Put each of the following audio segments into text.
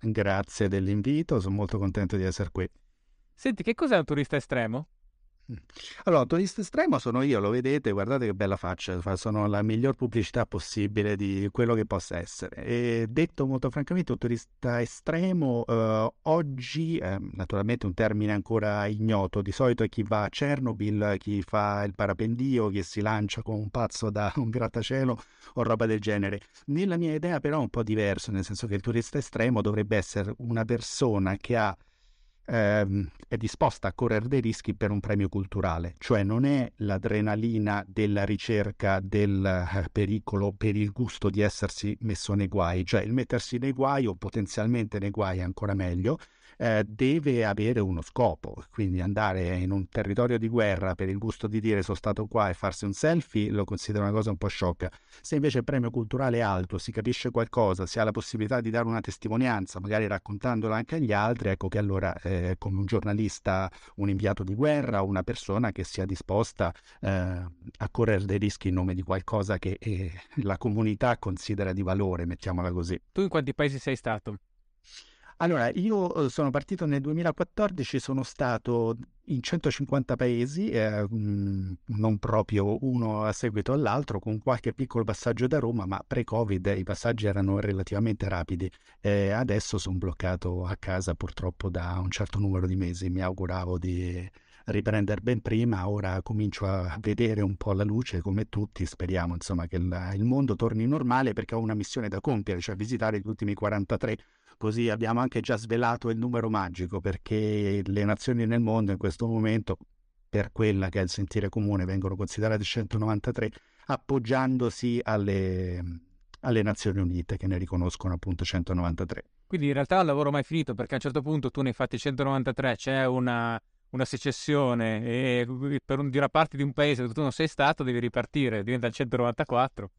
Grazie dell'invito, sono molto contento di essere qui. Senti, che cos'è un turista estremo? Allora, turista estremo sono io, lo vedete, guardate che bella faccia, sono la miglior pubblicità possibile di quello che possa essere. E detto molto francamente, un turista estremo eh, oggi, eh, naturalmente un termine ancora ignoto, di solito è chi va a Chernobyl, chi fa il parapendio, chi si lancia come un pazzo da un grattacielo o roba del genere. Nella mia idea però è un po' diverso, nel senso che il turista estremo dovrebbe essere una persona che ha ehm, è disposta a correre dei rischi per un premio culturale, cioè non è l'adrenalina della ricerca del eh, pericolo per il gusto di essersi messo nei guai, cioè il mettersi nei guai o potenzialmente nei guai è ancora meglio, eh, deve avere uno scopo, quindi andare in un territorio di guerra per il gusto di dire sono stato qua e farsi un selfie lo considero una cosa un po' sciocca. Se invece il premio culturale è alto, si capisce qualcosa, si ha la possibilità di dare una testimonianza, magari raccontandola anche agli altri, ecco che allora eh, come un giornalista, un inviato di guerra, una persona che sia disposta eh, a correre dei rischi in nome di qualcosa che eh, la comunità considera di valore, mettiamola così. Tu in quanti paesi sei stato? Allora, io eh, sono partito nel 2014, sono stato in 150 paesi, eh, non proprio uno a seguito all'altro, con qualche piccolo passaggio da Roma, ma pre-Covid i passaggi erano relativamente rapidi. Eh, adesso sono bloccato a casa purtroppo da un certo numero di mesi, mi auguravo di riprendere ben prima, ora comincio a vedere un po' la luce come tutti, speriamo insomma che il mondo torni normale perché ho una missione da compiere, cioè visitare gli ultimi 43 Così abbiamo anche già svelato il numero magico perché le nazioni nel mondo in questo momento, per quella che è il sentire comune, vengono considerate 193, appoggiandosi alle, alle Nazioni Unite che ne riconoscono appunto 193. Quindi in realtà un lavoro mai finito perché a un certo punto tu ne hai fatti 193, c'è una, una secessione e per un, di una parte di un paese dove tu non sei stato devi ripartire, diventa il 194.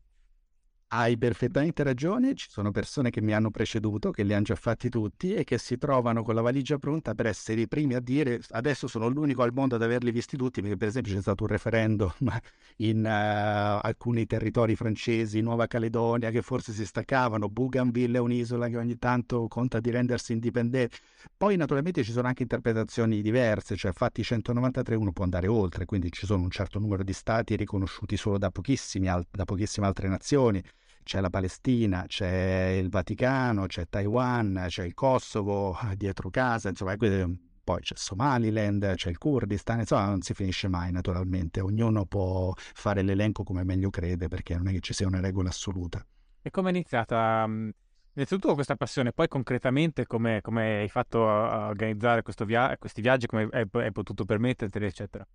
Hai perfettamente ragione, ci sono persone che mi hanno preceduto, che li hanno già fatti tutti e che si trovano con la valigia pronta per essere i primi a dire adesso sono l'unico al mondo ad averli visti tutti, perché per esempio c'è stato un referendum in uh, alcuni territori francesi, Nuova Caledonia, che forse si staccavano, Bougainville è un'isola che ogni tanto conta di rendersi indipendente. Poi naturalmente ci sono anche interpretazioni diverse, cioè fatti 193 uno può andare oltre, quindi ci sono un certo numero di stati riconosciuti solo da, da pochissime altre nazioni c'è la Palestina, c'è il Vaticano, c'è Taiwan, c'è il Kosovo dietro casa, insomma, poi c'è Somaliland, c'è il Kurdistan, insomma non si finisce mai naturalmente, ognuno può fare l'elenco come meglio crede perché non è che ci sia una regola assoluta. E come è iniziata mm, innanzitutto questa passione, poi concretamente come, come hai fatto a organizzare via- questi viaggi, come hai, hai potuto permetterteli, eccetera?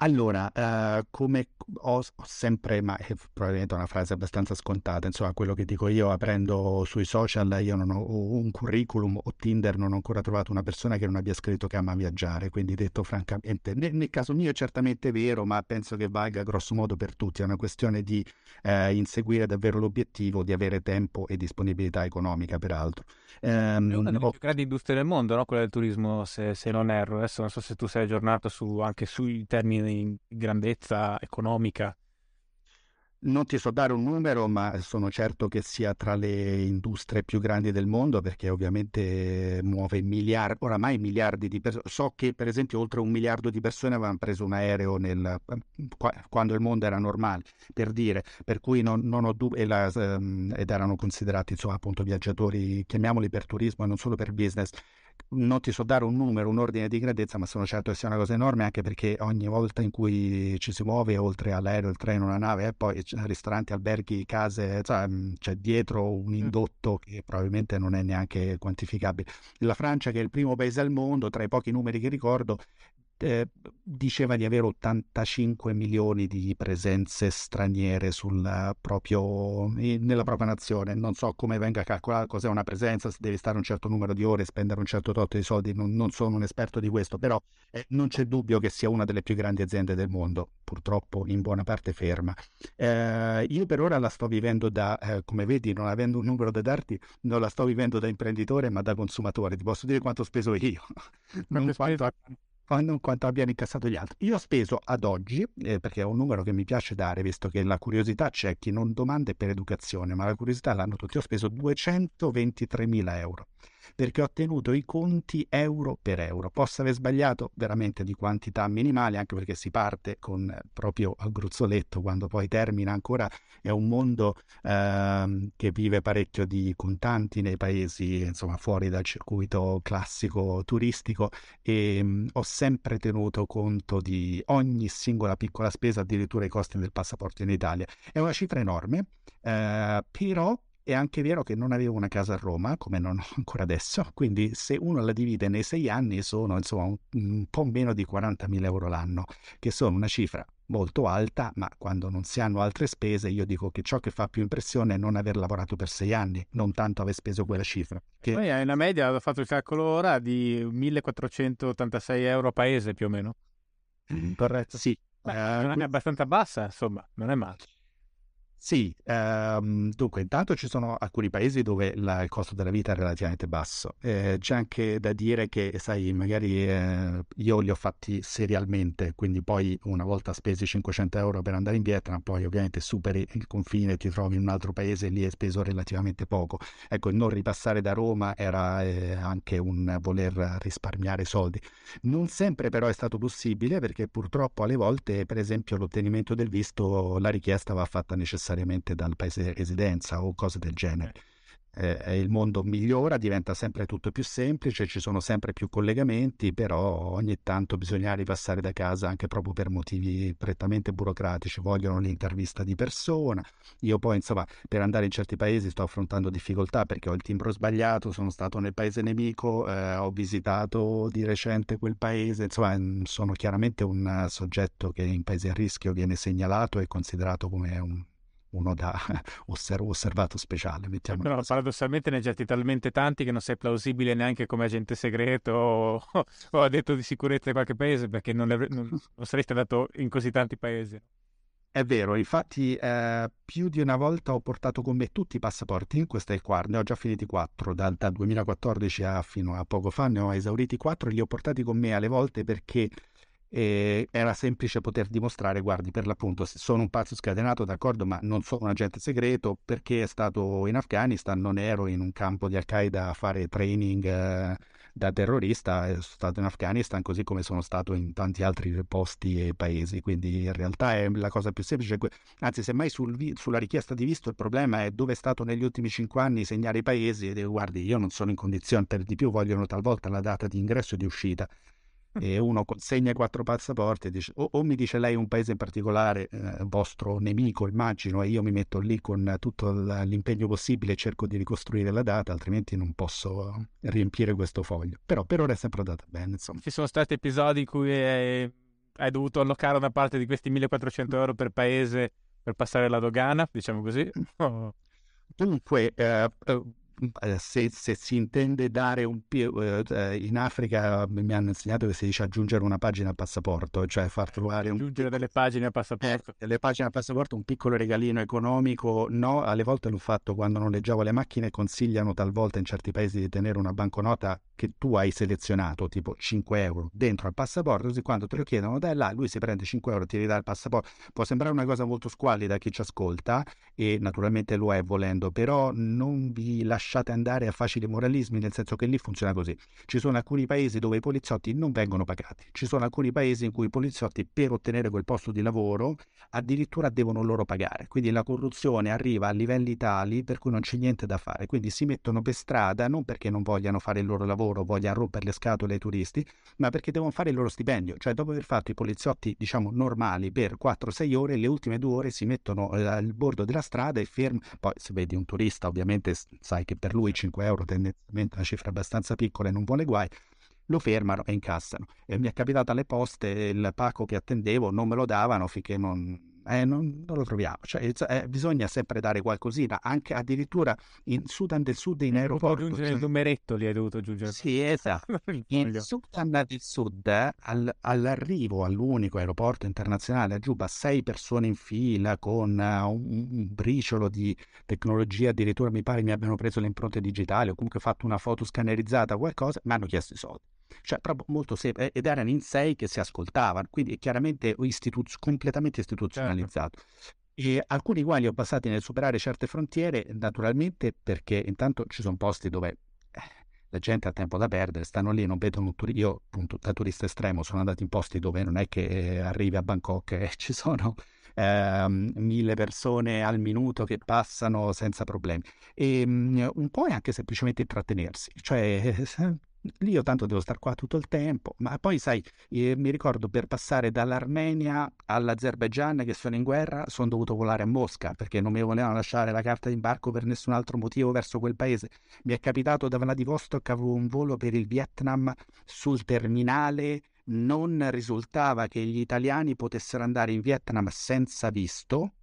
Allora, uh, come ho, ho, sempre, ma è probabilmente una frase abbastanza scontata, insomma, quello che dico io aprendo sui social, io non ho un curriculum o Tinder, non ho ancora trovato una persona che non abbia scritto che ama viaggiare, quindi detto francamente, nel, nel caso mio è certamente vero, ma penso che valga grosso modo per tutti, è una questione di eh, inseguire davvero l'obiettivo, di avere tempo e disponibilità economica, peraltro. È una delle ho... più grandi industrie del mondo, no? quella del turismo, se, se, non erro. Adesso non so se tu sei aggiornato su, anche sui termini di grandezza economica. Non ti so dare un numero, ma sono certo che sia tra le industrie più grandi del mondo perché ovviamente muove miliardi, oramai miliardi di persone. So che per esempio oltre un miliardo di persone avevano preso un aereo nel, quando il mondo era normale, per dire, per cui non, non ho dubbi, ehm, ed erano considerati insomma appunto viaggiatori, chiamiamoli per turismo e non solo per business non ti so dare un numero, un ordine di grandezza, ma sono certo che sia una cosa enorme anche perché ogni volta in cui ci si muove, oltre all'aereo, il treno, la nave, e poi ristoranti, alberghi, case, cioè, mm, c'è dietro un indotto che probabilmente non è neanche quantificabile. La Francia, che è il primo paese al mondo, tra i pochi numeri che ricordo, eh, diceva di avere 85 milioni di presenze straniere proprio, nella propria nazione. Non so come venga calcolata, cos'è una presenza, se devi stare un certo numero di ore, spendere un certo tot di soldi, non, non sono un esperto di questo, però eh, non c'è dubbio che sia una delle più grandi aziende del mondo, purtroppo in buona parte ferma. Eh, io per ora la sto vivendo da, eh, come vedi, non avendo un numero da darti, non la sto vivendo da imprenditore, ma da consumatore. Ti posso dire quanto ho speso io, non quanto non quanto abbiano incassato gli altri. Io ho speso ad oggi, eh, perché è un numero che mi piace dare, visto che la curiosità c'è chi non domanda per educazione, ma la curiosità l'hanno tutti, ho speso 223.000 euro perché ho tenuto i conti euro per euro. Posso aver sbagliato veramente di quantità minimali, anche perché si parte con eh, proprio al gruzzoletto, quando poi termina ancora è un mondo eh, che vive parecchio di contanti nei paesi, insomma, fuori dal circuito classico turistico e mh, mm, ho sempre tenuto conto di ogni singola piccola spesa, addirittura i costi del passaporto in Italia. È una cifra enorme, eh, però è anche vero che non avevo una casa a Roma, come non ho ancora adesso, quindi se uno la divide nei sei anni sono insomma un, un po' meno di 40.000 euro l'anno, che sono una cifra molto alta, ma quando non si hanno altre spese io dico che ciò che fa più impressione è non aver lavorato per sei anni, non tanto aver speso quella cifra. Che... Poi hai una media, ho fatto il calcolo ora, di 1486 euro a paese più o meno. Corretto. Sì. Beh, uh, è abbastanza bassa, insomma, non è male. Sì, ehm, dunque intanto ci sono alcuni paesi dove la, il costo della vita è relativamente basso. Eh, c'è anche da dire che, sai, magari eh, io li ho fatti serialmente, quindi poi una volta spesi 500 euro per andare in Vietnam, poi ovviamente superi il confine, ti trovi in un altro paese e lì hai speso relativamente poco. Ecco, non ripassare da Roma era eh, anche un voler risparmiare soldi. Non sempre però è stato possibile perché purtroppo alle volte, per esempio, l'ottenimento del visto, la richiesta va fatta necessariamente necessariamente dal paese di residenza o cose del genere. Eh, il mondo migliora, diventa sempre tutto più semplice, ci sono sempre più collegamenti, però ogni tanto bisogna ripassare da casa anche proprio per motivi prettamente burocratici, vogliono l'intervista di persona. Io poi, insomma, per andare in certi paesi sto affrontando difficoltà perché ho il timbro sbagliato, sono stato nel paese nemico, eh, ho visitato di recente quel paese, insomma, sono chiaramente un soggetto che in paesi a rischio viene segnalato e considerato come un uno da osserv- osservato speciale. Mettiamo così. paradossalmente ne hai getti talmente tanti che non sei plausibile neanche come agente segreto o, o addetto di sicurezza di qualche paese perché non, le, non, non saresti andato in così tanti paesi. È vero, infatti eh, più di una volta ho portato con me tutti i passaporti, questo è il quarto, ne ho già finiti quattro, dal, dal 2014 a fino a poco fa ne ho esauriti quattro e li ho portati con me alle volte perché e era semplice poter dimostrare, guardi, per l'appunto, sono un pazzo scatenato, d'accordo, ma non sono un agente segreto perché è stato in Afghanistan, non ero in un campo di Al-Qaeda a fare training eh, da terrorista, sono stato in Afghanistan così come sono stato in tanti altri posti e paesi, quindi in realtà è la cosa più semplice, anzi semmai sul, sulla richiesta di visto il problema è dove è stato negli ultimi cinque anni segnare i paesi e guardi, io non sono in condizione, per di più vogliono talvolta la data di ingresso e di uscita e uno consegna i quattro passaporti e dice o, o, mi dice lei un paese in particolare, eh, vostro nemico immagino, e io mi metto lì con tutto l'impegno possibile e cerco di ricostruire la data, altrimenti non posso riempire questo foglio. Però per ora è sempre andata bene. Insomma. Ci sono stati episodi in cui hai, hai dovuto allocare una parte di questi 1400 euro per paese per passare la dogana, diciamo così? Oh. Dunque, eh eh, se, se, si intende dare un più eh, in Africa mi hanno insegnato che si dice aggiungere una pagina al passaporto, cioè far trovare un aggiungere delle pagine al passaporto. Eh, delle pagine al passaporto, un piccolo regalino economico. No, alle volte l'ho fatto quando noleggiavo le macchine, consigliano talvolta in certi paesi di tenere una banconota che tu hai selezionato, tipo 5 euro, dentro al passaporto, così quando te lo chiedono dai là, lui si prende 5 euro, ti ridà il passaporto. Può sembrare una cosa molto squallida a chi ci ascolta e naturalmente lo è volendo, però non vi lasciate andare a facili moralismi, nel senso che lì funziona così. Ci sono alcuni paesi dove i poliziotti non vengono pagati, ci sono alcuni paesi in cui i poliziotti per ottenere quel posto di lavoro addirittura devono loro pagare, quindi la corruzione arriva a livelli tali per cui non c'è niente da fare, quindi si mettono per strada non perché non vogliano fare il loro lavoro, vogliano rompere le scatole ai turisti, ma perché devono fare il loro stipendio, cioè dopo aver fatto i poliziotti diciamo normali per 4-6 ore, le ultime due ore si mettono eh, al bordo della strada e fermano, poi se vedi un turista ovviamente sai che per lui 5 euro tendenzialmente è una cifra abbastanza piccola e non vuole guai, lo fermano e incassano. E mi è capitato alle poste, il pacco che attendevo non me lo davano finché non eh, non, non, lo troviamo. Cioè, eh, bisogna sempre dare qualcosina, anche addirittura in Sudan del Sud in aeroporto. aggiungere cioè... il numeretto lì hai dovuto aggiungere. Sì, esatto. in Sudan del Sud, al, all'arrivo all'unico aeroporto internazionale a Juba, sei persone in fila con uh, un, un, briciolo di tecnologia, addirittura mi pare mi abbiano preso le impronte digitali o comunque fatto una foto scannerizzata, qualcosa, mi hanno chiesto i soldi cioè proprio molto semplice, ed erano in sei che si ascoltavano, quindi è chiaramente istituz- completamente istituzionalizzato. Certo. E alcuni guai ho passati nel superare certe frontiere, naturalmente perché intanto ci sono posti dove eh, la gente ha tempo da perdere, stanno lì, non vedono un turista. Io, appunto, da turista estremo, sono andato in posti dove non è che arrivi a Bangkok e ci sono eh, mille persone al minuto che passano senza problemi. E um, un po' è anche semplicemente intrattenersi, cioè lì io tanto devo stare qua tutto il tempo, ma poi sai, eh, mi ricordo per passare dall'Armenia all'Azerbaigian che sono in guerra, sono dovuto volare a Mosca perché non mi volevano lasciare la carta d'imbarco per nessun altro motivo verso quel paese. Mi è capitato da Vladivostok, avevo un volo per il Vietnam sul terminale, non risultava che gli italiani potessero andare in Vietnam senza visto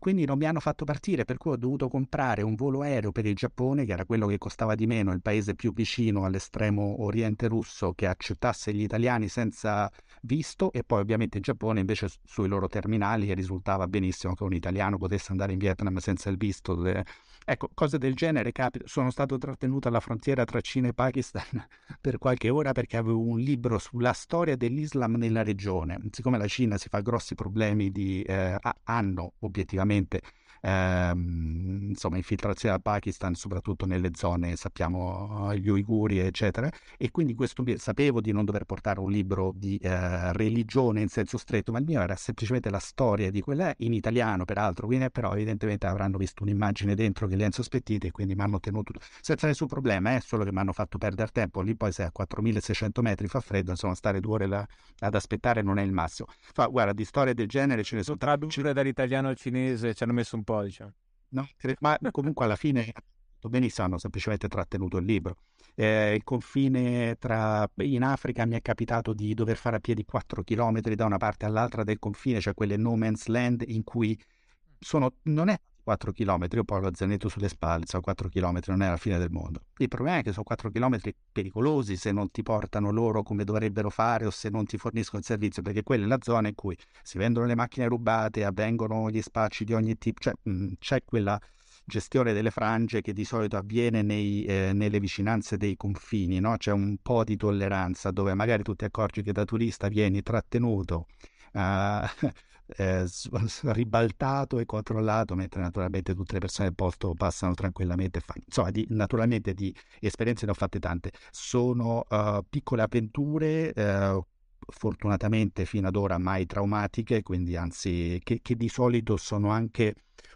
quindi non mi hanno fatto partire, per cui ho dovuto comprare un volo aereo per il Giappone, che era quello che costava di meno, il paese più vicino all'estremo oriente russo, che accettasse gli italiani senza visto, e poi ovviamente il Giappone invece sui loro terminali risultava benissimo che un italiano potesse andare in Vietnam senza il visto Ecco, cose del genere capita. Sono stato trattenuto alla frontiera tra Cina e Pakistan per qualche ora perché avevo un libro sulla storia dell'Islam nella regione. Siccome la Cina si fa grossi problemi di... Eh, hanno obiettivamente ehm, insomma, infiltrazione al Pakistan, soprattutto nelle zone, sappiamo, gli uiguri, eccetera. E quindi questo, sapevo di non dover portare un libro di eh, religione in senso stretto, ma il mio era semplicemente la storia di quella, in italiano peraltro, quindi però evidentemente avranno visto un'immagine dentro che li hanno sospettiti e quindi mi hanno tenuto senza nessun problema, è eh, solo che mi hanno fatto perdere tempo. Lì poi sei a 4600 metri, fa freddo, insomma, stare due ore là, ad aspettare non è il massimo. Fa, guarda, di storie del genere ce ne sono. Tradurre dall'italiano al cinese ci hanno messo un po' diciamo. No, ma comunque alla fine benissimo hanno semplicemente trattenuto il libro. Eh, il confine tra in Africa mi è capitato di dover fare a piedi 4 km da una parte all'altra del confine, cioè quelle no man's land in cui sono, non è 4 km, io poi lo zainetto sulle spalle, sono 4 km, non è la fine del mondo. Il problema è che sono 4 km pericolosi se non ti portano loro come dovrebbero fare o se non ti forniscono il servizio, perché quella è la zona in cui si vendono le macchine rubate, avvengono gli spacci di ogni tipo, cioè mh, c'è quella gestione delle frange che di solito avviene nei, eh, nelle vicinanze dei confini, no? c'è un po' di tolleranza dove magari tu ti accorgi che da turista vieni trattenuto. Uh, eh, ribaltato e controllato, mentre naturalmente tutte le persone del posto passano tranquillamente. Insomma, di, naturalmente di esperienze ne ho fatte tante. Sono uh, piccole avventure. Uh, fortunatamente fino ad ora mai traumatiche, quindi anzi che, che, di solito sono anche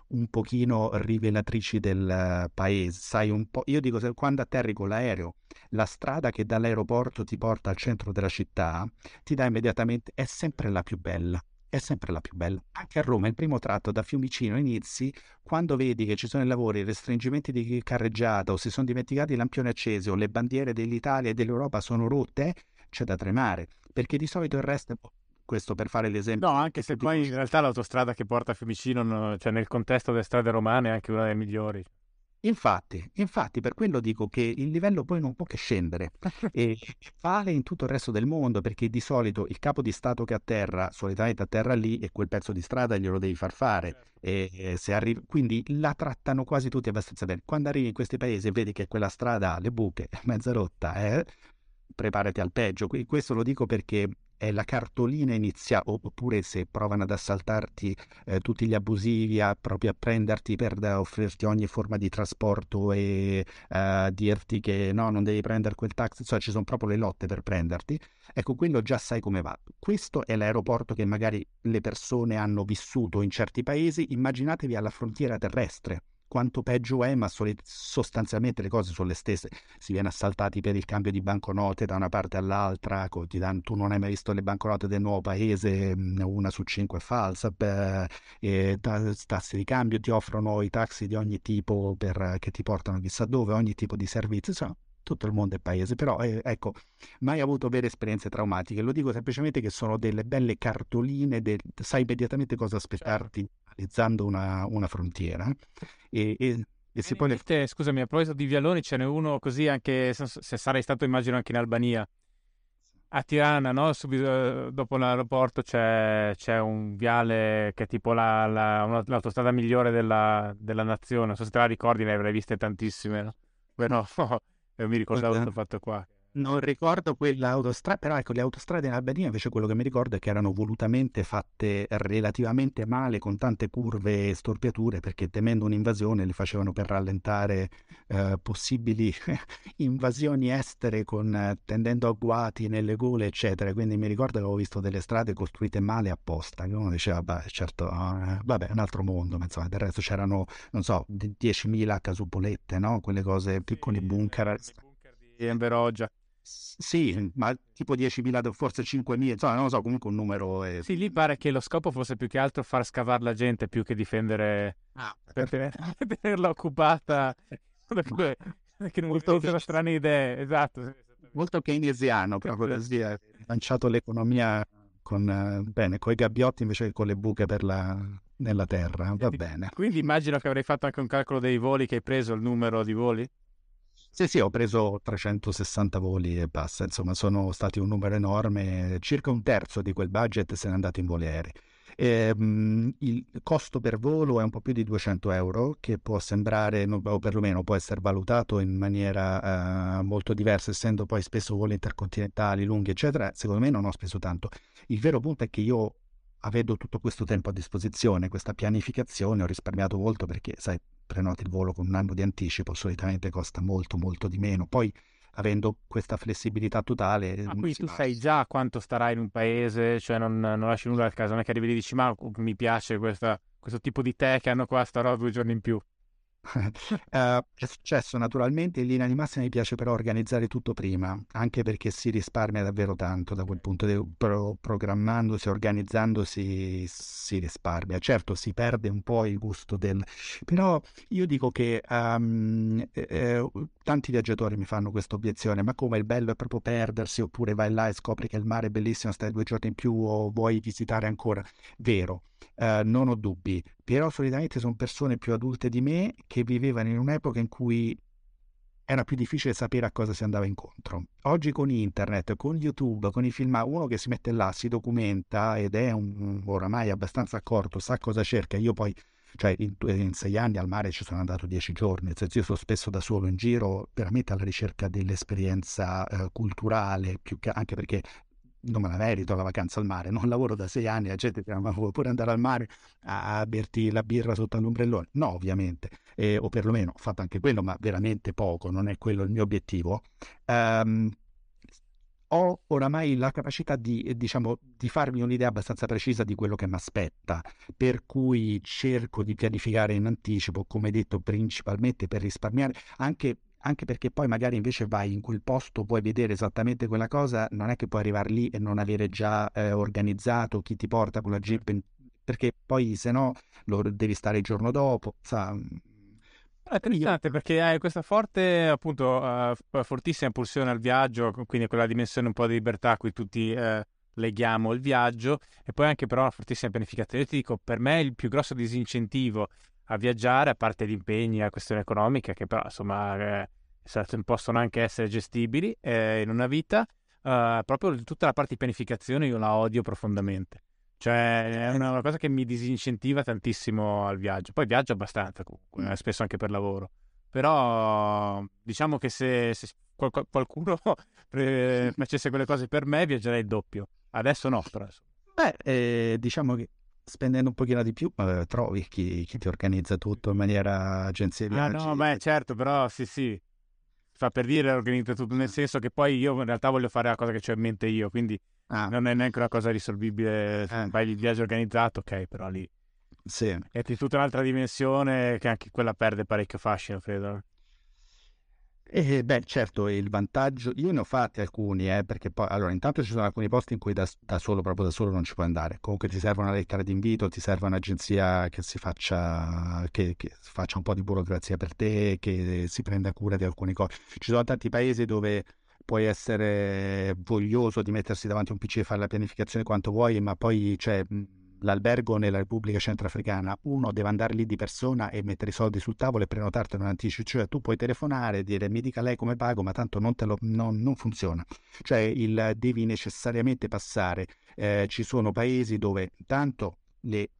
un pochino rivelatrici del paese. Sai un po', io dico, se, quando atterri con l'aereo, la strada che dall'aeroporto ti porta al centro della città ti dà immediatamente, è sempre la più bella è sempre la più bella. Anche a Roma, il primo tratto da Fiumicino inizi, quando vedi che ci sono i lavori, i restringimenti di carreggiata o si sono dimenticati i lampioni accesi o le bandiere dell'Italia e dell'Europa sono rotte, c'è da tremare, perché di solito il resto è questo per fare l'esempio. No, anche se poi in realtà l'autostrada che porta a Fiumicino, cioè nel contesto delle strade romane, è anche una delle migliori. Infatti, infatti, per quello dico che il livello poi non può che scendere e vale in tutto il resto del mondo perché di solito il capo di Stato che atterra, solitamente atterra lì e quel pezzo di strada glielo devi far fare. E, e se arrivi, quindi la trattano quasi tutti abbastanza bene. Quando arrivi in questi paesi e vedi che quella strada ha le buche, è mezza rotta, eh, preparati al peggio. Questo lo dico perché è la cartolina iniziale, oppure se provano ad assaltarti eh, tutti gli abusivi, a, proprio a prenderti per offrirti ogni forma di trasporto e uh, dirti che no, non devi prendere quel taxi, cioè ci sono proprio le lotte per prenderti, ecco quello già sai come va. Questo è l'aeroporto che magari le persone hanno vissuto in certi paesi, immaginatevi alla frontiera terrestre quanto peggio è, ma sostanzialmente le cose sono le stesse. Si viene assaltati per il cambio di banconote da una parte all'altra, tu non hai mai visto le banconote del nuovo paese, mm, una su cinque è falsa, beh, e tassi di cambio ti offrono i taxi di ogni tipo per, che ti portano chissà dove, ogni tipo di servizio, insomma, tutto il mondo è paese, però eh, ecco, mai avuto vere esperienze traumatiche, lo dico semplicemente che sono delle belle cartoline, del, sai immediatamente cosa certo. aspettarti analizzando una, una frontiera e, e, e se poi... Le... Scusami, a proposito di vialoni ce n'è uno così anche, se sarei stato immagino anche in Albania, a Tirana, no? Subito eh, dopo l'aeroporto c'è, c'è, un viale che è tipo la, la, una, l'autostrada migliore della, della, nazione. Non so se te la ricordi, ne avrei viste tantissime, no? Beh, no, mi ricordavo questo fatto qua. Non ricordo quell'autostrada, però ecco, le autostrade in Albania invece quello che mi ricordo è che erano volutamente fatte relativamente male, con tante curve e storpiature, perché temendo un'invasione le facevano per rallentare eh, possibili invasioni estere, con, eh, tendendo agguati nelle gole, eccetera. Quindi mi ricordo che avevo visto delle strade costruite male apposta, che uno diceva, beh, certo, eh, vabbè, è un altro mondo, ma insomma, del resto c'erano, non so, 10.000 casupolette, no? Quelle cose, piccoli bunker. Di Enveroggia. Sì, ma tipo 10.000, forse 5.000, insomma, non lo so, comunque un numero... È... Sì, lì pare che lo scopo fosse più che altro far scavare la gente più che difendere... Ah, per tener... tenerla occupata, perché non molto... avessero strane idee, esatto. Molto keynesiano proprio così, ha lanciato l'economia con, bene, con i gabbiotti invece che con le buche per la, nella terra, va bene. Quindi immagino che avrei fatto anche un calcolo dei voli, che hai preso il numero di voli? Sì, sì, ho preso 360 voli e basta, insomma sono stati un numero enorme, circa un terzo di quel budget se n'è andato in voli aerei. E, um, il costo per volo è un po' più di 200 euro, che può sembrare, o perlomeno può essere valutato in maniera uh, molto diversa, essendo poi spesso voli intercontinentali, lunghi, eccetera. Secondo me non ho speso tanto. Il vero punto è che io avendo tutto questo tempo a disposizione, questa pianificazione, ho risparmiato molto perché, sai, prenoti il volo con un anno di anticipo, solitamente costa molto, molto di meno. Poi, avendo questa flessibilità totale... Ma qui tu sai già quanto starai in un paese, cioè non, non lasci nulla a casa, non è che arrivi e dici, ma mi piace questa, questo tipo di tè che hanno qua, starò due giorni in più uh, è successo naturalmente, in linea di massima mi piace però organizzare tutto prima, anche perché si risparmia davvero tanto da quel punto di vista, pro- programmandosi, organizzandosi si risparmia. Certo si perde un po' il gusto del... però io dico che um, eh, tanti viaggiatori mi fanno questa obiezione, ma come il bello è proprio perdersi oppure vai là e scopri che il mare è bellissimo, stai due giorni in più o vuoi visitare ancora. Vero, uh, non ho dubbi, però solitamente sono persone più adulte di me che vivevano in un'epoca in cui era più difficile sapere a cosa si andava incontro. Oggi con internet, con YouTube, con i film, uno che si mette là, si documenta ed è un, oramai abbastanza accorto, sa cosa cerca. Io poi, cioè in, in sei anni al mare ci sono andato dieci giorni, nel senso io sono spesso da solo in giro, veramente alla ricerca dell'esperienza eh, culturale, che, anche perché non me la merito la vacanza al mare, non lavoro da sei anni, dice ma vuoi pure andare al mare a, berti la birra sotto l'ombrellone? No, ovviamente, eh, o perlomeno ho fatto anche quello, ma veramente poco, non è quello il mio obiettivo. Um, ho oramai la capacità di, diciamo, di farmi un'idea abbastanza precisa di quello che mi aspetta, per cui cerco di pianificare in anticipo, come detto, principalmente per risparmiare, anche anche perché poi magari invece vai in quel posto, puoi vedere esattamente quella cosa, non è che puoi arrivare lì e non avere già eh, organizzato chi ti porta con la jeep, perché poi se no lo devi stare il giorno dopo. Sa, mm. è interessante perché hai questa forte, appunto, uh, fortissima pulsione al viaggio, quindi quella dimensione un po' di libertà a cui tutti uh, leghiamo il viaggio, e poi anche però una fortissima pianificazione. Io ti dico, per me il più grosso disincentivo a viaggiare, a parte gli impegni, a questioni economiche, che però insomma eh, possono anche essere gestibili eh, in una vita, eh, proprio tutta la parte di pianificazione io la odio profondamente. Cioè è una, una cosa che mi disincentiva tantissimo al viaggio. Poi viaggio abbastanza comunque, eh, spesso anche per lavoro. Però diciamo che se, se qualcuno facesse quelle cose per me viaggerei il doppio. Adesso no, però. Beh, eh, diciamo che spendendo un pochino di più eh, trovi chi, chi, ti organizza tutto in maniera agenzia di viaggi. Ah no, beh certo, però sì sì, fa per dire organizza tutto, nel senso che poi io in realtà voglio fare la cosa che ho in mente io, quindi ah. non è neanche una cosa risolvibile, eh. fai il viaggio organizzato, ok, però lì sì. è tutta un'altra dimensione che anche quella perde parecchio fascino, credo. Eh, beh, certo, il vantaggio, io ne ho fatti alcuni, eh, perché poi, allora, intanto ci sono alcuni posti in cui da, da, solo, proprio da solo non ci puoi andare. Comunque ti serve una lettera di invito, ti serve un'agenzia che si faccia, che, che faccia un po' di burocrazia per te, che si prenda cura di alcune cose. Ci sono tanti paesi dove puoi essere voglioso di mettersi davanti a un PC e fare la pianificazione quanto vuoi, ma poi, cioè, l'albergo nella Repubblica Centroafricana, uno deve andare lì di persona e mettere i soldi sul tavolo e prenotartelo in anticipo, cioè tu puoi telefonare e dire mi dica lei come pago, ma tanto non, lo, non, non funziona, cioè il, devi necessariamente passare, eh, ci sono paesi dove tanto le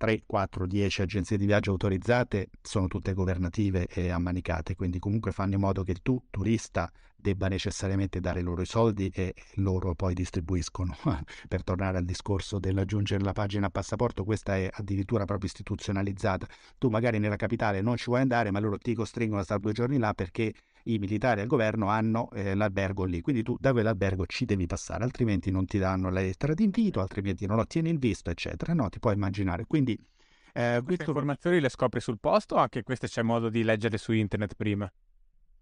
3, 4, 10 agenzie di viaggio autorizzate sono tutte governative e ammanicate, quindi comunque fanno in modo che tu, turista, debba necessariamente dare loro i soldi e loro poi distribuiscono. per tornare al discorso dell'aggiungere la pagina a passaporto, questa è addirittura proprio istituzionalizzata. Tu magari nella capitale non ci vuoi andare, ma loro ti costringono a stare due giorni là perché i militari al governo hanno eh, l'albergo lì, quindi tu da quell'albergo ci devi passare, altrimenti non ti danno la lettera di invito, altrimenti non ottieni il visto, eccetera. No, ti puoi immaginare. Quindi eh, queste informazioni le scopri sul posto o anche queste c'è modo di leggere su internet prima?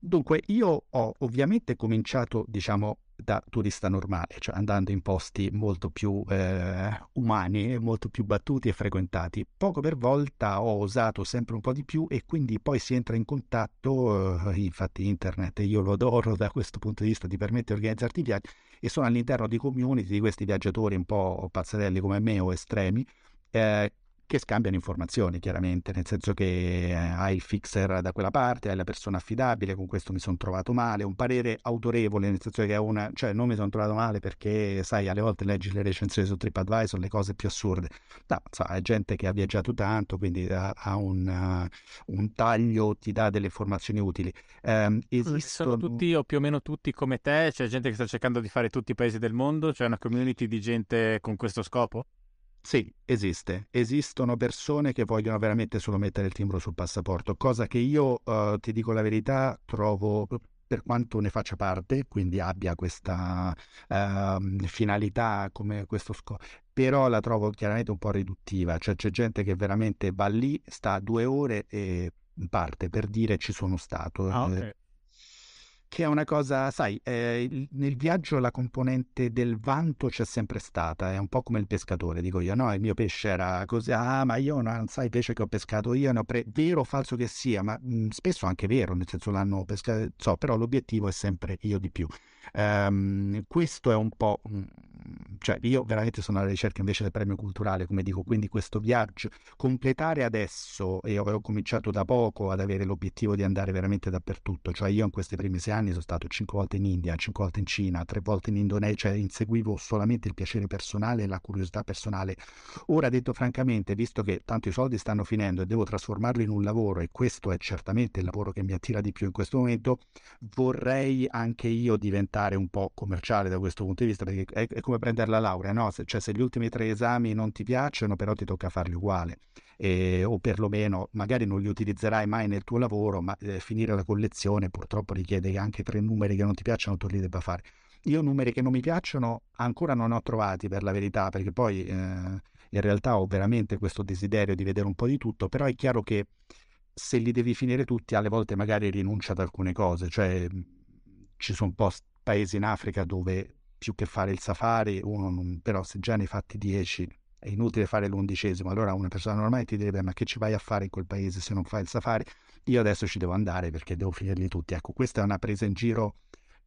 Dunque, io ho ovviamente cominciato, diciamo, da turista normale, cioè andando in posti molto più eh, umani, molto più battuti e frequentati. Poco per volta ho osato sempre un po' di più e quindi poi si entra in contatto, eh, infatti internet io lo adoro da questo punto di vista, ti permette di organizzarti i viaggi e sono all'interno di community di questi viaggiatori un po' pazzarelli come me o estremi, eh, che scambiano informazioni chiaramente, nel senso che eh, hai il fixer da quella parte, hai la persona affidabile, con questo mi sono trovato male, un parere autorevole, nel senso che è una, cioè non mi sono trovato male perché sai, alle volte leggi le recensioni su TripAdvisor, le cose più assurde, no, so, è gente che ha viaggiato tanto, quindi ha, ha un, uh, un, taglio, ti dà delle informazioni utili. Um, esistono... Sono tutti o più o meno tutti come te, c'è gente che sta cercando di fare tutti i paesi del mondo, c'è una community di gente con questo scopo? Sì, esiste. Esistono persone che vogliono veramente solo mettere il timbro sul passaporto, cosa che io, uh, ti dico la verità, trovo per quanto ne faccia parte, quindi abbia questa uh, finalità come questo scopo, però la trovo chiaramente un po' riduttiva, cioè c'è gente che veramente va lì, sta due ore e parte per dire ci sono stato. Ah, okay. Che è una cosa, sai, eh, nel viaggio la componente del vanto c'è sempre stata, è un po' come il pescatore, dico io, no? Il mio pesce era così, ah, ma io non sai il pesce che ho pescato io, ne ho pre- vero o falso che sia, ma mh, mm, spesso anche vero, nel senso l'hanno pescato, so, però l'obiettivo è sempre io di più. Um, questo è un po', mm, cioè io veramente sono alla ricerca invece del premio culturale, come dico, quindi questo viaggio, completare adesso, e avevo cominciato da poco ad avere l'obiettivo di andare veramente dappertutto, cioè io in questi primi sei anni sono stato cinque volte in India, cinque volte in Cina, tre volte in Indonesia, cioè inseguivo solamente il piacere personale e la curiosità personale. Ora detto francamente, visto che tanti soldi stanno finendo e devo trasformarli in un lavoro, e questo è certamente il lavoro che mi attira di più in questo momento, vorrei anche io diventare un po' commerciale da questo punto di vista, perché è, è come prendere la laurea, no? Se, cioè se gli ultimi tre esami non ti piacciono, però ti tocca farli uguali, e, o perlomeno magari non li utilizzerai mai nel tuo lavoro, ma eh, finire la collezione purtroppo richiede che anche tre numeri che non ti piacciono tu li debba fare. Io numeri che non mi piacciono ancora non ho trovati per la verità, perché poi eh, in realtà ho veramente questo desiderio di vedere un po' di tutto, però è chiaro che se li devi finire tutti, alle volte magari rinuncia ad alcune cose, cioè ci sono post paesi in Africa dove più che fare il safari, uno non, però se già ne hai fatti 10 è inutile fare l'undicesimo, allora una persona normale ti direbbe ma che ci vai a fare in quel paese se non fai il safari? Io adesso ci devo andare perché devo finirli tutti. Ecco, questa è una presa in giro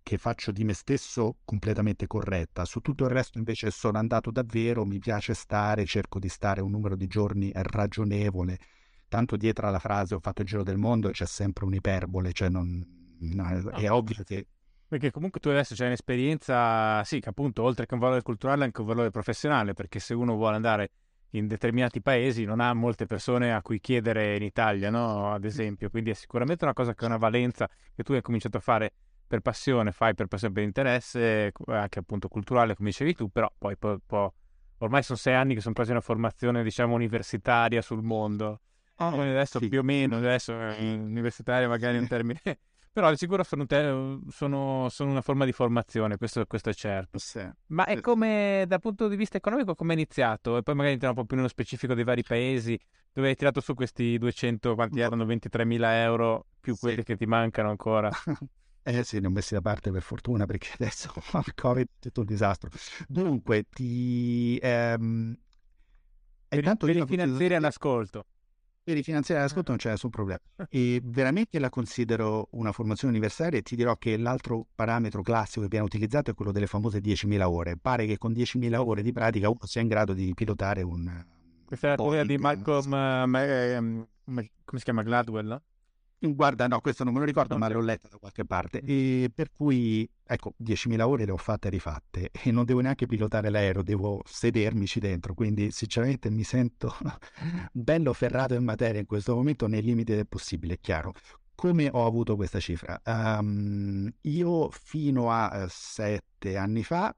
che faccio di me stesso completamente corretta. Su tutto il resto invece sono andato davvero, mi piace stare, cerco di stare un numero di giorni ragionevole tanto dietro alla frase ho fatto il giro del mondo c'è sempre un'iperbole, cioè non, no, è no. ovvio che... Perché comunque tu adesso c'hai un'esperienza, sì, che appunto oltre che un valore culturale anche un valore professionale, perché se uno vuole andare in determinati paesi non ha molte persone a cui chiedere in Italia, no? Ad esempio, quindi è sicuramente una cosa che ha una valenza che tu hai cominciato a fare per passione, fai per passione, per interesse, anche appunto culturale, come dicevi tu, però poi può, può... ormai sono sei anni che sono quasi una formazione, diciamo, universitaria sul mondo. Oh, adesso sì. più o meno, adesso eh, universitaria magari è un termine però di sicuro sono, te- sono, sono, una forma di formazione, questo, questo è certo. Sì. Ma è come, dal punto di vista economico, come è iniziato? E poi magari entriamo un po' più nello specifico dei vari paesi, dove hai tirato su questi 200, quanti erano? 23.000 euro, più quelli sì. che ti mancano ancora. Eh sì, ne ho messi da parte per fortuna perché adesso il Covid è tutto un disastro. Dunque, ti... Ehm... Per, intanto per i finanzieri all'ascolto. Per i finanziari all'ascolto non c'è nessun problema. E veramente la considero una formazione universitaria e ti dirò che l'altro parametro classico che viene utilizzato è quello delle famose 10.000 ore. Pare che con 10.000 ore di pratica uno sia in grado di pilotare un... Questa è la teoria di Malcolm, uh, come si chiama, Gladwell? Guarda, no, questo non me lo ricordo, ma l'ho letto da qualche parte. Mm. E per cui, ecco, 10.000 ore le ho fatte e rifatte e non devo neanche pilotare l'aereo, devo sedermici dentro. Quindi, sinceramente, mi sento bello ferrato in materia in questo momento, nei limiti del possibile, è chiaro. Come ho avuto questa cifra? Um, io fino a uh, sette anni fa,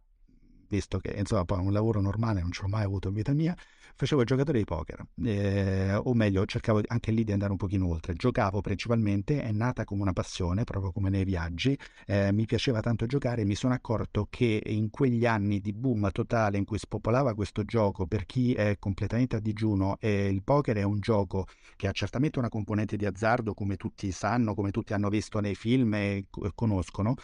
visto che insomma poi un lavoro normale non ce l'ho mai avuto in vita mia, facevo il giocatore di poker, eh, o meglio, cercavo anche lì di andare un pochino oltre. Giocavo principalmente, è nata come una passione, proprio come nei viaggi. Eh, mi piaceva tanto giocare e mi sono accorto che in quegli anni di boom totale in cui spopolava questo gioco, per chi è completamente a digiuno, eh, il poker è un gioco che ha certamente una componente di azzardo, come tutti sanno, come tutti hanno visto nei film e conoscono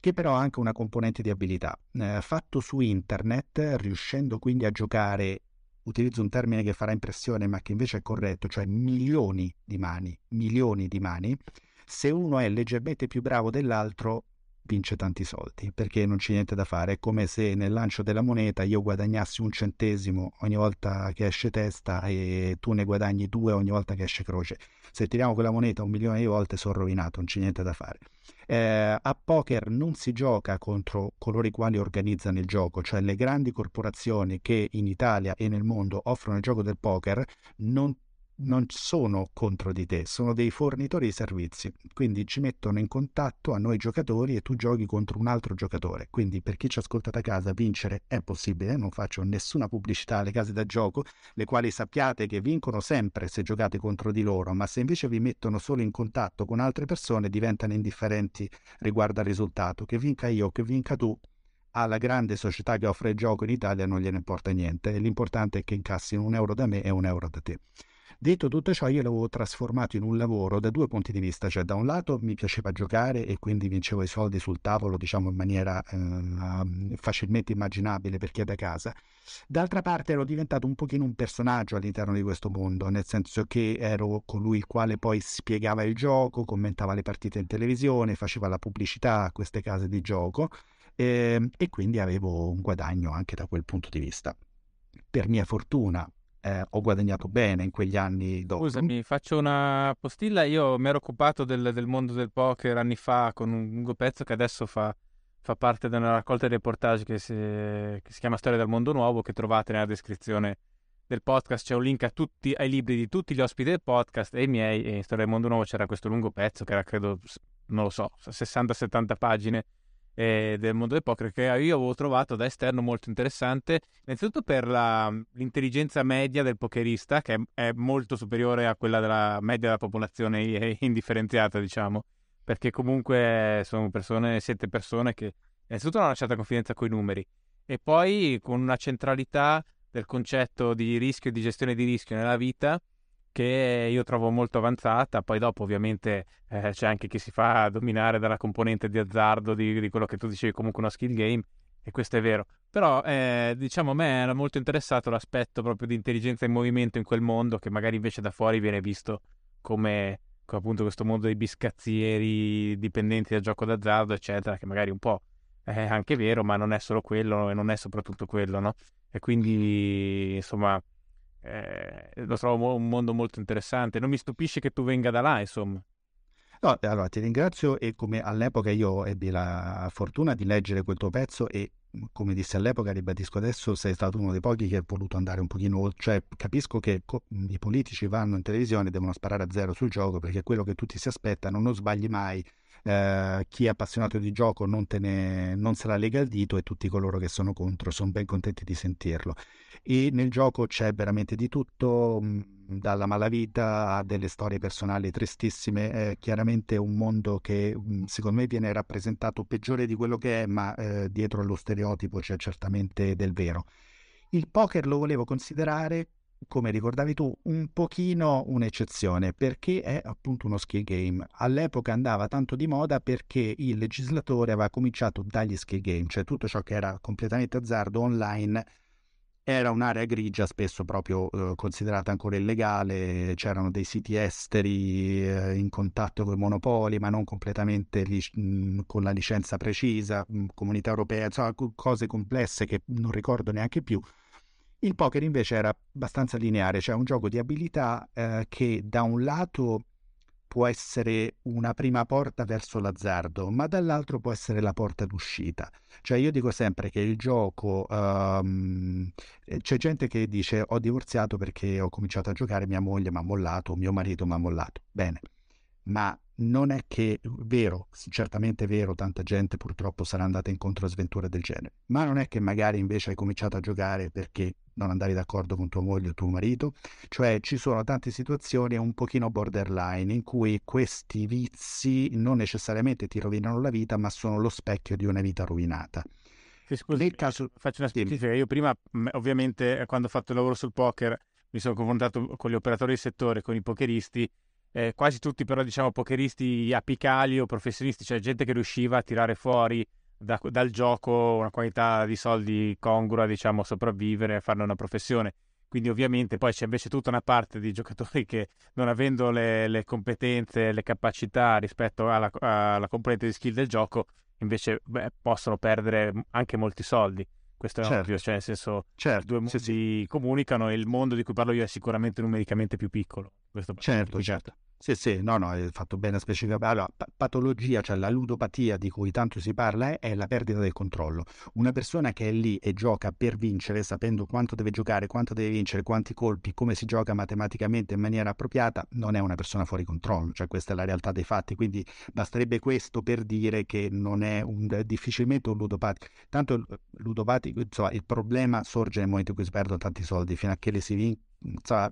che però ha anche una componente di abilità. Eh, fatto su internet, riuscendo quindi a giocare utilizzo un termine che farà impressione ma che invece è corretto, cioè milioni di mani, milioni di mani, se uno è leggermente più bravo dell'altro vince tanti soldi perché non c'è niente da fare. È come se nel lancio della moneta io guadagnassi un centesimo ogni volta che esce testa e tu ne guadagni due ogni volta che esce croce. Se tiriamo quella moneta un milione di volte sono rovinato, non c'è niente da fare. Eh, a poker non si gioca contro coloro i quali organizzano il gioco, cioè le grandi corporazioni che in Italia e nel mondo offrono il gioco del poker non non sono contro di te, sono dei fornitori di servizi, quindi ci mettono in contatto a noi giocatori e tu giochi contro un altro giocatore. Quindi per chi ci ascolta da casa vincere è possibile, non faccio nessuna pubblicità alle case da gioco, le quali sappiate che vincono sempre se giocate contro di loro, ma se invece vi mettono solo in contatto con altre persone diventano indifferenti riguardo al risultato, che vinca io o che vinca tu. Alla grande società che offre il gioco in Italia non gliene importa niente, l'importante è che incassino un euro da me e un euro da te. Detto tutto ciò, io l'avevo trasformato in un lavoro da due punti di vista, cioè da un lato mi piaceva giocare e quindi vincevo i soldi sul tavolo, diciamo in maniera eh, facilmente immaginabile per chi è da casa. D'altra parte ero diventato un pochino un personaggio all'interno di questo mondo, nel senso che ero colui il quale poi spiegava il gioco, commentava le partite in televisione, faceva la pubblicità a queste case di gioco eh, e quindi avevo un guadagno anche da quel punto di vista. Per mia fortuna, eh, ho guadagnato bene in quegli anni dopo. Scusami, faccio una postilla. Io mi ero occupato del, del mondo del poker anni fa con un lungo pezzo che adesso fa, fa parte di una raccolta di reportage che si, che si, chiama Storia del mondo nuovo, che trovate nella descrizione del podcast. C'è un link tutti, ai libri di tutti gli ospiti del podcast e i miei. E in Storia del mondo nuovo c'era questo lungo pezzo che era, credo, non lo so, 60-70 pagine eh, del mondo del che io avevo trovato da esterno molto interessante, innanzitutto per la, l'intelligenza media del pokerista, che è, è, molto superiore a quella della media della popolazione indifferenziata, diciamo, perché comunque sono persone, siete persone che innanzitutto hanno certa confidenza con i numeri. E poi con una centralità del concetto di rischio e di gestione di rischio nella vita che io trovo molto avanzata. Poi dopo ovviamente eh, c'è anche chi si fa dominare dalla componente di azzardo di, di, quello che tu dicevi, comunque una skill game, e questo è vero. Però eh, diciamo a me era molto interessato l'aspetto proprio di intelligenza in movimento in quel mondo che magari invece da fuori viene visto come, come appunto questo mondo dei biscazzieri dipendenti dal gioco d'azzardo, eccetera, che magari un po' è anche vero, ma non è solo quello e non è soprattutto quello, no? E quindi insomma eh, lo trovo un mondo molto interessante. Non mi stupisce che tu venga da là, insomma. No, allora ti ringrazio e come all'epoca io ebbi la fortuna di leggere quel tuo pezzo e come dissi all'epoca, ribadisco adesso, sei stato uno dei pochi che ha voluto andare un pochino oltre, cioè capisco che co- i politici vanno in televisione e devono sparare a zero sul gioco perché è quello che tutti si aspettano, non sbagli mai, eh, chi è appassionato di gioco non, ne, non se la lega al dito e tutti coloro che sono contro sono ben contenti di sentirlo. E nel gioco c'è veramente di tutto, mm, dalla malavita a delle storie personali tristissime, è chiaramente un mondo che mm, secondo me viene rappresentato peggiore di quello che è, ma eh, dietro allo stereotipo c'è certamente del vero. Il poker lo volevo considerare come ricordavi tu, un pochino un'eccezione perché è appunto uno skill game. All'epoca andava tanto di moda perché il legislatore aveva cominciato dagli skill game, cioè tutto ciò che era completamente azzardo online era un'area grigia, spesso proprio eh, considerata ancora illegale, c'erano dei siti esteri eh, in contatto con i monopoli, ma non completamente lic- mh, con la licenza precisa, mh, comunità europea, insomma, cose complesse che non ricordo neanche più. Il poker invece era abbastanza lineare, cioè un gioco di abilità eh, che da un lato può essere una prima porta verso l'azzardo, ma dall'altro può essere la porta d'uscita. Cioè io dico sempre che il gioco, um, c'è gente che dice ho divorziato perché ho cominciato a giocare, mia moglie mi ha mollato, mio marito mi ha mollato. Bene, ma non è che, vero, certamente è vero, tanta gente purtroppo sarà andata incontro a sventure del genere, ma non è che magari invece hai cominciato a giocare perché non andavi d'accordo con tua moglie o tuo marito, cioè ci sono tante situazioni un pochino borderline in cui questi vizi non necessariamente ti rovinano la vita, ma sono lo specchio di una vita rovinata. Scusi, Nel caso... faccio una specifica, io prima ovviamente quando ho fatto il lavoro sul poker mi sono confrontato con gli operatori del settore, con i pokeristi eh, quasi tutti però diciamo pokeristi apicali o professionisti, cioè gente che riusciva a tirare fuori da, dal gioco una quantità di soldi congrua, diciamo, sopravvivere e farne una professione. Quindi ovviamente poi c'è invece tutta una parte di giocatori che non avendo le, le competenze, le capacità rispetto alla, alla, componente di skill del gioco, invece beh, possono perdere anche molti soldi. Questo è certo. ovvio, cioè nel senso certo. due mondi sì, sì. comunicano e il mondo di cui parlo io è sicuramente numericamente più piccolo. Questo certo, certo. Sì, sì, no, no, hai fatto bene a specificare. Allora, patologia, cioè la ludopatia di cui tanto si parla è, è, la perdita del controllo. Una persona che è lì e gioca per vincere, sapendo quanto deve giocare, quanto deve vincere, quanti colpi, come si gioca matematicamente in maniera appropriata, non è una persona fuori controllo. Cioè questa è la realtà dei fatti. Quindi basterebbe questo per dire che non è un, difficilmente un ludopatico. Tanto il ludopatico, insomma, il problema sorge nel momento in cui si perdono tanti soldi, fino a che li si vincono cioè,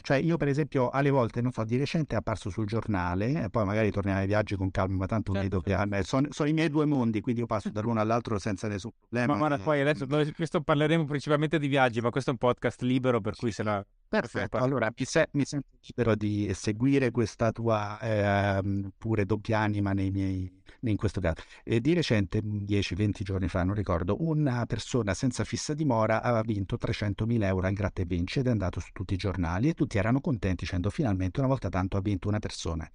cioè, io per esempio alle volte, non so, di recente è apparso sul giornale, e poi magari torniamo ai viaggi con calma, ma tanto certo. vedo che sono, sono, i miei due mondi, quindi io passo dall'uno all'altro senza nessun problema. Ma guarda, poi adesso questo parleremo principalmente di viaggi, ma questo è un podcast libero, per cui se la... Perfetto, allora mi, se, mi, sento libero di seguire questa tua eh, pure doppia anima nei miei in questo caso. E di recente, 10-20 giorni fa, non ricordo, una persona senza fissa dimora aveva vinto 300.000 euro al gratta e vinci ed è andato su tutti i giornali e tutti erano contenti dicendo finalmente una volta tanto ha vinto una persona.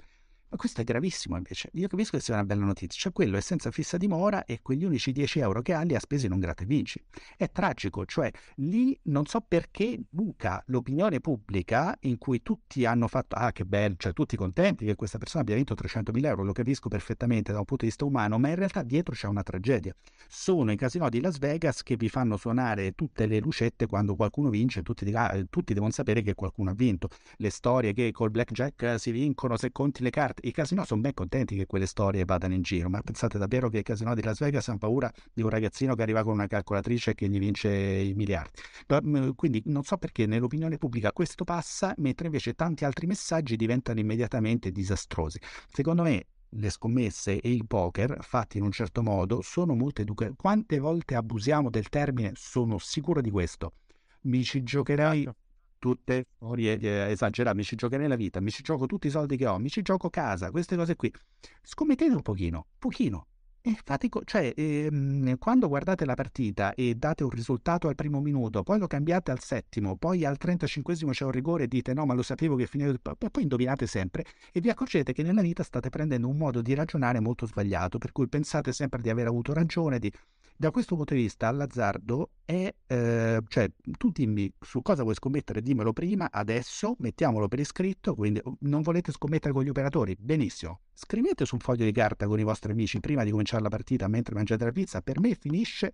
Ma questo è gravissimo invece. Io capisco che sia una bella notizia. Cioè quello è senza fissa dimora e quegli unici 10 euro che ha li ha spesi in un gratta e vinci. È tragico, cioè lì non so perché buca l'opinione pubblica in cui tutti hanno fatto, ah che bello, cioè tutti contenti che questa persona abbia vinto 300.000 euro, lo capisco perfettamente da un punto di vista umano, ma in realtà dietro c'è una tragedia. Sono i casinò di Las Vegas che vi fanno suonare tutte le lucette quando qualcuno vince, tutti, ah, tutti devono sapere che qualcuno ha vinto. Le storie che col blackjack si vincono se conti le carte i casinò sono ben contenti che quelle storie vadano in giro, ma pensate davvero che i casinò di Las Vegas hanno paura di un ragazzino che arriva con una calcolatrice e che gli vince i miliardi? Mm, quindi non so perché nell'opinione pubblica questo passa, mentre invece tanti altri messaggi diventano immediatamente disastrosi. Secondo me le scommesse e il poker fatti in un certo modo sono molto educativi. Quante volte abusiamo del termine? Sono sicuro di questo. Mi ci giocherai certo tutte storie eh, esagerate, mi ci giocherei la vita, mi ci gioco tutti i soldi che ho, mi ci gioco casa, queste cose qui. Scommettete un pochino, pochino. E fate co- cioè, ehm, quando guardate la partita e date un risultato al primo minuto, poi lo cambiate al settimo, poi al 35 c'è un rigore e dite no, ma lo sapevo che finiva, poi indovinate sempre e vi accorgete che nella vita state prendendo un modo di ragionare molto sbagliato, per cui pensate sempre di aver avuto ragione, di Da questo punto di vista, l'azzardo è, eh, cioè, tu dimmi su cosa vuoi scommettere, dimmelo prima, adesso, mettiamolo per iscritto, quindi oh, non volete scommettere con gli operatori? Benissimo, scrivete su un foglio di carta con i vostri amici prima di cominciare la partita mentre mangiate la pizza, per me finisce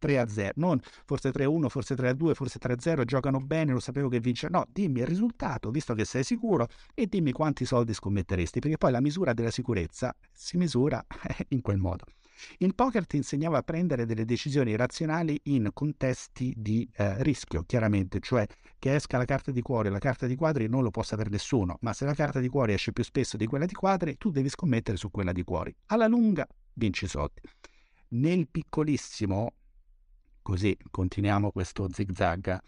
3-0, non forse 3-1, forse 3-2, forse 3-0, giocano bene, lo sapevo che vince. No, dimmi il risultato, visto che sei sicuro, e dimmi quanti soldi scommetteresti, perché poi la misura della sicurezza si misura in quel modo. Il poker ti insegnava a prendere delle decisioni razionali in contesti di eh, rischio, chiaramente, cioè che esca la carta di cuore, la carta di quadri non lo può sapere nessuno, ma se la carta di cuori esce più spesso di quella di quadri, tu devi scommettere su quella di cuori. Alla lunga vinci soldi. Nel piccolissimo, così continuiamo questo zig zag,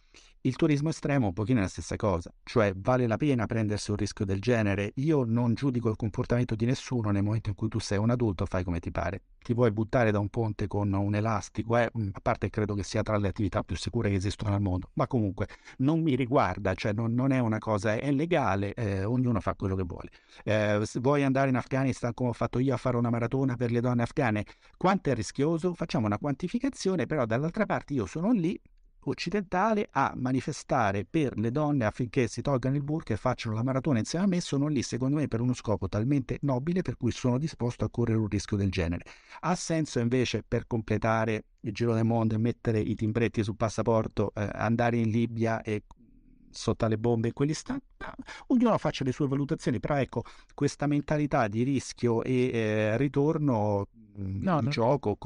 il turismo estremo è un pochino la stessa cosa, cioè vale la pena prendersi un rischio del genere. Io non giudico il comportamento di nessuno nel momento in cui tu sei un adulto, fai come ti pare. Ti vuoi buttare da un ponte con un elastico, eh? a parte credo che sia tra le attività più sicure che esistono al mondo, ma comunque non mi riguarda, cioè non, non è una cosa, è legale, eh, ognuno fa quello che vuole. Eh, se vuoi andare in Afghanistan come ho fatto io a fare una maratona per le donne afghane, quanto è rischioso? Facciamo una quantificazione, però dall'altra parte io sono lì occidentale a manifestare per le donne affinché si tolgano il burka e facciano la maratona insieme a me, sono lì secondo me per uno scopo talmente nobile per cui sono disposto a correre un rischio del genere. Ha senso invece per completare il giro del mondo e mettere i timbretti sul passaporto, eh, andare in Libia e sotto le bombe in quell'istante, ognuno faccia le sue valutazioni, però ecco, questa mentalità di rischio e eh, ritorno mm, no, in no. gioco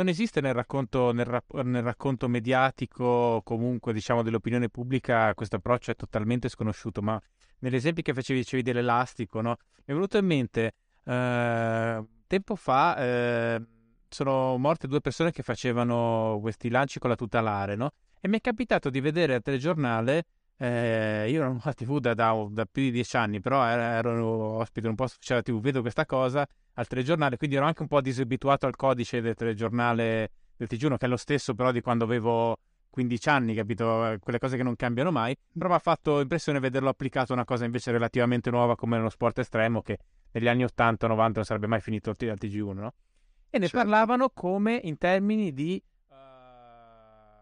non esiste nel racconto, nel, rap- nel racconto mediatico, comunque diciamo dell'opinione pubblica, questo approccio è totalmente sconosciuto, ma negli esempi che facevi, dicevi dell'elastico, no? mi è venuto in mente, eh, tempo fa eh, sono morte due persone che facevano questi lanci con la tutelare, no? E mi è capitato di vedere al telegiornale eh, io non ho la TV da, da, da, più di dieci anni, però ero, ero ospite in un posto ufficiale TV, vedo questa cosa al telegiornale, quindi ero anche un po' disabituato al codice del telegiornale del TG1, che è lo stesso però di quando avevo 15 anni, capito? Quelle cose che non cambiano mai, però mi ha fatto impressione vederlo applicato a una cosa invece relativamente nuova come lo sport estremo che negli anni 80-90 non sarebbe mai finito al TG1, no? E ne certo. parlavano come in termini di uh,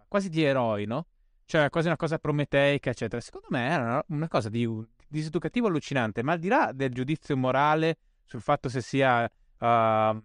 quasi di eroi, no? Cioè quasi una cosa prometeica, eccetera. Secondo me era una cosa di diseducativo allucinante, ma al di là del giudizio morale sul fatto se sia uh,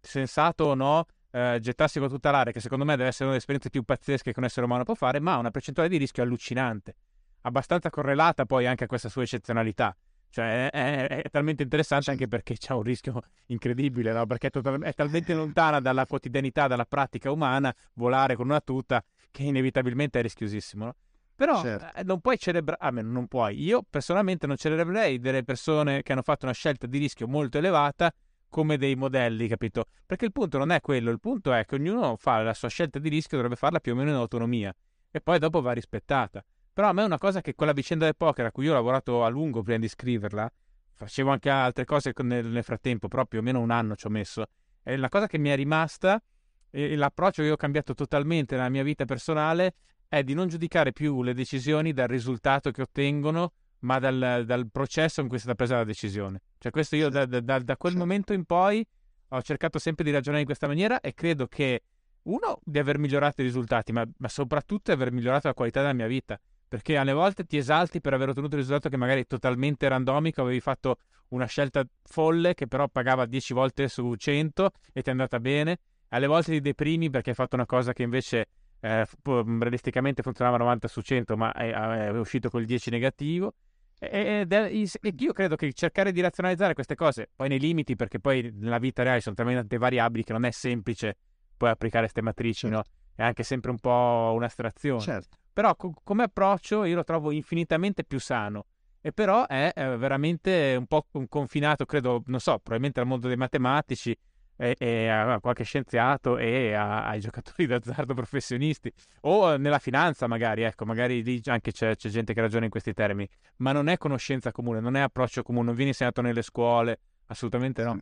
sensato o no uh, gettarsi con tutta l'area, che secondo me deve essere una delle esperienze più pazzesche che un essere umano può fare, ma ha una percentuale di rischio allucinante, abbastanza correlata poi anche a questa sua eccezionalità. Cioè, è, è, è talmente interessante anche perché c'è un rischio incredibile, no? perché è, total- è, talmente lontana dalla quotidianità, dalla pratica umana, volare con una tuta, che inevitabilmente è rischiosissimo. No? Però certo. eh, non puoi celebrare, ah, non puoi. Io personalmente non celebrerei delle persone che hanno fatto una scelta di rischio molto elevata come dei modelli, capito? Perché il punto non è quello, il punto è che ognuno fa la sua scelta di rischio, dovrebbe farla più o meno in autonomia e poi dopo va rispettata. Però a me è una cosa che quella vicenda del poker a cui io ho lavorato a lungo prima di scriverla, facevo anche altre cose nel, nel frattempo, però più o meno un anno ci ho messo, è la cosa che mi è rimasta e l'approccio che ho cambiato totalmente nella mia vita personale è di non giudicare più le decisioni dal risultato che ottengono, ma dal, dal processo in cui è stata presa la decisione. Cioè, questo io da, da, da quel momento in poi ho cercato sempre di ragionare in questa maniera e credo che, uno, di aver migliorato i risultati, ma, ma soprattutto di aver migliorato la qualità della mia vita. Perché alle volte ti esalti per aver ottenuto un risultato che magari è totalmente randomico, avevi fatto una scelta folle che però pagava 10 volte su 100 e ti è andata bene. Alle volte ti deprimi perché hai fatto una cosa che invece eh, realisticamente funzionava 90 su 100, ma è, è uscito col 10 negativo. È, e io credo che cercare di razionalizzare queste cose, poi nei limiti, perché poi nella vita reale sono talmente variabili che non è semplice poi applicare queste matrici, certo. no? È anche sempre un po' un'astrazione. Certo. Però co- come approccio io lo trovo infinitamente più sano. E però è, è veramente un po' confinato, credo, non so, probabilmente al mondo dei matematici, e, e a qualche scienziato e a, ai giocatori d'azzardo professionisti o nella finanza magari, ecco, magari lì anche c'è, c'è, gente che ragiona in questi termini, ma non è conoscenza comune, non è approccio comune, non viene insegnato nelle scuole, assolutamente no.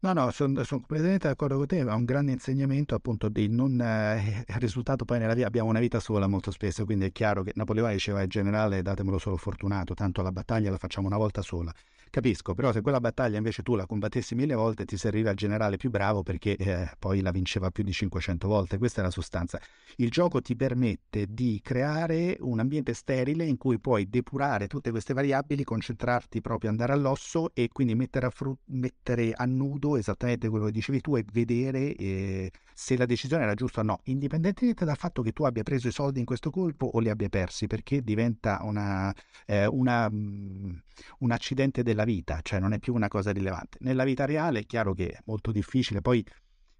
No, no, sono son completamente d'accordo con te, è un grande insegnamento appunto di non... Eh, risultato poi nella vita, abbiamo una vita sola molto spesso, quindi è chiaro che Napoleone diceva in generale datemelo solo fortunato, tanto la battaglia la facciamo una volta sola capisco, però se quella battaglia invece tu la combattessi mille volte ti serviva il generale più bravo perché eh, poi la vinceva più di 500 volte, questa è la sostanza. Il gioco ti permette di creare un ambiente sterile in cui puoi depurare tutte queste variabili, concentrarti proprio, andare all'osso e quindi mettere a, fru- mettere a nudo esattamente quello che dicevi tu e vedere eh, se la decisione era giusta o no, indipendentemente dal fatto che tu abbia preso i soldi in questo colpo o li abbia persi, perché diventa una, eh, una, mm, un accidente della vita, cioè non è più una cosa rilevante. Nella vita reale è chiaro che è molto difficile, poi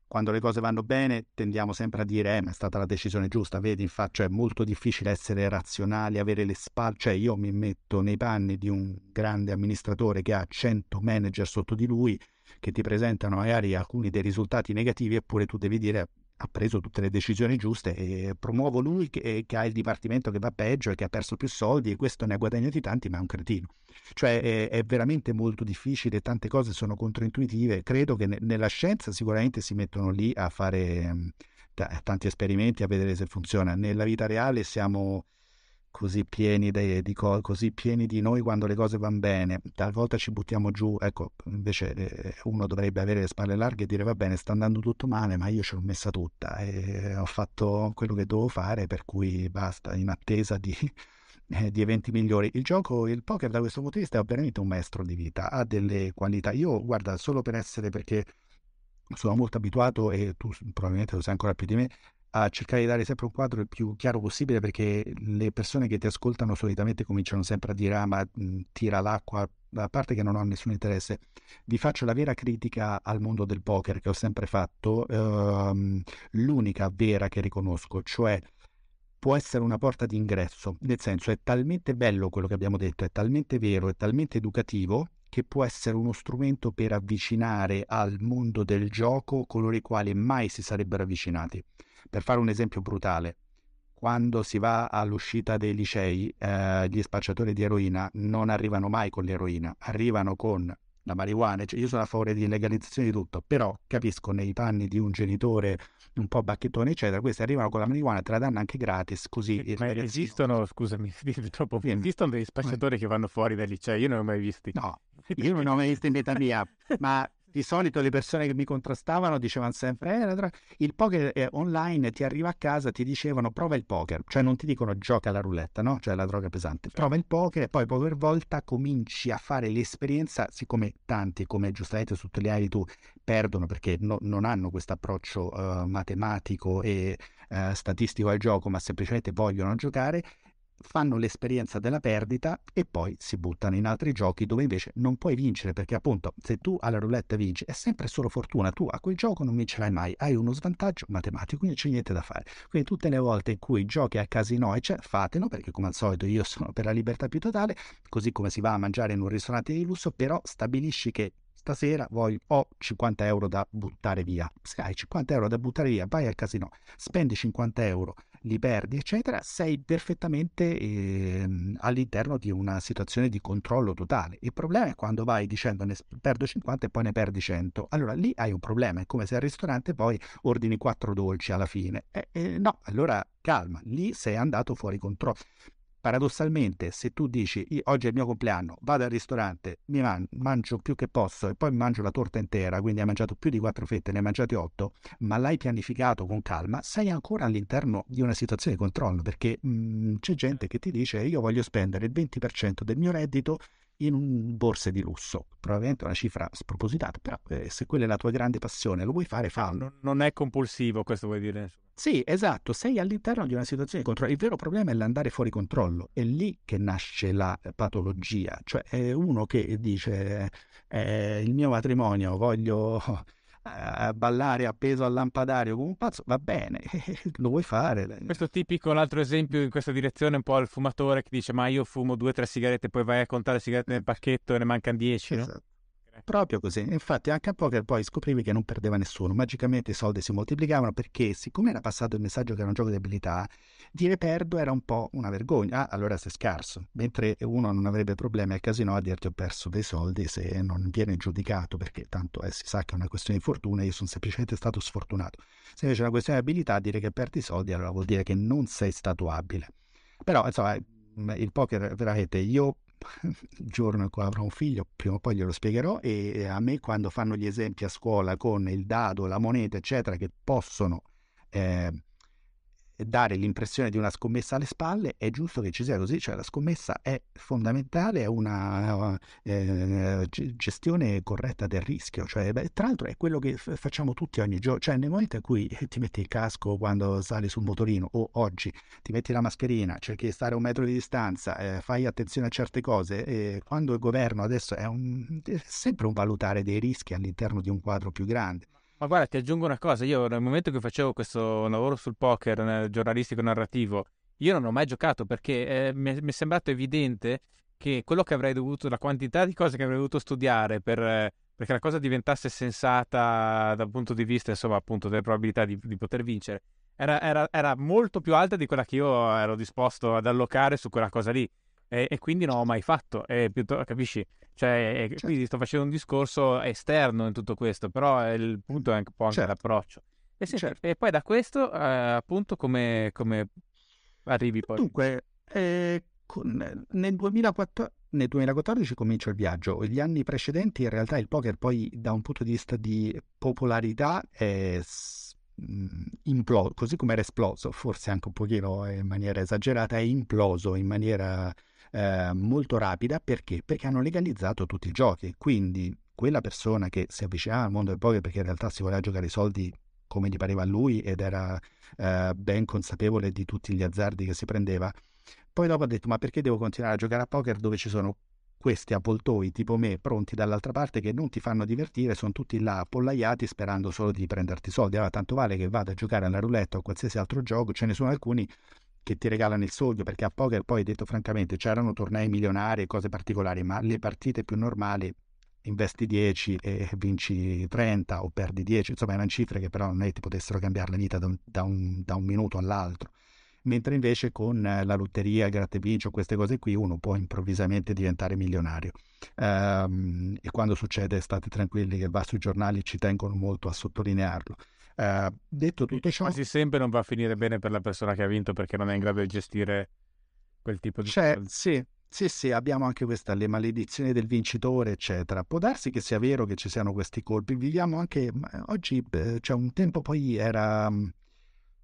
quando le cose vanno bene tendiamo sempre a dire eh, ma è stata la decisione giusta, vedi, infatti cioè, è molto difficile essere razionali, avere le spalle, cioè io mi metto nei panni di un grande amministratore che ha 100 manager sotto di lui che ti presentano magari alcuni dei risultati negativi eppure tu devi dire ha preso tutte le decisioni giuste e promuovo lui che, che, ha il dipartimento che va peggio e che ha perso più soldi e questo ne ha guadagnati tanti ma è un cretino. Cioè è, è veramente molto difficile, tante cose sono controintuitive, credo che ne, nella scienza sicuramente si mettono lì a fare um, t- tanti esperimenti a vedere se funziona, nella vita reale siamo così pieni di, di co- così pieni di noi quando le cose vanno bene, talvolta ci buttiamo giù, ecco, invece eh, uno dovrebbe avere le spalle larghe e dire va bene, sta andando tutto male, ma io ce l'ho messa tutta e ho fatto quello che dovevo fare, per cui basta, in attesa di, eh, di eventi migliori. Il gioco, il poker da questo punto di vista è veramente un maestro di vita, ha delle qualità. Io, guarda, solo per essere, perché sono molto abituato e tu probabilmente lo sai ancora più di me, a cercare di dare sempre un quadro il più chiaro possibile perché le persone che ti ascoltano solitamente cominciano sempre a dire ah ma mh, tira l'acqua, a parte che non ho nessun interesse, vi faccio la vera critica al mondo del poker che ho sempre fatto, ehm, l'unica vera che riconosco, cioè può essere una porta d'ingresso, nel senso è talmente bello quello che abbiamo detto, è talmente vero, è talmente educativo che può essere uno strumento per avvicinare al mondo del gioco coloro i quali mai si sarebbero avvicinati. Per fare un esempio brutale, quando si va all'uscita dei licei, eh, gli spacciatori di eroina non arrivano mai con l'eroina, arrivano con la marijuana. Cioè io sono a favore di legalizzazione di tutto, però capisco nei panni di un genitore un po' bacchettone, eccetera, questi arrivano con la marijuana, te la danno anche gratis, così... Ma esistono, scusami, troppo, esistono dei spacciatori che vanno fuori dai licei? Io non ho mai visti. No, io non ho mai visto in vita mia, ma di solito le persone che mi contrastavano dicevano sempre eh, il poker è online ti arriva a casa ti dicevano prova il poker cioè non ti dicono gioca la roulette no? cioè la droga pesante prova il poker e poi poi per volta cominci a fare l'esperienza siccome tanti come giustamente sottolineavi tu perdono perché no, non hanno questo approccio uh, matematico e uh, statistico al gioco ma semplicemente vogliono giocare fanno l'esperienza della perdita e poi si buttano in altri giochi dove invece non puoi vincere perché appunto se tu alla roulette vinci è sempre solo fortuna, tu a quel gioco non vincerai mai, hai uno svantaggio matematico, quindi c'è niente da fare. Quindi tutte le volte in cui giochi a casino e c'è, fatelo perché come al solito io sono per la libertà più totale, così come si va a mangiare in un ristorante di lusso, però stabilisci che stasera voglio, ho 50 euro da buttare via. Se hai 50 euro da buttare via, vai al casino, spendi 50 euro li perdi, eccetera, sei perfettamente eh, all'interno di una situazione di controllo totale. Il problema è quando vai dicendo ne perdo 50 e poi ne perdi 100. Allora lì hai un problema, è come se al ristorante poi ordini quattro dolci alla fine. Eh, eh, no, allora calma, lì sei andato fuori controllo paradossalmente, se tu dici oggi è il mio compleanno, vado al ristorante, mi man- mangio più che posso e poi mangio la torta intera, quindi hai mangiato più di quattro fette, ne hai mangiate otto, ma l'hai pianificato con calma, sei ancora all'interno di una situazione di controllo, perché mh, mm, c'è gente che ti dice io voglio spendere il 20% del mio reddito in borse di lusso. Probabilmente una cifra spropositata, però eh, se quella è la tua grande passione, lo vuoi fare, fallo. Non, non è compulsivo, questo vuoi dire? Sì, esatto, sei all'interno di una situazione di controllo. Il vero problema è l'andare fuori controllo, è lì che nasce la patologia, cioè è uno che dice eh, il mio matrimonio voglio eh, ballare appeso al lampadario come un pazzo, va bene, lo vuoi fare. Questo tipico, un altro esempio in questa direzione, un po' il fumatore che dice ma io fumo due o tre sigarette, poi vai a contare le sigarette nel pacchetto e ne mancano dieci, esatto. no? Proprio così. Infatti, anche a poker poi scoprivi che non perdeva nessuno. Magicamente i soldi si moltiplicavano perché, siccome era passato il messaggio che era un gioco di abilità, dire perdo era un po' una vergogna. Ah, allora sei scarso. Mentre uno non avrebbe problemi al casino a dirti ho perso dei soldi se non viene giudicato, perché tanto eh, si sa che è una questione di fortuna io sono semplicemente stato sfortunato. Se invece è una questione di abilità, dire che perdi i soldi, allora vuol dire che non sei stato abile. Però, insomma, il poker veramente io il giorno in cui avrò un figlio, prima o poi glielo spiegherò, e a me quando fanno gli esempi a scuola con il dado, la moneta, eccetera, che possono... Eh, dare l'impressione di una scommessa alle spalle, è giusto che ci sia così, cioè la scommessa è fondamentale, è una eh, gestione corretta del rischio, cioè, beh, tra l'altro è quello che f- facciamo tutti ogni giorno, cioè nel momento in cui ti metti il casco quando sali sul motorino o oggi ti metti la mascherina, cerchi di stare a un metro di distanza, eh, fai attenzione a certe cose, e quando il governo adesso è, un, è sempre un valutare dei rischi all'interno di un quadro più grande. Ma guarda, ti aggiungo una cosa, io nel momento che facevo questo lavoro sul poker nel giornalistico narrativo, io non ho mai giocato perché eh, mi, è, sembrato evidente che quello che avrei dovuto, la quantità di cose che avrei dovuto studiare per, eh, perché la cosa diventasse sensata dal punto di vista, insomma, appunto, delle probabilità di, di poter vincere, era, era, era molto più alta di quella che io ero disposto ad allocare su quella cosa lì. E, e, quindi non ho mai fatto, e capisci? Cioè, certo. quindi sto facendo un discorso esterno in tutto questo, però il punto è un po' anche certo. l'approccio. E, sì, certo. e, poi da questo, eh, appunto, come, come, arrivi poi? Dunque, eh, con, nel, 2004, nel 2014 comincia il viaggio. Gli anni precedenti, in realtà, il poker poi, da un punto di vista di popolarità, è imploso, così come era esploso, forse anche un pochino in maniera esagerata, è imploso in maniera eh, molto rapida perché? Perché hanno legalizzato tutti i giochi. Quindi quella persona che si avvicinava al mondo del poker perché in realtà si voleva giocare i soldi come gli pareva a lui ed era eh, ben consapevole di tutti gli azzardi che si prendeva, poi dopo ha detto ma perché devo continuare a giocare a poker dove ci sono questi avvoltoi tipo me pronti dall'altra parte che non ti fanno divertire, sono tutti là appollaiati sperando solo di prenderti soldi. Allora tanto vale che vada a giocare alla roulette o qualsiasi altro gioco, ce ne sono alcuni che ti regalano il soldo, perché a poker poi, detto francamente, c'erano tornei milionari e cose particolari, ma le partite più normali investi 10 e vinci 30 o perdi 10, insomma erano cifre che però non è che ti potessero cambiare la vita da un, da un, da un minuto all'altro. Mentre invece con la lotteria, il gratte vinci o queste cose qui uno può improvvisamente diventare milionario. Um, e quando succede state tranquilli che va sui giornali, ci tengono molto a sottolinearlo. Uh, detto tutto ciò... Quasi sempre non va a finire bene per la persona che ha vinto perché non è in grado di gestire quel tipo di... Cioè, sì, sì, sì, abbiamo anche questa, le maledizioni del vincitore, eccetera. Può darsi che sia vero che ci siano questi colpi. Viviamo anche... Oggi, cioè un tempo poi era... Mm,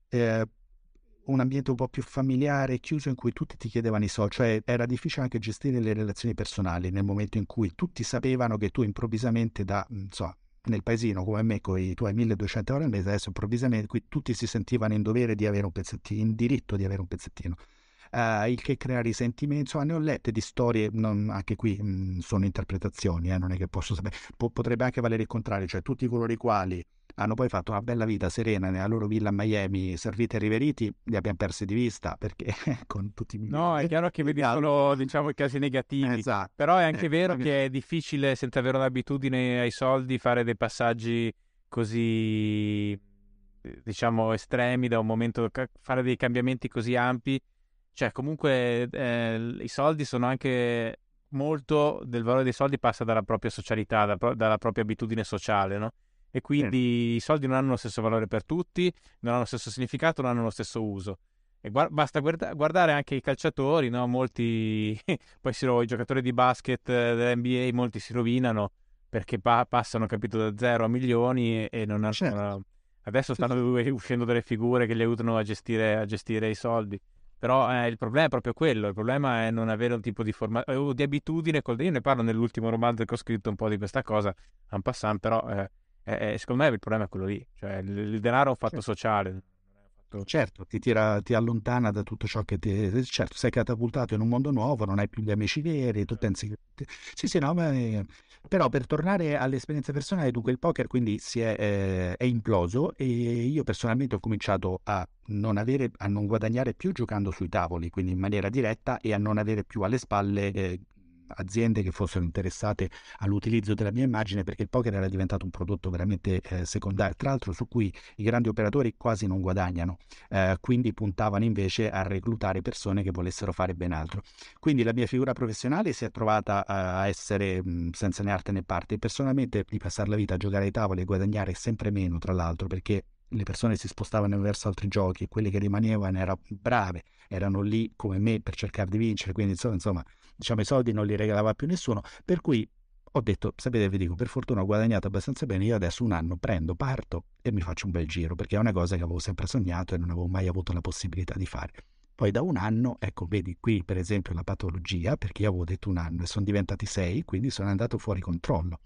eh, un ambiente un po' più familiare, chiuso, in cui tutti ti chiedevano i soldi, cioè era difficile anche gestire le relazioni personali nel momento in cui tutti sapevano che tu improvvisamente da, insomma, nel paesino come me con i tuoi 1200 euro al mese, adesso improvvisamente qui tutti si sentivano in dovere di avere un pezzettino, in diritto di avere un pezzettino. Uh, il che crea risentimento, insomma ne ho lette di storie, non, anche qui mh, mm, sono interpretazioni, eh, non è che posso sapere, po- potrebbe anche valere il contrario, cioè tutti coloro i quali hanno poi fatto una bella vita serena nella loro villa a Miami, serviti e riveriti, li abbiamo persi di vista perché con tutti i No, è chiaro che vedi solo diciamo, i casi negativi, esatto. però è anche vero che è difficile senza avere un'abitudine ai soldi fare dei passaggi così diciamo estremi da un momento fare dei cambiamenti così ampi cioè comunque eh, i soldi sono anche molto del valore dei soldi passa dalla propria socialità da, dalla propria abitudine sociale no? E quindi sì. i soldi non hanno lo stesso valore per tutti, non hanno lo stesso significato, non hanno lo stesso uso. E guard- basta guarda- guardare anche i calciatori, no? molti, poi si ro- i giocatori di basket eh, dell'NBA, molti si rovinano perché pa- passano, capito, da zero a milioni e, e non hanno... Certo. Adesso stanno uscendo delle figure che li aiutano a gestire, a gestire i soldi. Però eh, il problema è proprio quello, il problema è non avere un tipo di formazione, o di abitudine, col... io ne parlo nell'ultimo romanzo che ho scritto un po' di questa cosa, en passant, però eh, eh, secondo me il problema è quello lì, cioè il, denaro è un fatto certo. sociale. Certo, ti, tira, ti allontana da tutto ciò che ti... Certo, sei catapultato in un mondo nuovo, non hai più gli amici veri, tu pensi che... Sì, sì, no, ma... Però per tornare all'esperienza personale, dunque il poker quindi si è, eh, è imploso e io personalmente ho cominciato a non, avere, a non guadagnare più giocando sui tavoli, quindi in maniera diretta e a non avere più alle spalle eh, aziende che fossero interessate all'utilizzo della mia immagine perché il poker era diventato un prodotto veramente eh, secondario, tra l'altro su cui i grandi operatori quasi non guadagnano, eh, quindi puntavano invece a reclutare persone che volessero fare ben altro. Quindi la mia figura professionale si è trovata a essere mh, senza né arte né parte. Personalmente di passare la vita a giocare ai tavoli e guadagnare sempre meno, tra l'altro, perché le persone si spostavano verso altri giochi e quelle che rimanevano erano brave, erano lì come me per cercare di vincere, quindi insomma diciamo i soldi non li regalava più nessuno, per cui ho detto, sapete, vi dico, per fortuna ho guadagnato abbastanza bene, io adesso un anno prendo, parto e mi faccio un bel giro, perché è una cosa che avevo sempre sognato e non avevo mai avuto la possibilità di fare. Poi da un anno, ecco, vedi qui per esempio la patologia, perché io avevo detto un anno e sono diventati sei, quindi sono andato fuori controllo.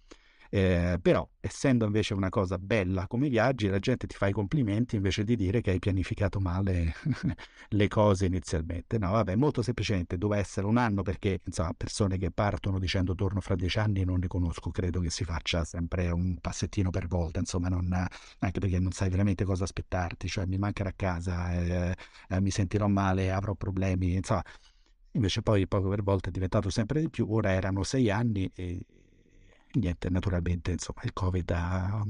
Eh, però, essendo invece una cosa bella come viaggi, la gente ti fa i complimenti invece di dire che hai pianificato male le cose inizialmente. No, vabbè, molto semplicemente doveva essere un anno perché, insomma, persone che partono dicendo torno fra dieci anni non ne conosco, credo che si faccia sempre un passettino per volta, insomma, non, anche perché non sai veramente cosa aspettarti, cioè mi mancherà a casa, eh, eh, mi sentirò male, avrò problemi, insomma. Invece poi poco per volta è diventato sempre di più, ora erano sei anni e niente, naturalmente insomma, il Covid ha,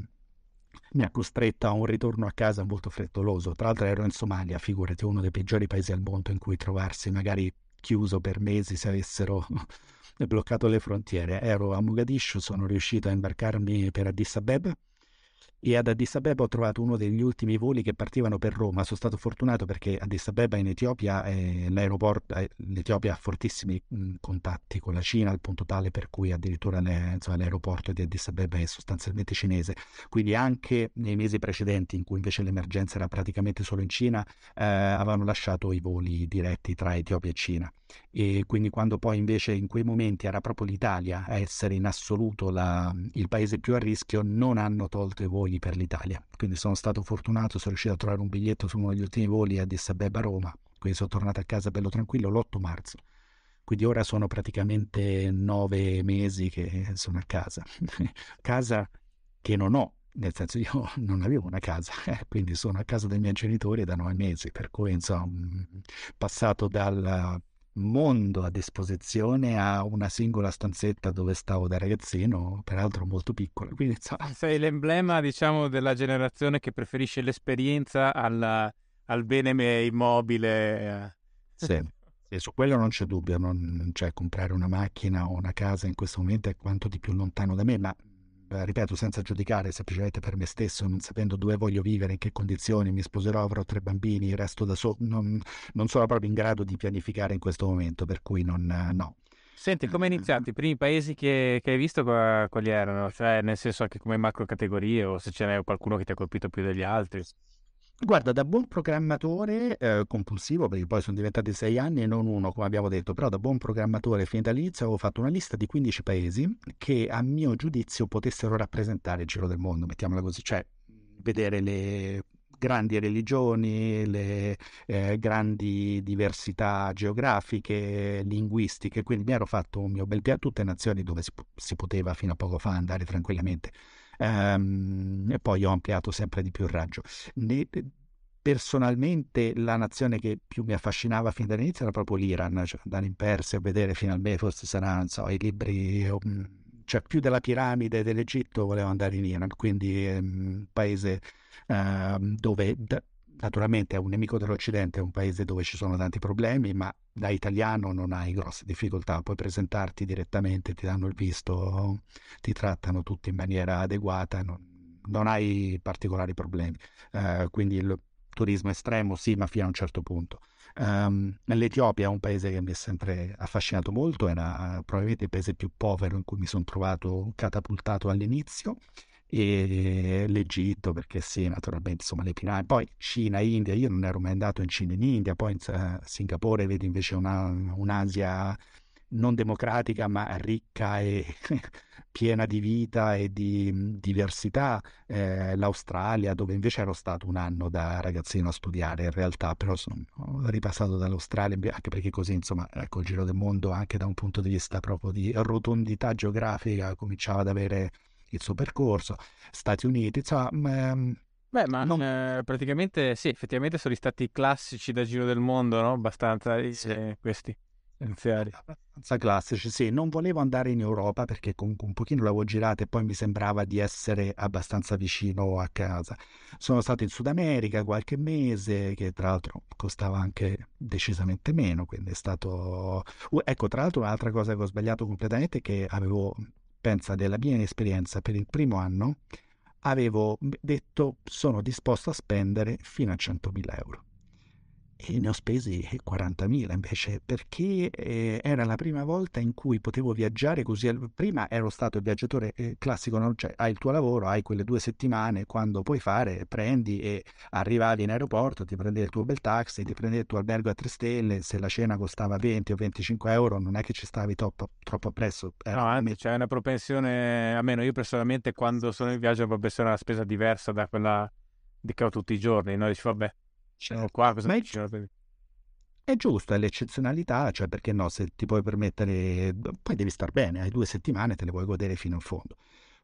mi ha costretto a un ritorno a casa molto frettoloso. Tra l'altro ero in Somalia, figurati, uno dei peggiori paesi al mondo in cui trovarsi magari chiuso per mesi se avessero bloccato le frontiere. Ero a Mogadiscio, sono riuscito a imbarcarmi per Addis Abeba e ad Addis Abeba ho trovato uno degli ultimi voli che partivano per Roma. Sono stato fortunato perché Addis Abeba in Etiopia, eh, l'aeroporto, eh, l'Etiopia ha fortissimi contatti con la Cina, al punto tale per cui addirittura le, insomma, l'aeroporto di Addis Abeba è sostanzialmente cinese. Quindi anche nei mesi precedenti, in cui invece l'emergenza era praticamente solo in Cina, eh, avevano lasciato i voli diretti tra Etiopia e Cina e quindi quando poi invece in quei momenti era proprio l'Italia a essere in assoluto la, il paese più a rischio, non hanno tolto i voli per l'Italia. Quindi sono stato fortunato, sono riuscito a trovare un biglietto su uno degli ultimi voli a Addis Abeba Roma, quindi sono tornato a casa bello tranquillo l'8 marzo. Quindi ora sono praticamente nove mesi che sono a casa. casa che non ho, nel senso io non avevo una casa, eh, quindi sono a casa dei miei genitori da nove mesi, per cui insomma passato dal mondo a disposizione a una singola stanzetta dove stavo da ragazzino, peraltro molto piccola. Quindi, insomma... Sei l'emblema, diciamo, della generazione che preferisce l'esperienza alla, al bene immobile. Sì. sì, su quello non c'è dubbio, non, cioè comprare una macchina o una casa in questo momento è quanto di più lontano da me, ma eh, ripeto, senza giudicare, semplicemente per me stesso, non sapendo dove voglio vivere, in che condizioni, mi sposerò, avrò tre bambini, resto da solo, non, non, sono proprio in grado di pianificare in questo momento, per cui non, no. Senti, come hai iniziato? I primi paesi che, che hai visto quali erano? Cioè, nel senso anche come macro categorie o se ce n'è qualcuno che ti ha colpito più degli altri? Guarda, da buon programmatore eh, compulsivo, perché poi sono diventati sei anni e non uno, come abbiamo detto, però da buon programmatore fin dall'inizio avevo fatto una lista di 15 paesi che a mio giudizio potessero rappresentare il giro del mondo, mettiamola così, cioè vedere le grandi religioni, le eh, grandi diversità geografiche, linguistiche, quindi mi ero fatto un mio bel piano, tutte nazioni dove si, si poteva fino a poco fa andare tranquillamente ehm, e poi ho ampliato sempre di più il raggio. Ne, personalmente la nazione che più mi affascinava fin dall'inizio era proprio l'Iran, cioè andare in Persia e vedere finalmente, forse saranno so, i libri, cioè più della piramide dell'Egitto volevo andare in Iran, quindi è un paese eh, dove naturalmente è un nemico dell'Occidente, è un paese dove ci sono tanti problemi, ma da italiano non hai grosse difficoltà, puoi presentarti direttamente, ti danno il visto, ti trattano tutti in maniera adeguata, non, non hai particolari problemi. Uh, quindi il turismo estremo sì, ma fino a un certo punto. Um, L'Etiopia è un paese che mi è sempre affascinato molto, era uh, probabilmente il paese più povero in cui mi sono trovato catapultato all'inizio e l'Egitto perché sì, naturalmente insomma le piramidi, poi Cina, India, io non ero mai andato in Cina in India, poi in uh, Singapore vedi invece una, un'Asia non democratica ma ricca e piena di vita e di diversità, eh, l'Australia dove invece ero stato un anno da ragazzino a studiare in realtà, però sono, ripassato dall'Australia anche perché così insomma ecco il giro del mondo anche da un punto di vista proprio di rotondità geografica cominciava ad avere il suo percorso, Stati Uniti, insomma... Ehm, Beh, ma non... eh, praticamente sì, effettivamente sono stati classici da giro del mondo, no? Abbastanza sì. eh, questi iniziali. Abbastanza classici, sì. Non volevo andare in Europa perché comunque un pochino l'avevo girata e poi mi sembrava di essere abbastanza vicino a casa. Sono stato in Sud America qualche mese, che tra l'altro costava anche decisamente meno, quindi è stato... Ecco, tra l'altro un'altra cosa che ho sbagliato completamente è che avevo pensa della mia inesperienza per il primo anno, avevo detto sono disposto a spendere fino a 100.000 euro. E ne ho spesi 40.000 invece perché eh, era la prima volta in cui potevo viaggiare così. Prima ero stato il viaggiatore eh, classico, no? cioè hai il tuo lavoro, hai quelle due settimane, quando puoi fare, prendi e arrivavi in aeroporto, ti prendevi il tuo bel taxi, ti prendevi il tuo albergo a tre stelle, se la cena costava 20 o 25 euro non è che ci stavi troppo, troppo appresso. Era no, anzi, c'è una propensione, almeno io personalmente quando sono in viaggio ho una propensione alla spesa diversa da quella di che ho tutti i giorni, no? Dici vabbè sono qua, cosa Ma è, è giusto, è l'eccezionalità, cioè perché no, se ti puoi permettere, poi devi star bene, hai due settimane, te le puoi godere fino in fondo.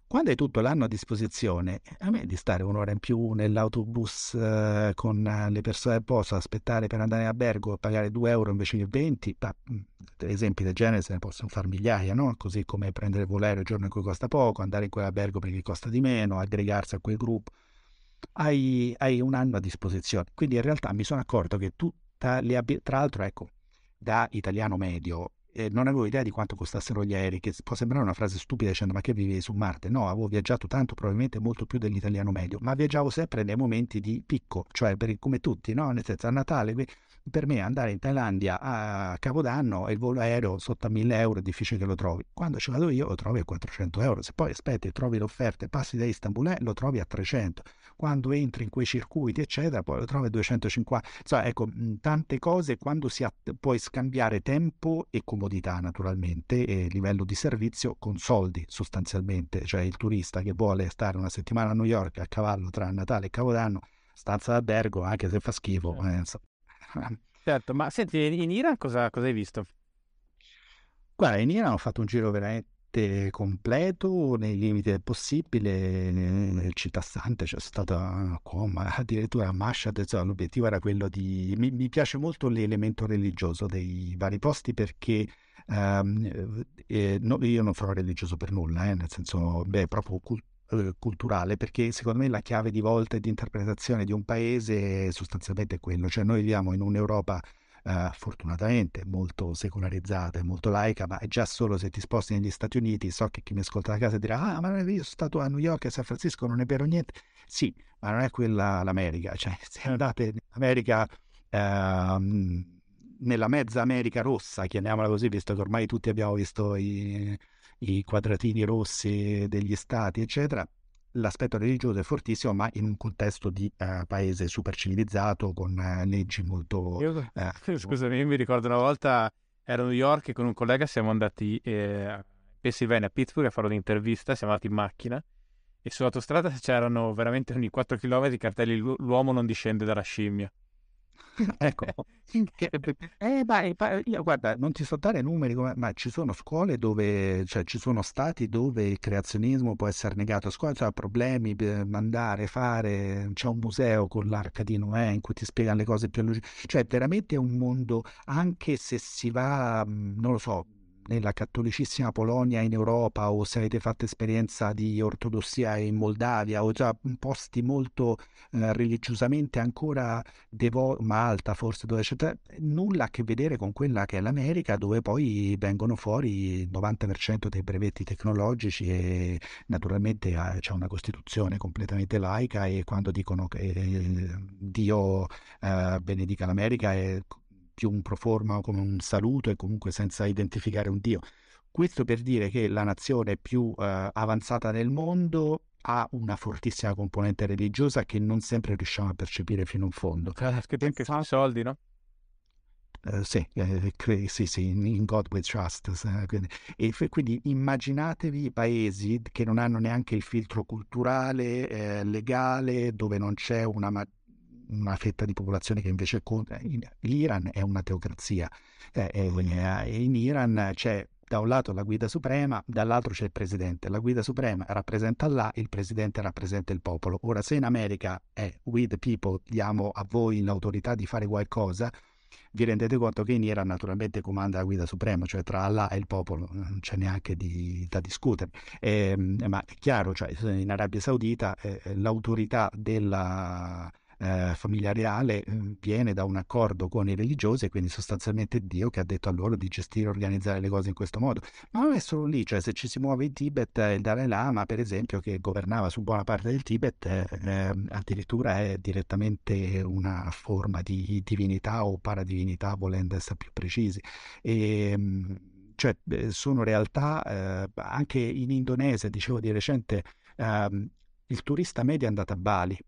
Quando hai tutto l'anno a disposizione, a me di stare un'ora in più nell'autobus eh, con le persone del posto, aspettare per andare in albergo e pagare 2 euro invece che 20, bah, esempi del genere se ne possono fare migliaia, no? Così come prendere il il giorno in cui costa poco, andare in quell'albergo perché costa di meno, aggregarsi a quel gruppo hai, hai un anno a disposizione. Quindi in realtà mi sono accorto che tutta le abitudini, tra l'altro ecco, da italiano medio, eh, non avevo idea di quanto costassero gli aerei, che può sembrare una frase stupida dicendo ma che vivevi su Marte? No, avevo viaggiato tanto, probabilmente molto più dell'italiano medio, ma viaggiavo sempre nei momenti di picco, cioè per, come tutti, no? nel senso a Natale per me andare in Thailandia a Capodanno e il volo aereo sotto a 1000 euro è difficile che lo trovi. Quando ci vado io lo trovi a 400 euro. Se poi aspetti trovi l'offerta e passi da Istanbul, eh, lo trovi a 300. Quando entri in quei circuiti, eccetera, poi lo trovi a 250. Insomma, ecco, tante cose quando si ha, puoi scambiare tempo e comodità, naturalmente, e livello di servizio con soldi, sostanzialmente. Cioè il turista che vuole stare una settimana a New York a cavallo tra Natale e Capodanno stanza d'albergo, anche se fa schifo. Certo. Eh, certo, ma senti, in Iran cosa, cosa hai visto? Guarda, in Iran ho fatto un giro veramente completo nei limiti del possibile nel città sante c'è stata Qom addirittura a Mashhad cioè, l'obiettivo era quello di mi, mi, piace molto l'elemento religioso dei vari posti perché um, eh, no, io non farò religioso per nulla eh, nel senso beh proprio cult- eh, culturale, perché secondo me la chiave di volta e di interpretazione di un paese sostanzialmente è quello, cioè noi viviamo in un'Europa Uh, fortunatamente molto secolarizzata e molto laica, ma è già solo se ti sposti negli Stati Uniti, so che chi mi ascolta da casa dirà ah ma io sono stato a New York e a San Francisco, non è vero niente. Sì, ma non è quella l'America, cioè se andate in America... Uh, nella mezza America rossa, chiamiamola così, visto che ormai tutti abbiamo visto i, i quadratini rossi degli stati, eccetera, l'aspetto religioso è fortissimo, ma in un contesto di uh, paese super civilizzato con uh, leggi molto. Io, uh, scusami, io mi ricordo una volta ero a New York e con un collega siamo andati eh, a Pennsylvania, a Pittsburgh, a fare un'intervista. Siamo andati in macchina e sull'autostrada c'erano veramente ogni 4 km cartelli: l'uomo non discende dalla scimmia. ecco, eh, beh, io guarda, non ti so dare numeri, ma ci sono scuole dove, cioè ci sono stati dove il creazionismo può essere negato. A scuola, cioè problemi per mandare, fare, c'è un museo con l'arca di Noè in cui ti spiegano le cose più logiche, cioè veramente è un mondo, anche se si va, non lo so, nella cattolicissima Polonia in Europa o se avete fatto esperienza di ortodossia in Moldavia o già posti molto eh, religiosamente ancora devoti, Malta forse dove c'è nulla a che vedere con quella che è l'America dove poi vengono fuori il 90% dei brevetti tecnologici e naturalmente eh, c'è una costituzione completamente laica e quando dicono che eh, Dio eh, benedica l'America è più un proforma come un saluto e comunque senza identificare un Dio. Questo per dire che la nazione più eh, avanzata nel mondo ha una fortissima componente religiosa che non sempre riusciamo a percepire fino in fondo. Che anche fa soldi, no? Uh, sì, eh, sì, sì, in God we trust. Quindi, e f- quindi immaginatevi paesi che non hanno neanche il filtro culturale, eh, legale, dove non c'è una, ma- una fetta di popolazione che invece conta. L'Iran è una teocrazia eh, e in Iran c'è da un lato la guida suprema, dall'altro c'è il presidente. La guida suprema rappresenta Allah, il presidente rappresenta il popolo. Ora, se in America è we the people, diamo a voi l'autorità di fare qualcosa, vi rendete conto che in Iran naturalmente comanda la guida suprema, cioè tra Allah e il popolo, non c'è neanche di, da discutere. Eh, ma è chiaro, cioè, in Arabia Saudita eh, l'autorità della eh, famiglia reale eh, viene da un accordo con i religiosi e quindi sostanzialmente Dio che ha detto a loro di gestire e organizzare le cose in questo modo. Ma non è solo lì, cioè se ci si muove in Tibet, il Dalai Lama per esempio che governava su buona parte del Tibet eh, ehm, addirittura è direttamente una forma di divinità o paradivinità volendo essere più precisi. E, ehm, cioè sono realtà eh, anche in Indonesia, dicevo di recente, ehm, il turista medio è andato a Bali,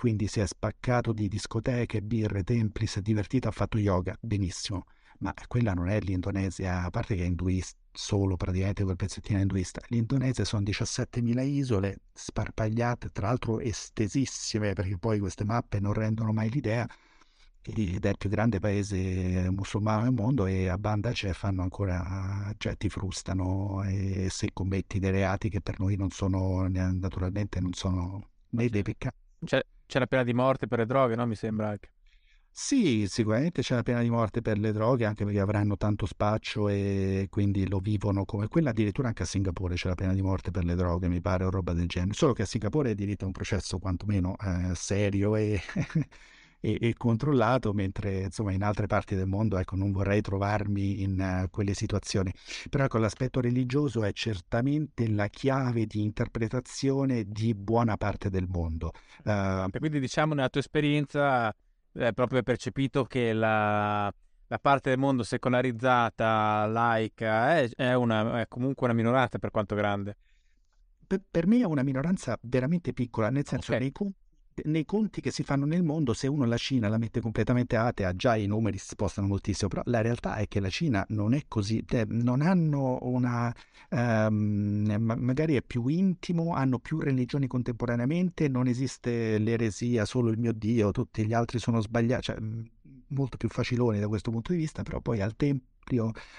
quindi si è spaccato di discoteche, birre, templi, si è divertito, ha fatto yoga, benissimo, ma quella non è l'Indonesia, a parte che è induista, solo praticamente quel pezzettino induista. L'Indonesia sono 17.000 isole sparpagliate, tra l'altro estesissime, perché poi queste mappe non rendono mai l'idea, ed è il più grande paese musulmano del mondo e a banda c'è fanno ancora, cioè ti frustano e se commetti dei reati che per noi non sono, naturalmente non sono né dei peccati. C'è, c'è la pena di morte per le droghe, no? Mi sembra anche. Sì, sicuramente c'è la pena di morte per le droghe, anche perché avranno tanto spaccio e quindi lo vivono come quella. Addirittura anche a Singapore c'è la pena di morte per le droghe, mi pare, o roba del genere. Solo che a Singapore è diritto a un processo quantomeno eh, serio e e, e, controllato, mentre insomma in altre parti del mondo ecco, non vorrei trovarmi in uh, quelle situazioni. Però ecco, l'aspetto religioso è certamente la chiave di interpretazione di buona parte del mondo. Uh, quindi diciamo nella tua esperienza è proprio percepito che la, la parte del mondo secolarizzata, laica, è, è, una, è comunque una minoranza per quanto grande. Per, per, me è una minoranza veramente piccola, nel senso okay. nei, nei conti che si fanno nel mondo, se uno la Cina la mette completamente atea, già i numeri si spostano moltissimo, però la realtà è che la Cina non è così, non hanno una, um, magari è più intimo, hanno più religioni contemporaneamente, non esiste l'eresia, solo il mio Dio, tutti gli altri sono sbagliati, cioè, molto più faciloni da questo punto di vista, però poi al tempo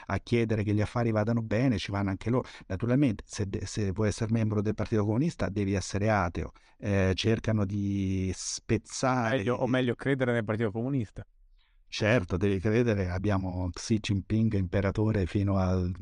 a chiedere che gli affari vadano bene, ci vanno anche loro. Naturalmente, se, se vuoi essere membro del Partito Comunista, devi essere ateo. Eh, cercano di spezzare. Meglio, o meglio, credere nel Partito Comunista. Certo, devi credere. Abbiamo Xi Jinping imperatore fino, al,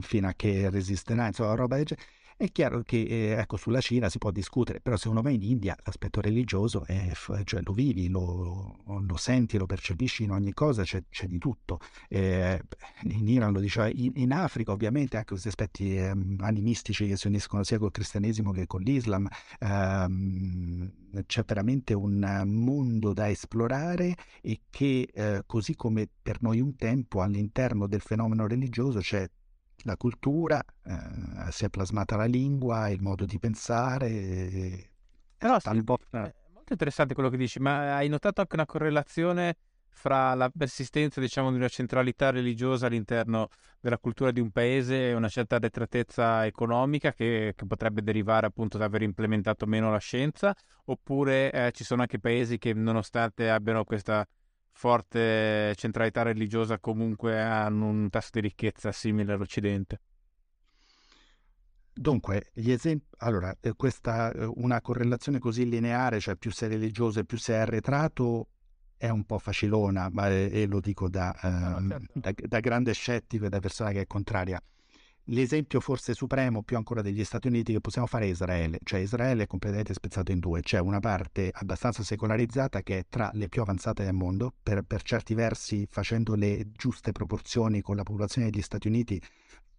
fino a che resisterà, insomma, roba del genere. È chiaro che eh, ecco, sulla Cina si può discutere, però se uno va in India l'aspetto religioso è, cioè, lo vivi, lo, lo, senti, lo percepisci in ogni cosa, c'è, c'è di tutto. Eh, in Iran lo diceva, in, in, Africa ovviamente anche questi aspetti eh, animistici che si uniscono sia col cristianesimo che con l'Islam, ehm, c'è veramente un mondo da esplorare e che eh, così come per noi un tempo all'interno del fenomeno religioso c'è la cultura, eh, si è plasmata la lingua, il modo di pensare. E... Però sì, è molto interessante quello che dici, ma hai notato anche una correlazione fra la persistenza diciamo, di una centralità religiosa all'interno della cultura di un paese e una certa arretratezza economica che, che potrebbe derivare appunto da aver implementato meno la scienza, oppure eh, ci sono anche paesi che nonostante abbiano questa forte centralità religiosa comunque hanno un tasso di ricchezza simile all'Occidente. Dunque, gli esempi, allora, eh, questa, eh, una correlazione così lineare, cioè più sei religioso e più sei arretrato, è un po' facilona, ma, e lo dico da, no, certo. da, da grande scettico e da persona che è contraria l'esempio forse supremo più ancora degli Stati Uniti che possiamo fare è Israele, cioè Israele è completamente spezzato in due, c'è una parte abbastanza secolarizzata che è tra le più avanzate del mondo, per, per certi versi facendo le giuste proporzioni con la popolazione degli Stati Uniti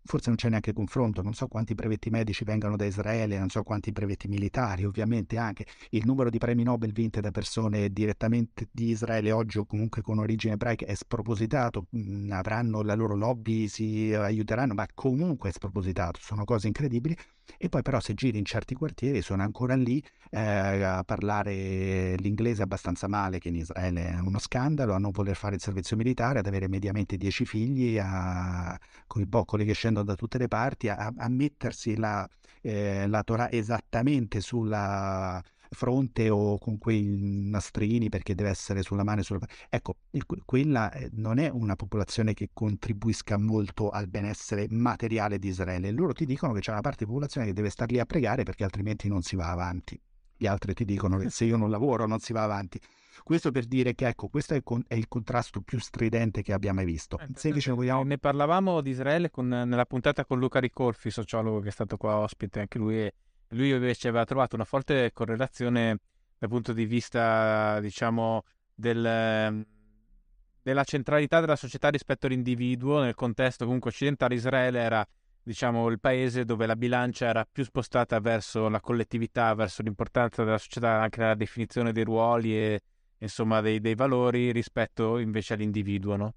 forse non c'è neanche confronto, non so quanti brevetti medici vengano da Israele, non so quanti brevetti militari, ovviamente anche. Il numero di premi Nobel vinte da persone direttamente di Israele oggi o comunque con origine ebraica è spropositato, mm, avranno la loro lobby, si aiuteranno, ma comunque è spropositato, sono cose incredibili. E poi però se giri in certi quartieri sono ancora lì eh, a parlare l'inglese abbastanza male, che in Israele è uno scandalo, a non voler fare il servizio militare, ad avere mediamente dieci figli, a, con i boccoli che scendono da tutte le parti, a, a mettersi la, eh, la Torah esattamente sulla fronte o con quei nastrini perché deve essere sulla mano e sulla... Ecco, quella eh, non è una popolazione che contribuisca molto al benessere materiale di Israele. Loro ti dicono che c'è una parte di popolazione che deve star lì a pregare perché altrimenti non si va avanti. Gli altri ti dicono che se io non lavoro non si va avanti. Questo per dire che ecco, questo è il, con- è il contrasto più stridente che abbia mai visto. Eh, se invece vogliamo... Ne parlavamo di Israele con, nella puntata con Luca Ricolfi, sociologo che è stato qua ospite, anche lui è lui invece aveva trovato una forte correlazione dal punto di vista, diciamo, del, della centralità della società rispetto all'individuo, nel contesto comunque occidentale, Israele era diciamo, il paese dove la bilancia era più spostata verso la collettività, verso l'importanza della società anche nella definizione dei ruoli e insomma dei, dei valori rispetto invece all'individuo, no?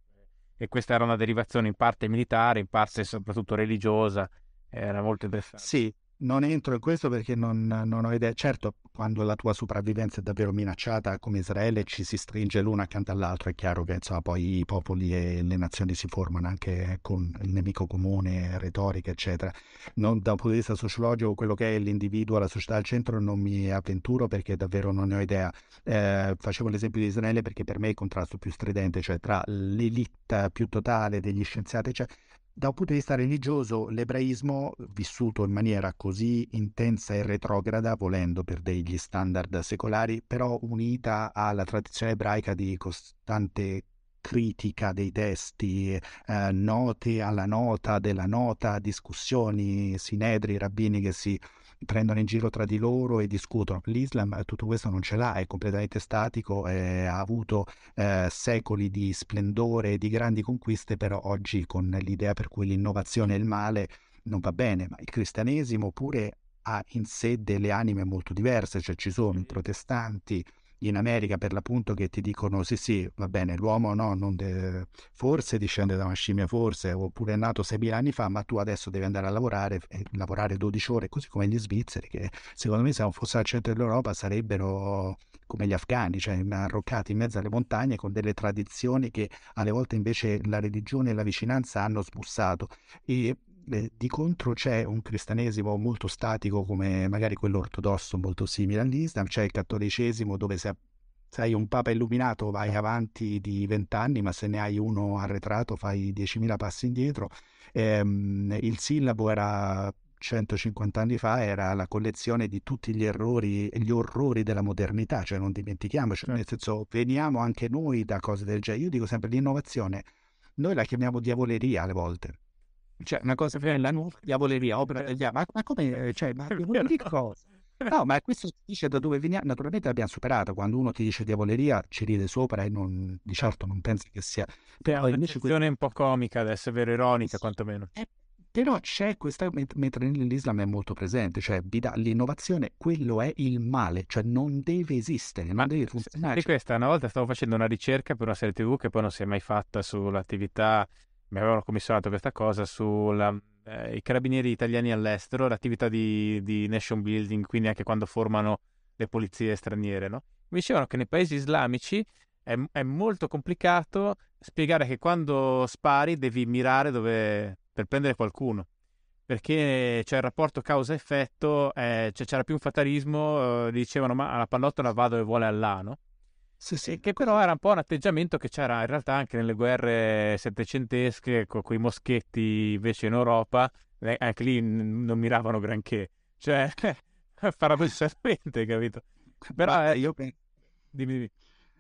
E questa era una derivazione in parte militare, in parte soprattutto religiosa, era molto interessante. Sì, non entro in questo perché non, non, ho idea. Certo, quando la tua sopravvivenza è davvero minacciata come Israele ci si stringe l'una accanto all'altra, è chiaro che insomma, poi i popoli e le nazioni si formano anche con il nemico comune, retorica, eccetera. Non, da un punto di vista sociologico, quello che è l'individuo, la società al centro, non mi avventuro perché davvero non ne ho idea. Eh, facevo l'esempio di Israele perché per me è il contrasto più stridente, cioè tra l'elite più totale degli scienziati, eccetera da un punto di vista religioso, l'ebraismo, vissuto in maniera così intensa e retrograda, volendo per degli standard secolari, però unita alla tradizione ebraica di costante critica dei testi, eh, note alla nota della nota, discussioni, sinedri, rabbini che si prendono in giro tra di loro e discutono. L'Islam tutto questo non ce l'ha, è completamente statico, eh, ha avuto eh, secoli di splendore e di grandi conquiste, però oggi con l'idea per cui l'innovazione è il male non va bene, ma il cristianesimo pure ha in sé delle anime molto diverse, cioè ci sono i protestanti, in America per l'appunto che ti dicono sì sì va bene l'uomo no, de... forse discende da una scimmia forse oppure è nato 6.000 anni fa ma tu adesso devi andare a lavorare e lavorare 12 ore così come gli svizzeri che secondo me se non fosse al centro dell'Europa sarebbero come gli afghani cioè arroccati in mezzo alle montagne con delle tradizioni che alle volte invece la religione e la vicinanza hanno smussato. E di contro c'è un cristianesimo molto statico come magari quello ortodosso molto simile all'Islam, c'è il cattolicesimo dove se sei un papa illuminato vai avanti di vent'anni, ma se ne hai uno arretrato fai 10.000 passi indietro. Ehm, il sillabo era 150 anni fa era la collezione di tutti gli errori e gli orrori della modernità, cioè non dimentichiamoci, nel senso veniamo anche noi da cose del genere. Io dico sempre l'innovazione, noi la chiamiamo diavoleria alle volte cioè una cosa la nuova diavoleria, opera degli ma, ma come, cioè, ma che cosa? No, ma questo si dice da dove veniamo, naturalmente l'abbiamo superato, quando uno ti dice diavoleria ci ride sopra e non, di certo non pensa che sia... Però invece... Questa... è un po' comica adesso, è vero, ironica quantomeno. Eh, però c'è questa, mentre nell'Islam è molto presente, cioè l'innovazione, quello è il male, cioè non deve esistere, non Ma deve funzionare. Di questa, una volta stavo facendo una ricerca per una serie tv che poi non si è mai fatta sull'attività mi avevano commissionato questa cosa sui eh, carabinieri italiani all'estero, l'attività di, di, nation building, quindi anche quando formano le polizie straniere, no? Mi dicevano che nei paesi islamici è, è, molto complicato spiegare che quando spari devi mirare dove, per prendere qualcuno. Perché c'è il rapporto causa-effetto, eh, cioè c'era più un fatalismo, eh, dicevano ma la pallottola va dove vuole Allah, no? Sì, sì. Che però era un po' un atteggiamento che c'era in realtà anche nelle guerre settecentesche, con quei moschetti invece in Europa, eh, anche lì non miravano granché. Cioè, paradossalmente, capito? Però eh, io penso... Dimmi, dimmi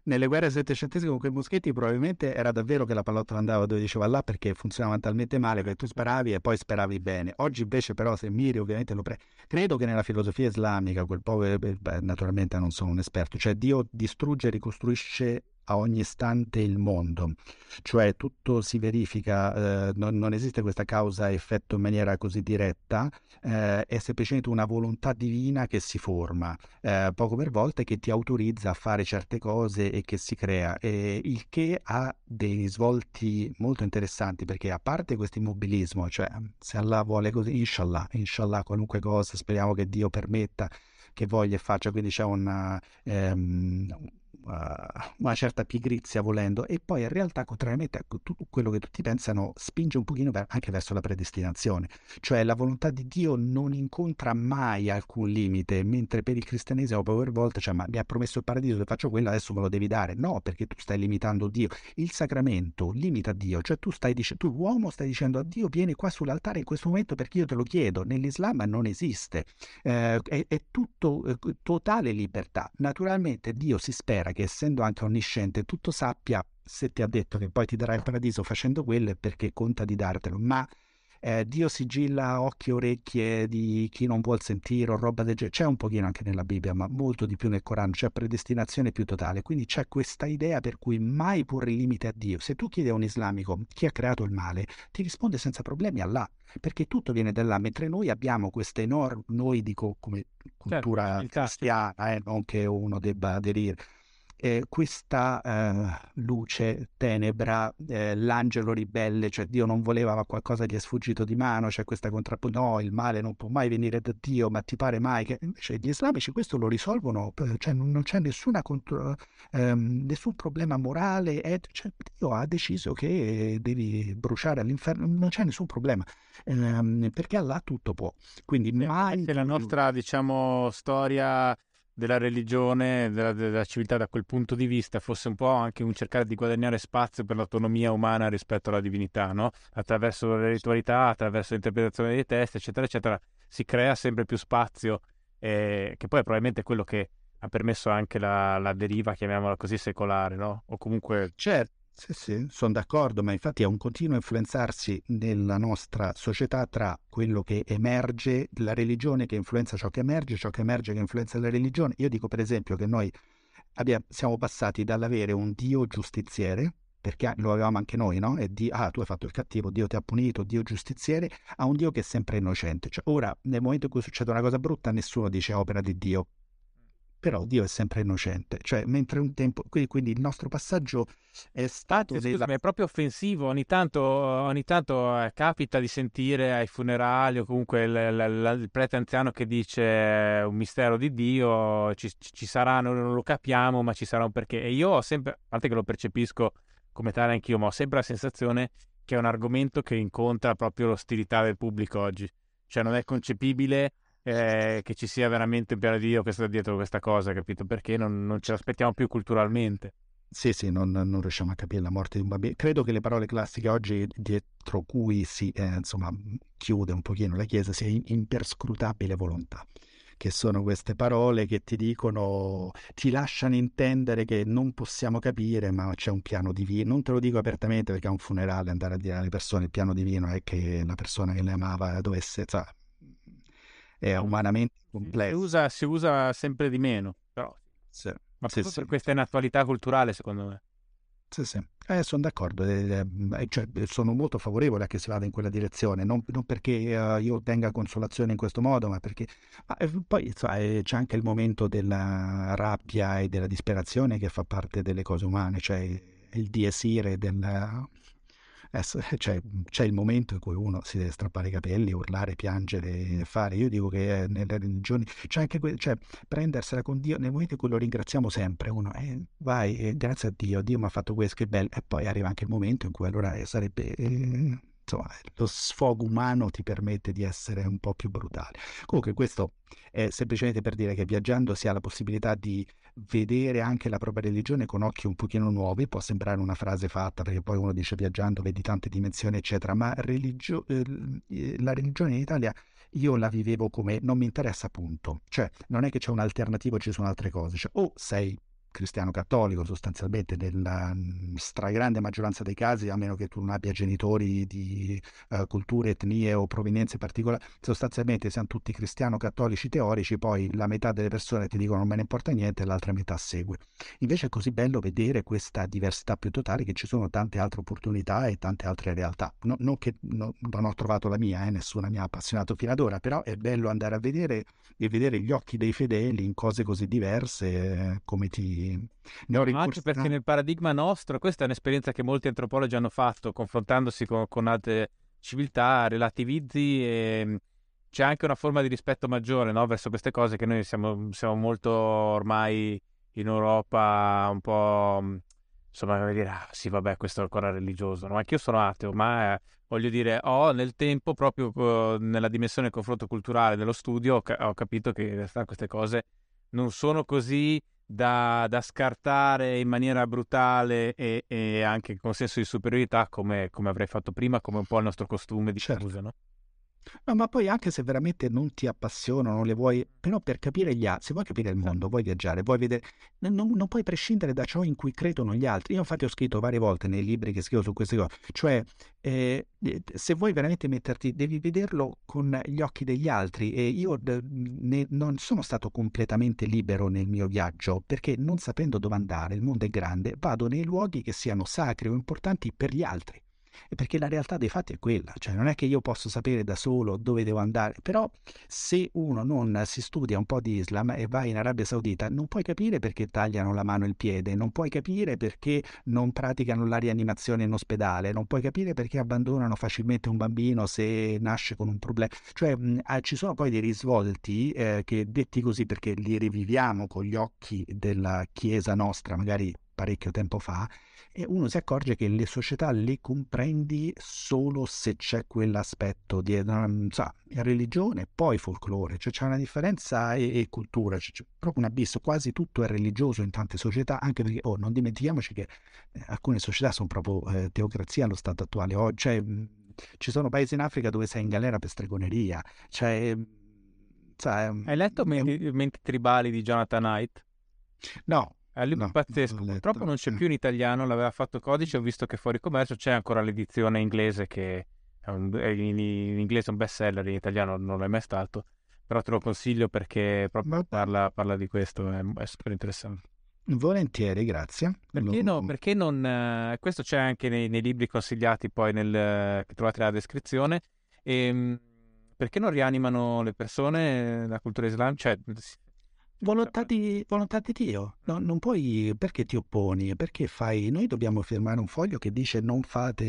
nelle guerre settecentesche con quei moschetti probabilmente era davvero che la pallottola andava dove diceva là perché funzionava talmente male che tu sparavi e poi speravi bene. Oggi invece però se miri ovviamente lo pre... Credo che nella filosofia islamica, quel po', eh, beh, naturalmente non sono un esperto, cioè Dio distrugge e ricostruisce a ogni istante il mondo, cioè tutto si verifica, eh, non, non, esiste questa causa-effetto in maniera così diretta, eh, è semplicemente una volontà divina che si forma eh, poco per volta e che ti autorizza a fare certe cose e che si crea, il che ha dei svolti molto interessanti perché a parte questo immobilismo, cioè se Allah vuole così, inshallah, inshallah qualunque cosa, speriamo che Dio permetta che voglia e faccia, quindi c'è una... Ehm, una certa pigrizia volendo e poi in realtà contrariamente a tutto quello che tutti pensano spinge un pochino anche verso la predestinazione. Cioè la volontà di Dio non incontra mai alcun limite mentre per il cristianesimo power volte cioè ma mi ha promesso il paradiso se faccio quello adesso me lo devi dare no perché tu stai limitando Dio. Il sacramento limita Dio cioè tu stai dicendo tu uomo stai dicendo a Dio vieni qua sull'altare in questo momento perché io te lo chiedo nell'Islam non esiste. Eh, è, è tutto eh, totale libertà. Naturalmente Dio si spera che essendo anche onnisciente tutto sappia se ti ha detto che poi ti darà il paradiso facendo quello è perché conta di dartelo, ma eh, Dio sigilla occhi e orecchie di chi non vuol sentire o roba del genere. C'è un pochino anche nella Bibbia, ma molto di più nel Corano, c'è predestinazione più totale. Quindi c'è questa idea per cui mai porre limite a Dio. Se tu chiedi a un islamico chi ha creato il male, ti risponde senza problemi Allah, perché tutto viene da là, mentre noi abbiamo questa enorme, noi dico come certo, cultura certo, cristiana, eh, non che uno debba aderire eh, questa eh, luce, tenebra, eh, l'angelo ribelle, cioè Dio non voleva ma qualcosa gli è sfuggito di mano, c'è questa contrapposizione, no, il male non può mai venire da Dio, ma ti pare mai che... Invece gli islamici questo lo risolvono, cioè non, c'è nessuna contro, ehm, nessun problema morale, eh, cioè, Dio ha deciso che devi bruciare all'inferno, non c'è nessun problema, ehm, perché Allah tutto può. Quindi mai... La nostra, diciamo, storia della religione, della, della, civiltà da quel punto di vista fosse un po' anche un cercare di guadagnare spazio per l'autonomia umana rispetto alla divinità, no? Attraverso le ritualità, attraverso l'interpretazione dei testi, eccetera, eccetera, si crea sempre più spazio, eh, che poi è probabilmente quello che ha permesso anche la, la deriva, chiamiamola così, secolare, no? O comunque... Certo. Sì, sì, sono d'accordo, ma infatti è un continuo influenzarsi nella nostra società tra quello che emerge, la religione che influenza ciò che emerge, ciò che emerge che influenza la religione. Io dico per esempio che noi abbiamo, siamo passati dall'avere un Dio giustiziere, perché lo avevamo anche noi, no? E di, ah, tu hai fatto il cattivo, Dio ti ha punito, Dio giustiziere, a un Dio che è sempre innocente. Cioè, ora, nel momento in cui succede una cosa brutta, nessuno dice opera di Dio, però Dio è sempre innocente, cioè mentre un tempo, quindi, quindi il nostro passaggio è stato... Scusami, della... è proprio offensivo, ogni tanto, ogni tanto eh, capita di sentire ai funerali o comunque il, il, il, prete anziano che dice eh, un mistero di Dio, ci, ci sarà, non, non, lo capiamo, ma ci sarà un perché. E io ho sempre, a parte che lo percepisco come tale anch'io, ma ho sempre la sensazione che è un argomento che incontra proprio l'ostilità del pubblico oggi. Cioè non è concepibile eh, che ci sia veramente di Dio che sta dietro questa cosa, capito? Perché non, non ce l'aspettiamo più culturalmente. Sì, sì, non, non, riusciamo a capire la morte di un bambino. Credo che le parole classiche oggi dietro cui si eh, insomma, chiude un pochino la Chiesa sia imperscrutabile volontà, che sono queste parole che ti dicono, ti lasciano intendere che non possiamo capire, ma c'è un piano divino. Non te lo dico apertamente perché a un funerale andare a dire alle persone il piano divino è che la persona che le amava dovesse, cioè, è umanamente complesso. Si usa, si usa sempre di meno, però. Sì. Ma sì, sì. questa è un'attualità culturale, secondo me. Sì, sì, eh, sono d'accordo, eh, eh, cioè, sono molto favorevole a che si vada in quella direzione, non, non perché uh, io ottenga consolazione in questo modo, ma perché ma, eh, poi sai, c'è anche il momento della rabbia e della disperazione che fa parte delle cose umane, cioè il diesire del, cioè, c'è il momento in cui uno si deve strappare i capelli, urlare, piangere, fare. Io dico che eh, nelle religioni c'è anche que- cioè, prendersela con Dio nel momento in cui lo ringraziamo sempre. Uno, eh, vai, eh, grazie a Dio, Dio mi ha fatto questo, che bello. E poi arriva anche il momento in cui allora eh, sarebbe. Eh, insomma, lo sfogo umano ti permette di essere un po' più brutale. Comunque, questo è semplicemente per dire che viaggiando si ha la possibilità di vedere anche la propria religione con occhi un pochino nuovi, può sembrare una frase fatta perché poi uno dice viaggiando vedi tante dimensioni eccetera, ma religio- eh, la religione in Italia io la vivevo come non mi interessa punto, cioè non è che c'è un'alternativa, ci sono altre cose, cioè o sei cristiano cattolico sostanzialmente nella mm, stragrande maggioranza dei casi, a meno che tu non abbia genitori di uh, culture, etnie o provenienze particolari, sostanzialmente siamo tutti cristiano cattolici teorici, poi la metà delle persone ti dicono non me ne importa niente e l'altra metà segue. Invece è così bello vedere questa diversità più totale che ci sono tante altre opportunità e tante altre realtà. No, non che no, non ho trovato la mia, eh, nessuna mi ha appassionato fino ad ora, però è bello andare a vedere e vedere gli occhi dei fedeli in cose così diverse eh, come ti rincorsa... Anche perché nel paradigma nostro, questa è un'esperienza che molti antropologi hanno fatto confrontandosi con, con altre civiltà, relativizzi e c'è anche una forma di rispetto maggiore no? verso queste cose che noi siamo, siamo, molto ormai in Europa un po' insomma come dire ah, sì vabbè questo è ancora religioso no? anche io sono ateo ma eh, voglio dire ho nel tempo proprio uh, nella dimensione del confronto culturale dello studio ho, ca- ho capito che in realtà queste cose non sono così da, da, scartare in maniera brutale e, e, anche con senso di superiorità come, come, avrei fatto prima, come un po' il nostro costume di certo. scusa, no? No, ma poi anche se veramente non ti appassionano, le vuoi, però per capire gli altri, se vuoi capire il mondo, vuoi viaggiare, vuoi vedere, non, non, puoi prescindere da ciò in cui credono gli altri. Io infatti ho scritto varie volte nei libri che scrivo su queste cose, cioè eh, se vuoi veramente metterti, devi vederlo con gli occhi degli altri e io ne, non sono stato completamente libero nel mio viaggio perché non sapendo dove andare, il mondo è grande, vado nei luoghi che siano sacri o importanti per gli altri perché la realtà dei fatti è quella, cioè non è che io posso sapere da solo dove devo andare, però se uno non si studia un po' di Islam e va in Arabia Saudita, non puoi capire perché tagliano la mano e il piede, non puoi capire perché non praticano la rianimazione in ospedale, non puoi capire perché abbandonano facilmente un bambino se nasce con un problema, cioè ah, ci sono poi dei risvolti eh, che detti così perché li riviviamo con gli occhi della Chiesa nostra, magari parecchio tempo fa, e uno si accorge che le società le comprendi solo se c'è quell'aspetto di so, religione, poi folklore, cioè c'è una differenza e, e cultura, cioè, c'è proprio un abisso, quasi tutto è religioso in tante società, anche perché oh, non dimentichiamoci che eh, alcune società sono proprio eh, teocrazia allo stato attuale, oh, cioè, mh, ci sono paesi in Africa dove sei in galera per stregoneria, cioè... Cioè, Hai letto Menti, Menti Tribali di Jonathan Knight? No, è un libro no, pazzesco, purtroppo non c'è più in italiano, l'aveva fatto codice, ho visto che fuori commercio c'è ancora l'edizione inglese che è, un, è in, in, inglese un best seller, in italiano non l'è mai stato, però te lo consiglio perché proprio parla, parla, di questo, è, è, super interessante. Volentieri, grazie. Perché, no, perché non... Eh, questo c'è anche nei, nei, libri consigliati poi nel, che trovate nella descrizione, e, ehm, perché non rianimano le persone la cultura islamica? Cioè, Volontà di, volontà di Dio, no, non puoi, perché ti opponi? Perché fai, noi dobbiamo firmare un foglio che dice non fate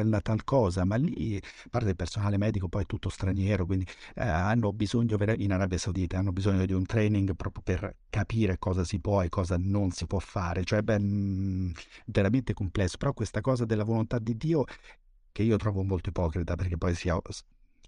eh, la tal cosa, ma lì, a parte il personale medico, poi è tutto straniero, quindi eh, hanno bisogno, in Arabia Saudita, hanno bisogno di un training proprio per capire cosa si può e cosa non si può fare, cioè è veramente complesso, però questa cosa della volontà di Dio che io trovo molto ipocrita perché poi si,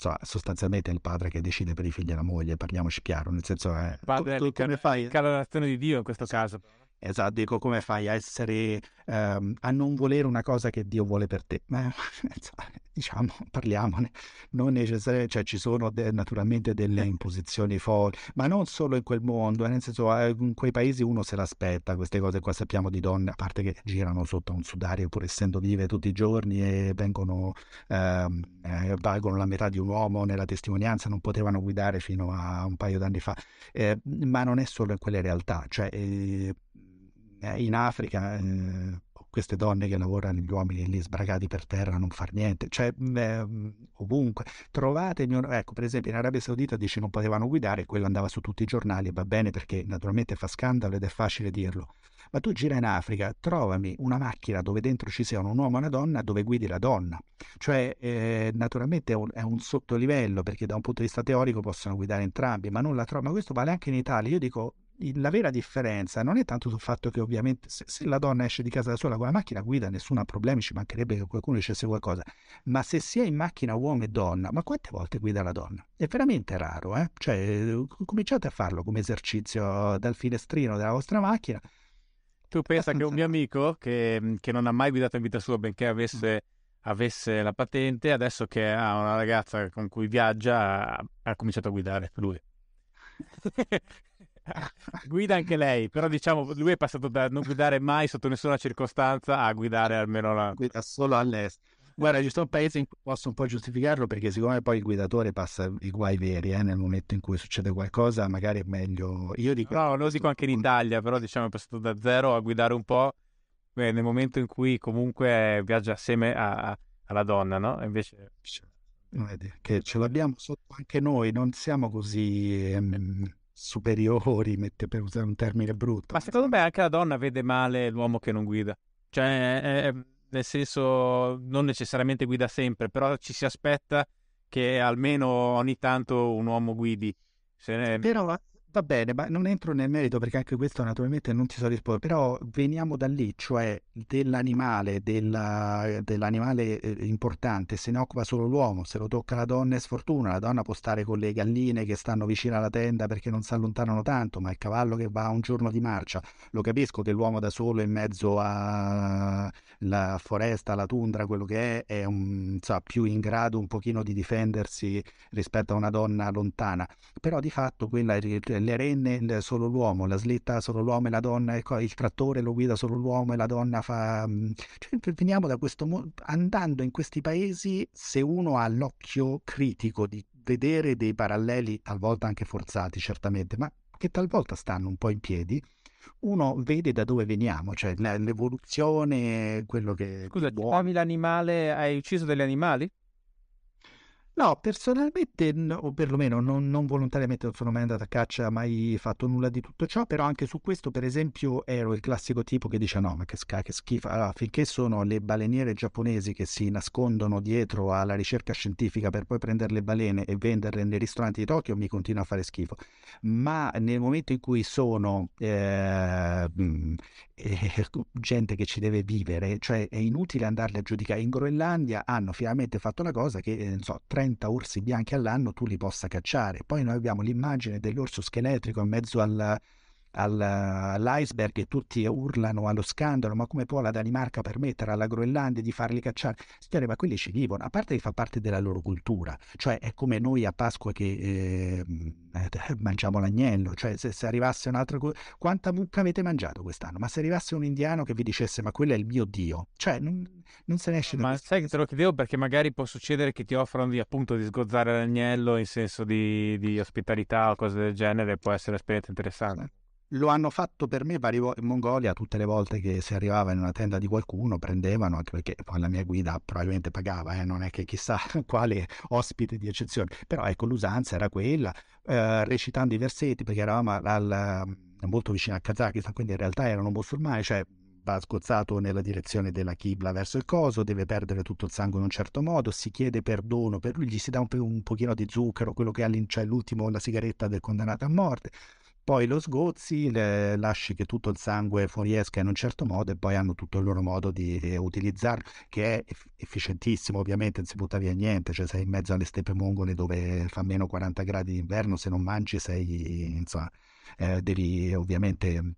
so, sostanzialmente è il padre che decide per i figli e la moglie, parliamoci chiaro, nel senso è... Eh, padre tu, tu, come fai? Calazione di Dio in questo caso. Esatto, dico come fai a essere, ehm, a non volere una cosa che Dio vuole per te? Ma, diciamo, parliamone, non necessariamente, cioè ci sono de- naturalmente delle imposizioni folli, ma non solo in quel mondo, eh, nel senso in quei paesi uno se l'aspetta, queste cose qua. Sappiamo di donne, a parte che girano sotto un sudario pur essendo vive tutti i giorni e vengono, ehm, eh, valgono la metà di un uomo nella testimonianza, non potevano guidare fino a un paio d'anni fa, eh, ma non è solo in quelle realtà, cioè eh, in Africa eh, queste donne che lavorano, gli uomini lì sbragati per terra, non far niente, cioè eh, ovunque. Trovate, ecco, per esempio in Arabia Saudita dice non potevano guidare, quello andava su tutti i giornali e va bene perché naturalmente fa scandalo ed è facile dirlo. Ma tu gira in Africa, trovami una macchina dove dentro ci sia un uomo e una donna dove guidi la donna. Cioè, eh, naturalmente è un, è un, sottolivello perché da un punto di vista teorico possono guidare entrambi, ma non la trovo. Ma questo vale anche in Italia. Io dico, la vera differenza non è tanto sul fatto che ovviamente se, se, la donna esce di casa da sola con la macchina guida nessuno ha problemi, ci mancherebbe che qualcuno dicesse qualcosa, ma se si è in macchina uomo e donna, ma quante volte guida la donna? È veramente raro, eh? Cioè, cominciate a farlo come esercizio dal finestrino della vostra macchina. Tu pensa che un mio amico che, che, non ha mai guidato in vita sua benché avesse, avesse la patente, adesso che ha una ragazza con cui viaggia, ha, ha cominciato a guidare lui. guida anche lei, però diciamo lui è passato da non guidare mai sotto nessuna circostanza a guidare almeno la... Guida solo all'est. Guarda, ci sono paesi in cui posso un po' giustificarlo perché siccome poi il guidatore passa i guai veri, eh, nel momento in cui succede qualcosa magari è meglio... Io dico... No, lo dico anche in Italia, però diciamo è passato da zero a guidare un po' beh, nel momento in cui comunque viaggia assieme a, a, alla donna, no? Invece... Vedi, che ce l'abbiamo sotto anche noi, non siamo così... Ehm superiori, mette per usare un termine brutto. Ma secondo me anche la donna vede male l'uomo che non guida. Cioè, è, nel senso, non necessariamente guida sempre, però ci si aspetta che almeno ogni tanto un uomo guidi. Se ne... Però Va bene, ma non entro nel merito perché anche questo naturalmente non ti so rispondere, però veniamo da lì, cioè dell'animale, della, dell'animale eh, importante, se ne occupa solo l'uomo, se lo tocca la donna è sfortuna, la donna può stare con le galline che stanno vicino alla tenda perché non si allontanano tanto, ma il cavallo che va un giorno di marcia, lo capisco che l'uomo da solo in mezzo a la foresta, la tundra, quello che è, è un, so, più in grado un pochino di difendersi rispetto a una donna lontana. Però di fatto quella, le renne solo l'uomo, la slitta solo l'uomo e la donna, il trattore lo guida solo l'uomo e la donna fa... Mm, cioè, veniamo da questo mondo, andando in questi paesi, se uno ha l'occhio critico di vedere dei paralleli, talvolta anche forzati certamente, ma che talvolta stanno un po' in piedi, uno vede da dove veniamo, cioè l'evoluzione, quello che... Scusa, ami l'animale, hai ucciso degli animali? No, personalmente, o perlomeno non, non, volontariamente non sono mai andato a caccia, mai fatto nulla di tutto ciò, però anche su questo, per esempio, ero il classico tipo che dice no, ma che, che schifo, allora, finché sono le baleniere giapponesi che si nascondono dietro alla ricerca scientifica per poi prendere le balene e venderle nei ristoranti di Tokyo, mi continua a fare schifo. Ma nel momento in cui sono eh, eh, gente che ci deve vivere, cioè è inutile andarli a giudicare. In Groenlandia hanno finalmente fatto la cosa che, eh, non so, 30 orsi bianchi all'anno tu li possa cacciare. Poi noi abbiamo l'immagine dell'orso scheletrico in mezzo al, al, all'iceberg e tutti urlano allo scandalo, ma come può la Danimarca permettere alla Groenlandia di farli cacciare? Signore, ma quelli ci vivono, a parte che fa parte della loro cultura, cioè è come noi a Pasqua che eh, mangiamo l'agnello, cioè se, se arrivasse un'altra cosa, quanta mucca avete mangiato quest'anno? Ma se arrivasse un indiano che vi dicesse ma quello è il mio Dio, cioè non, non se ne esce da Ma sai che te lo chiedevo perché magari può succedere che ti offrono di appunto di sgozzare l'agnello in senso di, di ospitalità o cose del genere, può essere un'esperienza interessante. Lo hanno fatto per me vari in Mongolia tutte le volte che si arrivava in una tenda di qualcuno, prendevano, anche perché poi la mia guida probabilmente pagava, eh, non è che chissà quale ospite di eccezione, però ecco l'usanza era quella, eh, recitando i versetti perché eravamo al, molto vicino al Kazakistan, quindi in realtà erano musulmani, cioè va scozzato nella direzione della Kibla verso il coso, deve perdere tutto il sangue in un certo modo, si chiede perdono per lui, gli si dà un, un pochino di zucchero, quello che ha cioè l'ultimo, la sigaretta del condannato a morte, poi lo sgozzi, le, lasci che tutto il sangue fuoriesca in un certo modo e poi hanno tutto il loro modo di eh, utilizzarlo, che è efficientissimo, ovviamente non si butta via niente, cioè sei in mezzo alle steppe mongole dove fa meno 40 gradi d'inverno, se non mangi sei, insomma, eh, devi ovviamente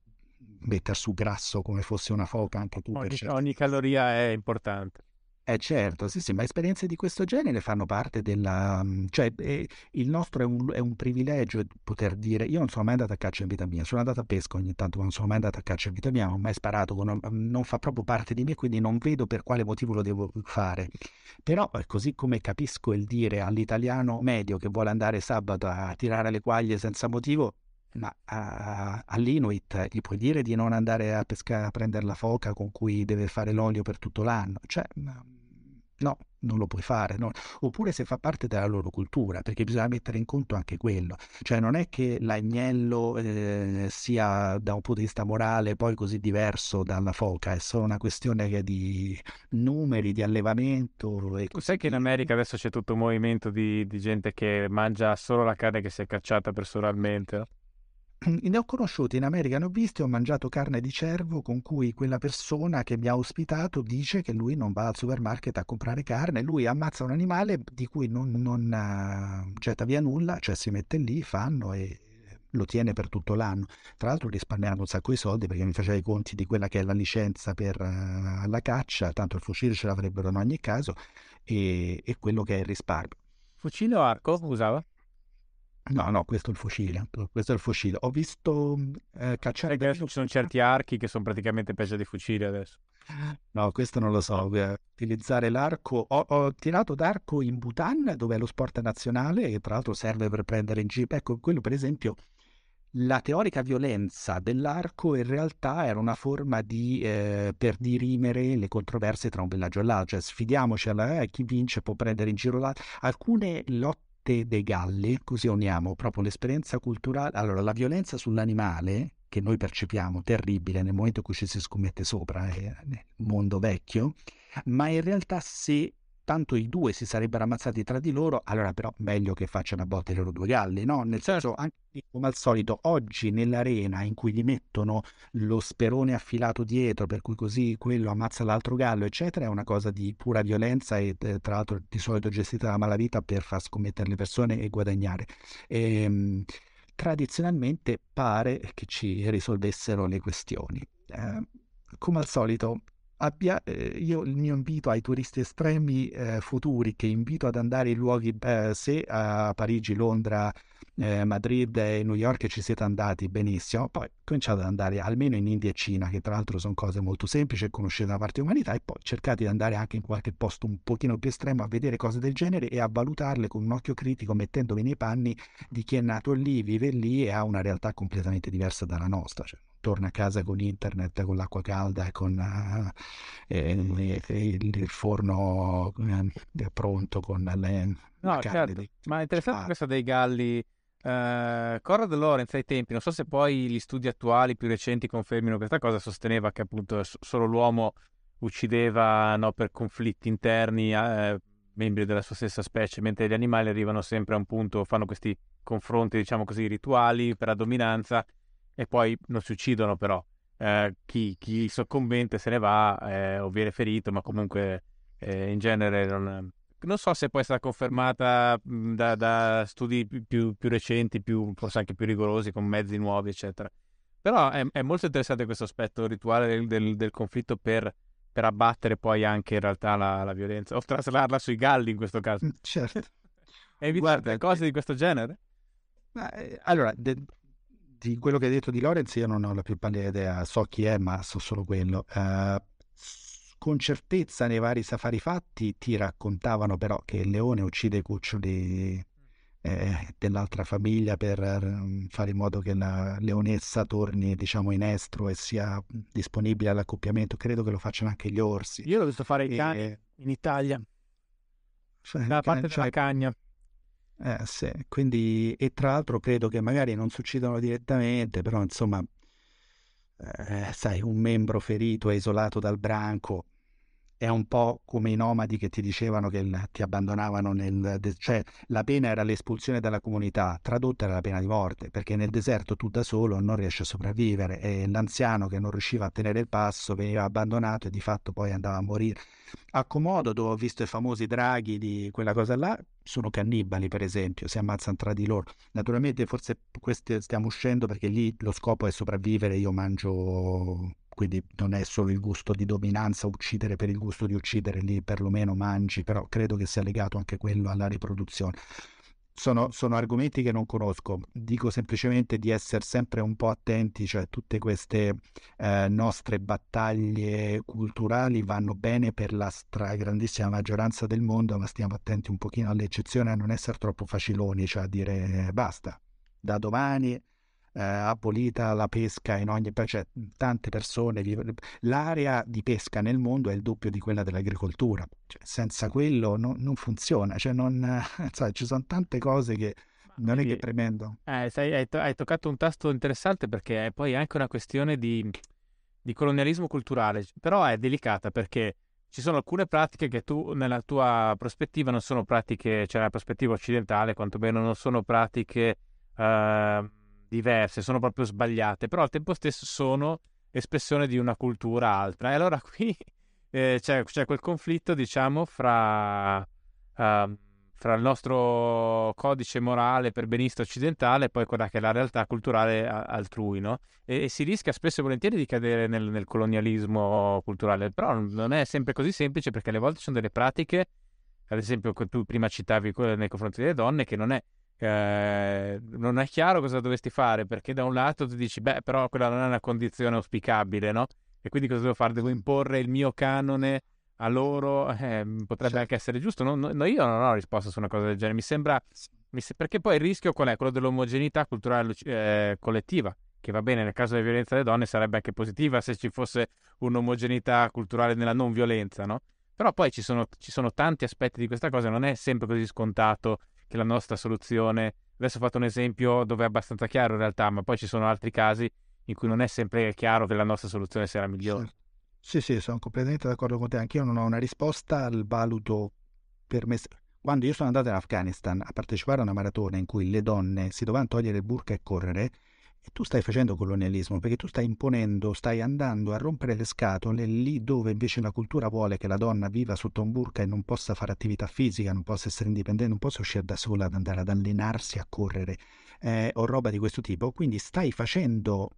mettere su grasso come fosse una foca anche tu. Ogni, ogni caloria è importante. Eh certo, sì, sì, ma esperienze di questo genere fanno parte della... Mm, cioè eh, il nostro è un, è un, privilegio poter dire, io non sono mai andato a caccia in vita mia, sono andato a pesca ogni tanto, ma non sono mai andato a caccia in vita mia, non ho mai sparato, non, non fa proprio parte di me, quindi non vedo per quale motivo lo devo fare. Però eh, così come capisco il dire all'italiano medio che vuole andare sabato a tirare le quaglie senza motivo, ma a, all'Inuit gli puoi dire di non andare a pescare a prendere la foca con cui deve fare l'olio per tutto l'anno? Cioè, No, non lo puoi fare, no. oppure se fa parte della loro cultura, perché bisogna mettere in conto anche quello, cioè non è che l'agnello eh, sia da un punto di vista morale poi così diverso dalla foca, è solo una questione di numeri, di allevamento. E Sai che in America adesso c'è tutto un movimento di, di gente che mangia solo la carne che si è cacciata personalmente? ne ho conosciuti in America, ne ho visti, ho mangiato carne di cervo con cui quella persona che mi ha ospitato dice che lui non va al supermarket a comprare carne, lui ammazza un animale di cui non, non uh, getta via nulla, cioè si mette lì, fanno e lo tiene per tutto l'anno. Tra l'altro risparmiando un sacco di soldi perché mi faceva i conti di quella che è la licenza per uh, la caccia, tanto il fucile ce l'avrebbero in ogni caso, e, e quello che è il risparmio. Fucile o arco usava? No, no, questo è il fucile. Questo è il fucile. Ho visto eh, cacciare. Adesso ci sono certi archi che sono praticamente peggio dei fucili adesso. No, questo non lo so. Eh, utilizzare l'arco. Ho, ho, tirato d'arco in Bhutan, dove è lo sport nazionale, e tra l'altro serve per prendere in giro. Ecco, quello per esempio. La teorica violenza dell'arco in realtà era una forma di, eh, per dirimere le controversie tra un villaggio e l'altro, cioè sfidiamoci alla eh, chi vince può prendere in giro l'altro. Alcune lotte Latte dei Galli, così uniamo proprio l'esperienza culturale. Allora, la violenza sull'animale che noi percepiamo terribile nel momento in cui ci si scommette sopra, eh, nel mondo vecchio, ma in realtà se tanto i due si sarebbero ammazzati tra di loro, allora però meglio che facciano a botte i loro due galli, no? Nel senso, anche come al solito, oggi nell'arena in cui gli mettono lo sperone affilato dietro, per cui così quello ammazza l'altro gallo, eccetera, è una cosa di pura violenza e eh, tra l'altro di solito gestita da malavita per far scommettere le persone e guadagnare. E, ehm, tradizionalmente pare che ci risolvessero le questioni. Eh, come al solito, abbia, eh, io il mio invito ai turisti estremi eh, futuri che invito ad andare in luoghi, eh, se a Parigi, Londra, eh, Madrid e New York ci siete andati benissimo, poi cominciate ad andare almeno in India e Cina, che tra l'altro sono cose molto semplici e conoscete la parte umanità, e poi cercate di andare anche in qualche posto un pochino più estremo a vedere cose del genere e a valutarle con un occhio critico, mettendovi nei panni di chi è nato lì, vive lì e ha una realtà completamente diversa dalla nostra. Cioè, torna a casa con internet, con l'acqua calda con uh, eh, il, il, forno eh, pronto con le no, certo. Ma è interessante ah. questa dei galli Uh, Conrad Lorenz ai tempi, non so se poi gli studi attuali più recenti confermino questa cosa, sosteneva che appunto solo l'uomo uccideva no, per conflitti interni eh, membri della sua stessa specie, mentre gli animali arrivano sempre a un punto, fanno questi confronti, diciamo così, rituali per la dominanza e poi non si uccidono però. Eh, chi, chi soccombente se ne va eh, o viene ferito, ma comunque eh, in genere non, non so se poi è stata confermata da, da studi più, più, recenti, più, forse anche più rigorosi, con mezzi nuovi, eccetera. Però è, è molto interessante questo aspetto rituale del, del, del conflitto per, per, abbattere poi anche in realtà la, la, violenza, o traslarla sui galli in questo caso. Mm, certo. Hai visto Guarda, cose eh, di questo genere? Eh, allora, de, di quello che hai detto di Lorenz io non ho la più pallida idea, so chi è, ma so solo quello. Uh, con certezza nei vari safari fatti ti raccontavano però che il leone uccide i cuccioli eh, dell'altra famiglia per um, fare in modo che la leonessa torni diciamo in estro e sia disponibile all'accoppiamento. Credo che lo facciano anche gli orsi. Io l'ho visto fare i cani e... in Italia. Cioè, da parte cioè... della cagna eh, sì. quindi e tra l'altro credo che magari non succedono direttamente però insomma eh, sai un membro ferito e isolato dal branco è un po' come i nomadi che ti dicevano che ti abbandonavano nel... cioè la pena era l'espulsione dalla comunità, tradotta era la pena di morte, perché nel deserto tu da solo non riesci a sopravvivere e l'anziano che non riusciva a tenere il passo veniva abbandonato e di fatto poi andava a morire. A Comodo, dove ho visto i famosi draghi di quella cosa là, sono cannibali per esempio, si ammazzano tra di loro. Naturalmente forse queste stiamo uscendo perché lì lo scopo è sopravvivere, io mangio quindi non è solo il gusto di dominanza, uccidere per il gusto di uccidere, lì perlomeno mangi, però credo che sia legato anche quello alla riproduzione. Sono, sono, argomenti che non conosco, dico semplicemente di essere sempre un po' attenti, cioè tutte queste eh, nostre battaglie culturali vanno bene per la stragrandissima maggioranza del mondo, ma stiamo attenti un pochino all'eccezione a non essere troppo faciloni, cioè a dire basta, da domani eh, abolita la pesca in ogni cioè tante persone vivono l'area di pesca nel mondo è il doppio di quella dell'agricoltura cioè, senza quello no, non funziona cioè non, sai, ci sono tante cose che non è che tremendo eh, hai, to- hai, toccato un tasto interessante perché è poi anche una questione di, di colonialismo culturale però è delicata perché ci sono alcune pratiche che tu nella tua prospettiva non sono pratiche, cioè nella prospettiva occidentale quantomeno non sono pratiche uh, diverse, sono proprio sbagliate, però al tempo stesso sono espressione di una cultura altra. E allora qui eh, c'è, c'è, quel conflitto, diciamo, fra, uh, fra, il nostro codice morale per benista occidentale e poi quella che è la realtà culturale altrui, no? E, e si rischia spesso e volentieri di cadere nel, nel colonialismo culturale, però non è sempre così semplice perché alle volte ci sono delle pratiche, ad esempio tu prima citavi quelle nei confronti delle donne, che non è eh, non è chiaro cosa dovresti fare perché da un lato ti dici beh però quella non è una condizione auspicabile no? e quindi cosa devo fare? Devo imporre il mio canone a loro? Eh, potrebbe certo. anche essere giusto no, no, io non ho risposta su una cosa del genere mi sembra mi se... perché poi il rischio qual è? quello dell'omogeneità culturale eh, collettiva che va bene nel caso della violenza delle donne sarebbe anche positiva se ci fosse un'omogeneità culturale nella non violenza no? però poi ci sono, ci sono tanti aspetti di questa cosa non è sempre così scontato la nostra soluzione, adesso ho fatto un esempio dove è abbastanza chiaro in realtà, ma poi ci sono altri casi in cui non è sempre chiaro che la nostra soluzione sia la migliore. Sì, sì, sono completamente d'accordo con te, anch'io non ho una risposta al valuto per me. Quando io sono andato in Afghanistan a partecipare a una maratona in cui le donne si dovevano togliere il burka e correre, e tu stai facendo colonialismo perché tu stai imponendo, stai andando a rompere le scatole lì dove invece la cultura vuole che la donna viva sotto un burka e non possa fare attività fisica, non possa essere indipendente, non possa uscire da sola ad andare ad allenarsi a correre eh, o roba di questo tipo. Quindi stai facendo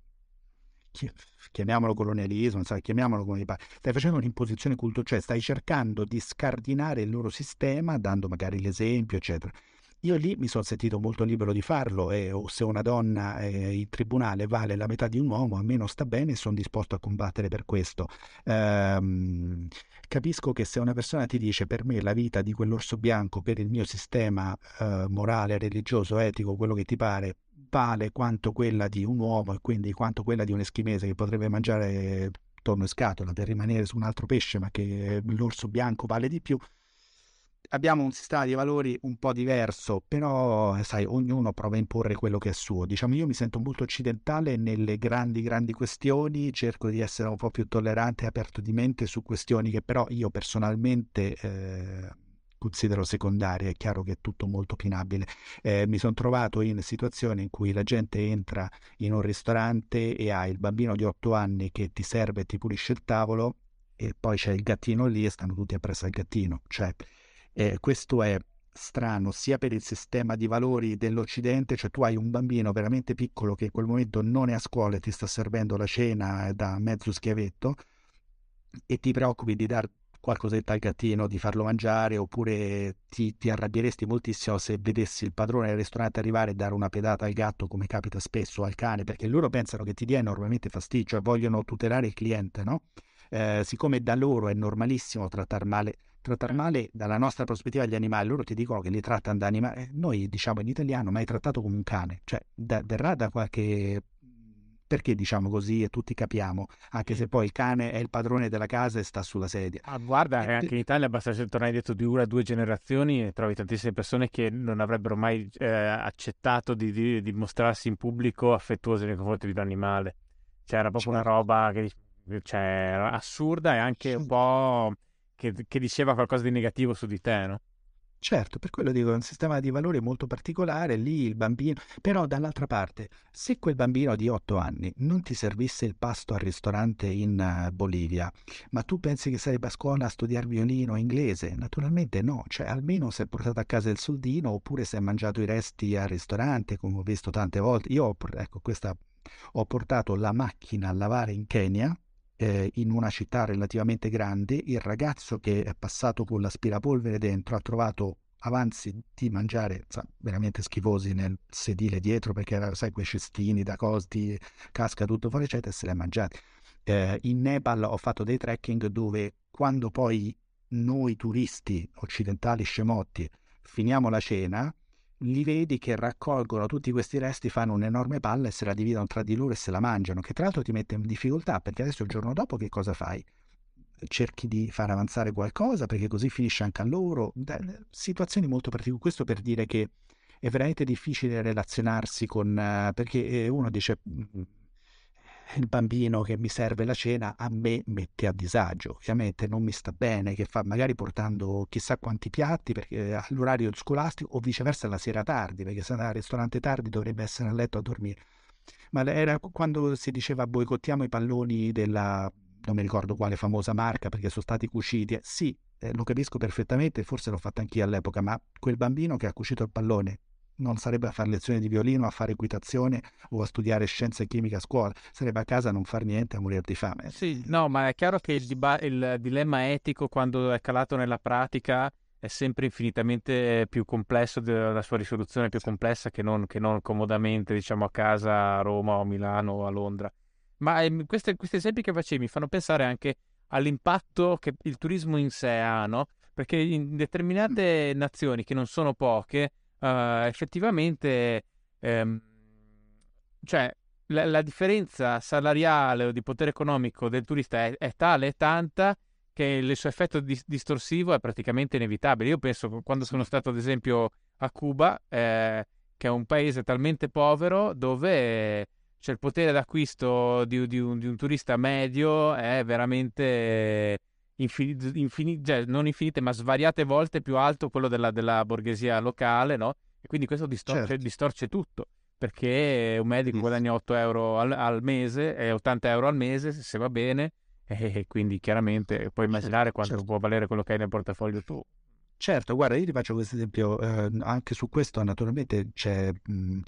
chiamiamolo colonialismo, sai, chiamiamolo come pare, stai facendo un'imposizione culturale, cioè stai cercando di scardinare il loro sistema, dando magari l'esempio, eccetera. Io lì mi sono sentito molto libero di farlo e se una donna eh, in tribunale vale la metà di un uomo, a me non sta bene e sono disposto a combattere per questo. Ehm, capisco che se una persona ti dice per me la vita di quell'orso bianco per il mio sistema eh, morale, religioso, etico, quello che ti pare, vale quanto quella di un uomo e quindi quanto quella di un eschimese che potrebbe mangiare tonno e scatola per rimanere su un altro pesce, ma che l'orso bianco vale di più, abbiamo un sistema di valori un po' diverso, però sai, ognuno prova a imporre quello che è suo. Diciamo, io mi sento molto occidentale nelle grandi, grandi questioni, cerco di essere un po' più tollerante e aperto di mente su questioni che però io personalmente eh, considero secondarie. È chiaro che è tutto molto opinabile. Eh, mi sono trovato in situazioni in cui la gente entra in un ristorante e ha il bambino di 8 anni che ti serve e ti pulisce il tavolo e poi c'è il gattino lì e stanno tutti appresso al gattino. Cioè, eh, questo è strano sia per il sistema di valori dell'Occidente, cioè tu hai un bambino veramente piccolo che in quel momento non è a scuola e ti sta servendo la cena da mezzo schiavetto e ti preoccupi di dar qualcosetta al gattino, di farlo mangiare oppure ti, ti arrabbieresti moltissimo se vedessi il padrone del ristorante arrivare e dare una pedata al gatto come capita spesso al cane perché loro pensano che ti dia enormemente fastidio, cioè vogliono tutelare il cliente, no? Eh, siccome da loro è normalissimo trattare male trattare male dalla nostra prospettiva gli animali, loro ti dicono che li trattano da animali, eh, noi diciamo in italiano mai trattato come un cane, cioè da, verrà da qualche... Perché diciamo così e tutti capiamo, anche se poi il cane è il padrone della casa e sta sulla sedia. Ah, guarda, e anche in Italia basta tornare dietro di una o due generazioni e trovi tantissime persone che non avrebbero mai eh, accettato di, di, di, mostrarsi in pubblico affettuose nei confronti di un animale. Cioè era proprio certo. una roba che, cioè, assurda e anche un po' che, che diceva qualcosa di negativo su di te, no? Certo, per quello dico, è un sistema di valori molto particolare, lì il bambino... Però dall'altra parte, se quel bambino di 8 anni non ti servisse il pasto al ristorante in uh, Bolivia, ma tu pensi che sarebbe a scuola a studiare violino inglese? Naturalmente no, cioè almeno si è portato a casa il soldino oppure si è mangiato i resti al ristorante, come ho visto tante volte. Io, ecco, questa... ho portato la macchina a lavare in Kenya, eh, in una città relativamente grande, il ragazzo che è passato con l'aspirapolvere dentro ha trovato avanzi di mangiare veramente schifosi nel sedile dietro perché era, sai, quei cestini da costi, casca tutto fuori, eccetera, e se li ha mangiati. Eh, in Nepal ho fatto dei trekking dove quando poi noi turisti occidentali scemotti finiamo la cena, li vedi che raccolgono tutti questi resti, fanno un'enorme palla e se la dividono tra di loro e se la mangiano, che tra l'altro ti mette in difficoltà perché adesso il giorno dopo che cosa fai? Cerchi di far avanzare qualcosa perché così finisce anche a loro. Situazioni molto particolari. Questo per dire che è veramente difficile relazionarsi con... Eh, perché eh, uno dice il bambino che mi serve la cena a me mette a disagio, ovviamente non mi sta bene, che fa magari portando chissà quanti piatti perché all'orario scolastico o viceversa la sera tardi, perché se andava al ristorante tardi dovrebbe essere a letto a dormire. Ma era quando si diceva boicottiamo i palloni della, non mi ricordo quale famosa marca perché sono stati cuciti. Sì, eh, lo capisco perfettamente, forse l'ho fatto anch'io all'epoca, ma quel bambino che ha cucito il pallone non sarebbe a fare lezioni di violino, a fare equitazione o a studiare scienze e chimica a scuola, sarebbe a casa a non far niente, a morire di fame. Sì, no, ma è chiaro che il, diba- il dilemma etico quando è calato nella pratica è sempre infinitamente più complesso, la sua risoluzione è più complessa che non, che non comodamente, diciamo, a casa a Roma o a Milano o a Londra. Ma eh, questi, questi esempi che facevi mi fanno pensare anche all'impatto che il turismo in sé ha, no? Perché in determinate nazioni, che non sono poche, uh, effettivamente, ehm, cioè, la, la, differenza salariale o di potere economico del turista è, è tale, è tanta, che il suo effetto dis- distorsivo è praticamente inevitabile. Io penso, quando sono stato ad esempio a Cuba, eh, che è un paese talmente povero dove cioè, il potere d'acquisto di, di, un, di un turista medio è veramente infin- infin- cioè, non infinite, ma svariate volte più alto quello della, della borghesia locale, no? E quindi questo distorce, certo. distorce tutto, perché un medico guadagna 8 euro al, al mese e 80 euro al mese, se va bene, e quindi chiaramente puoi immaginare quanto certo. può valere quello che hai nel portafoglio tu. Certo, guarda, io ti faccio questo esempio, eh, anche su questo naturalmente c'è... Mh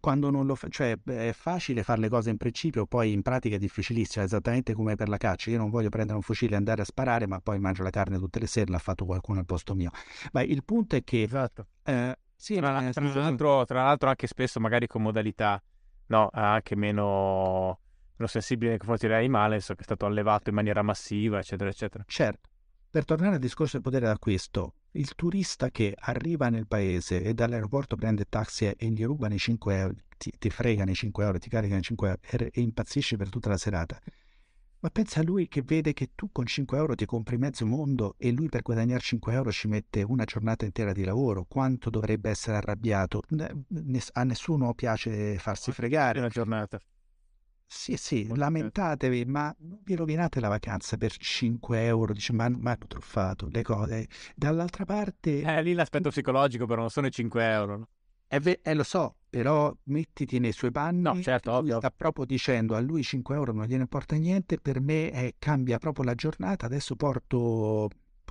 quando non lo fa, cioè è facile fare le cose in principio, poi in pratica è difficilissimo, esattamente come per la caccia. Io non voglio prendere un fucile e andare a sparare, ma poi mangio la carne tutte le sere, l'ha fatto qualcuno al posto mio. Ma il punto è che... Esatto. Eh, sì, tra, tra, l'altro, tra l'altro anche spesso magari con modalità no, anche meno, meno sensibili nei confronti dell'animale, so che è stato allevato in maniera massiva, eccetera, eccetera. Certo. Per tornare al discorso del potere d'acquisto, il turista che arriva nel paese e dall'aeroporto prende taxi e gli rubano i 5 euro, ti, ti fregano i 5 euro, ti caricano i 5 euro e, e impazzisce per tutta la serata. Ma pensa a lui che vede che tu con 5 euro ti compri mezzo mondo e lui per guadagnare 5 euro ci mette una giornata intera di lavoro. Quanto dovrebbe essere arrabbiato? A nessuno piace farsi fregare. Una giornata. Sì, sì, lamentatevi, ma non vi rovinate la vacanza per 5 euro, dice, ma, ma hanno truffato le cose. Dall'altra parte... Eh, lì l'aspetto psicologico però non sono i 5 euro, no? Eh, eh, lo so, però mettiti nei suoi panni. No, certo, ovvio. Sta proprio dicendo a lui 5 euro non gliene importa niente, per me eh, cambia proprio la giornata. Adesso porto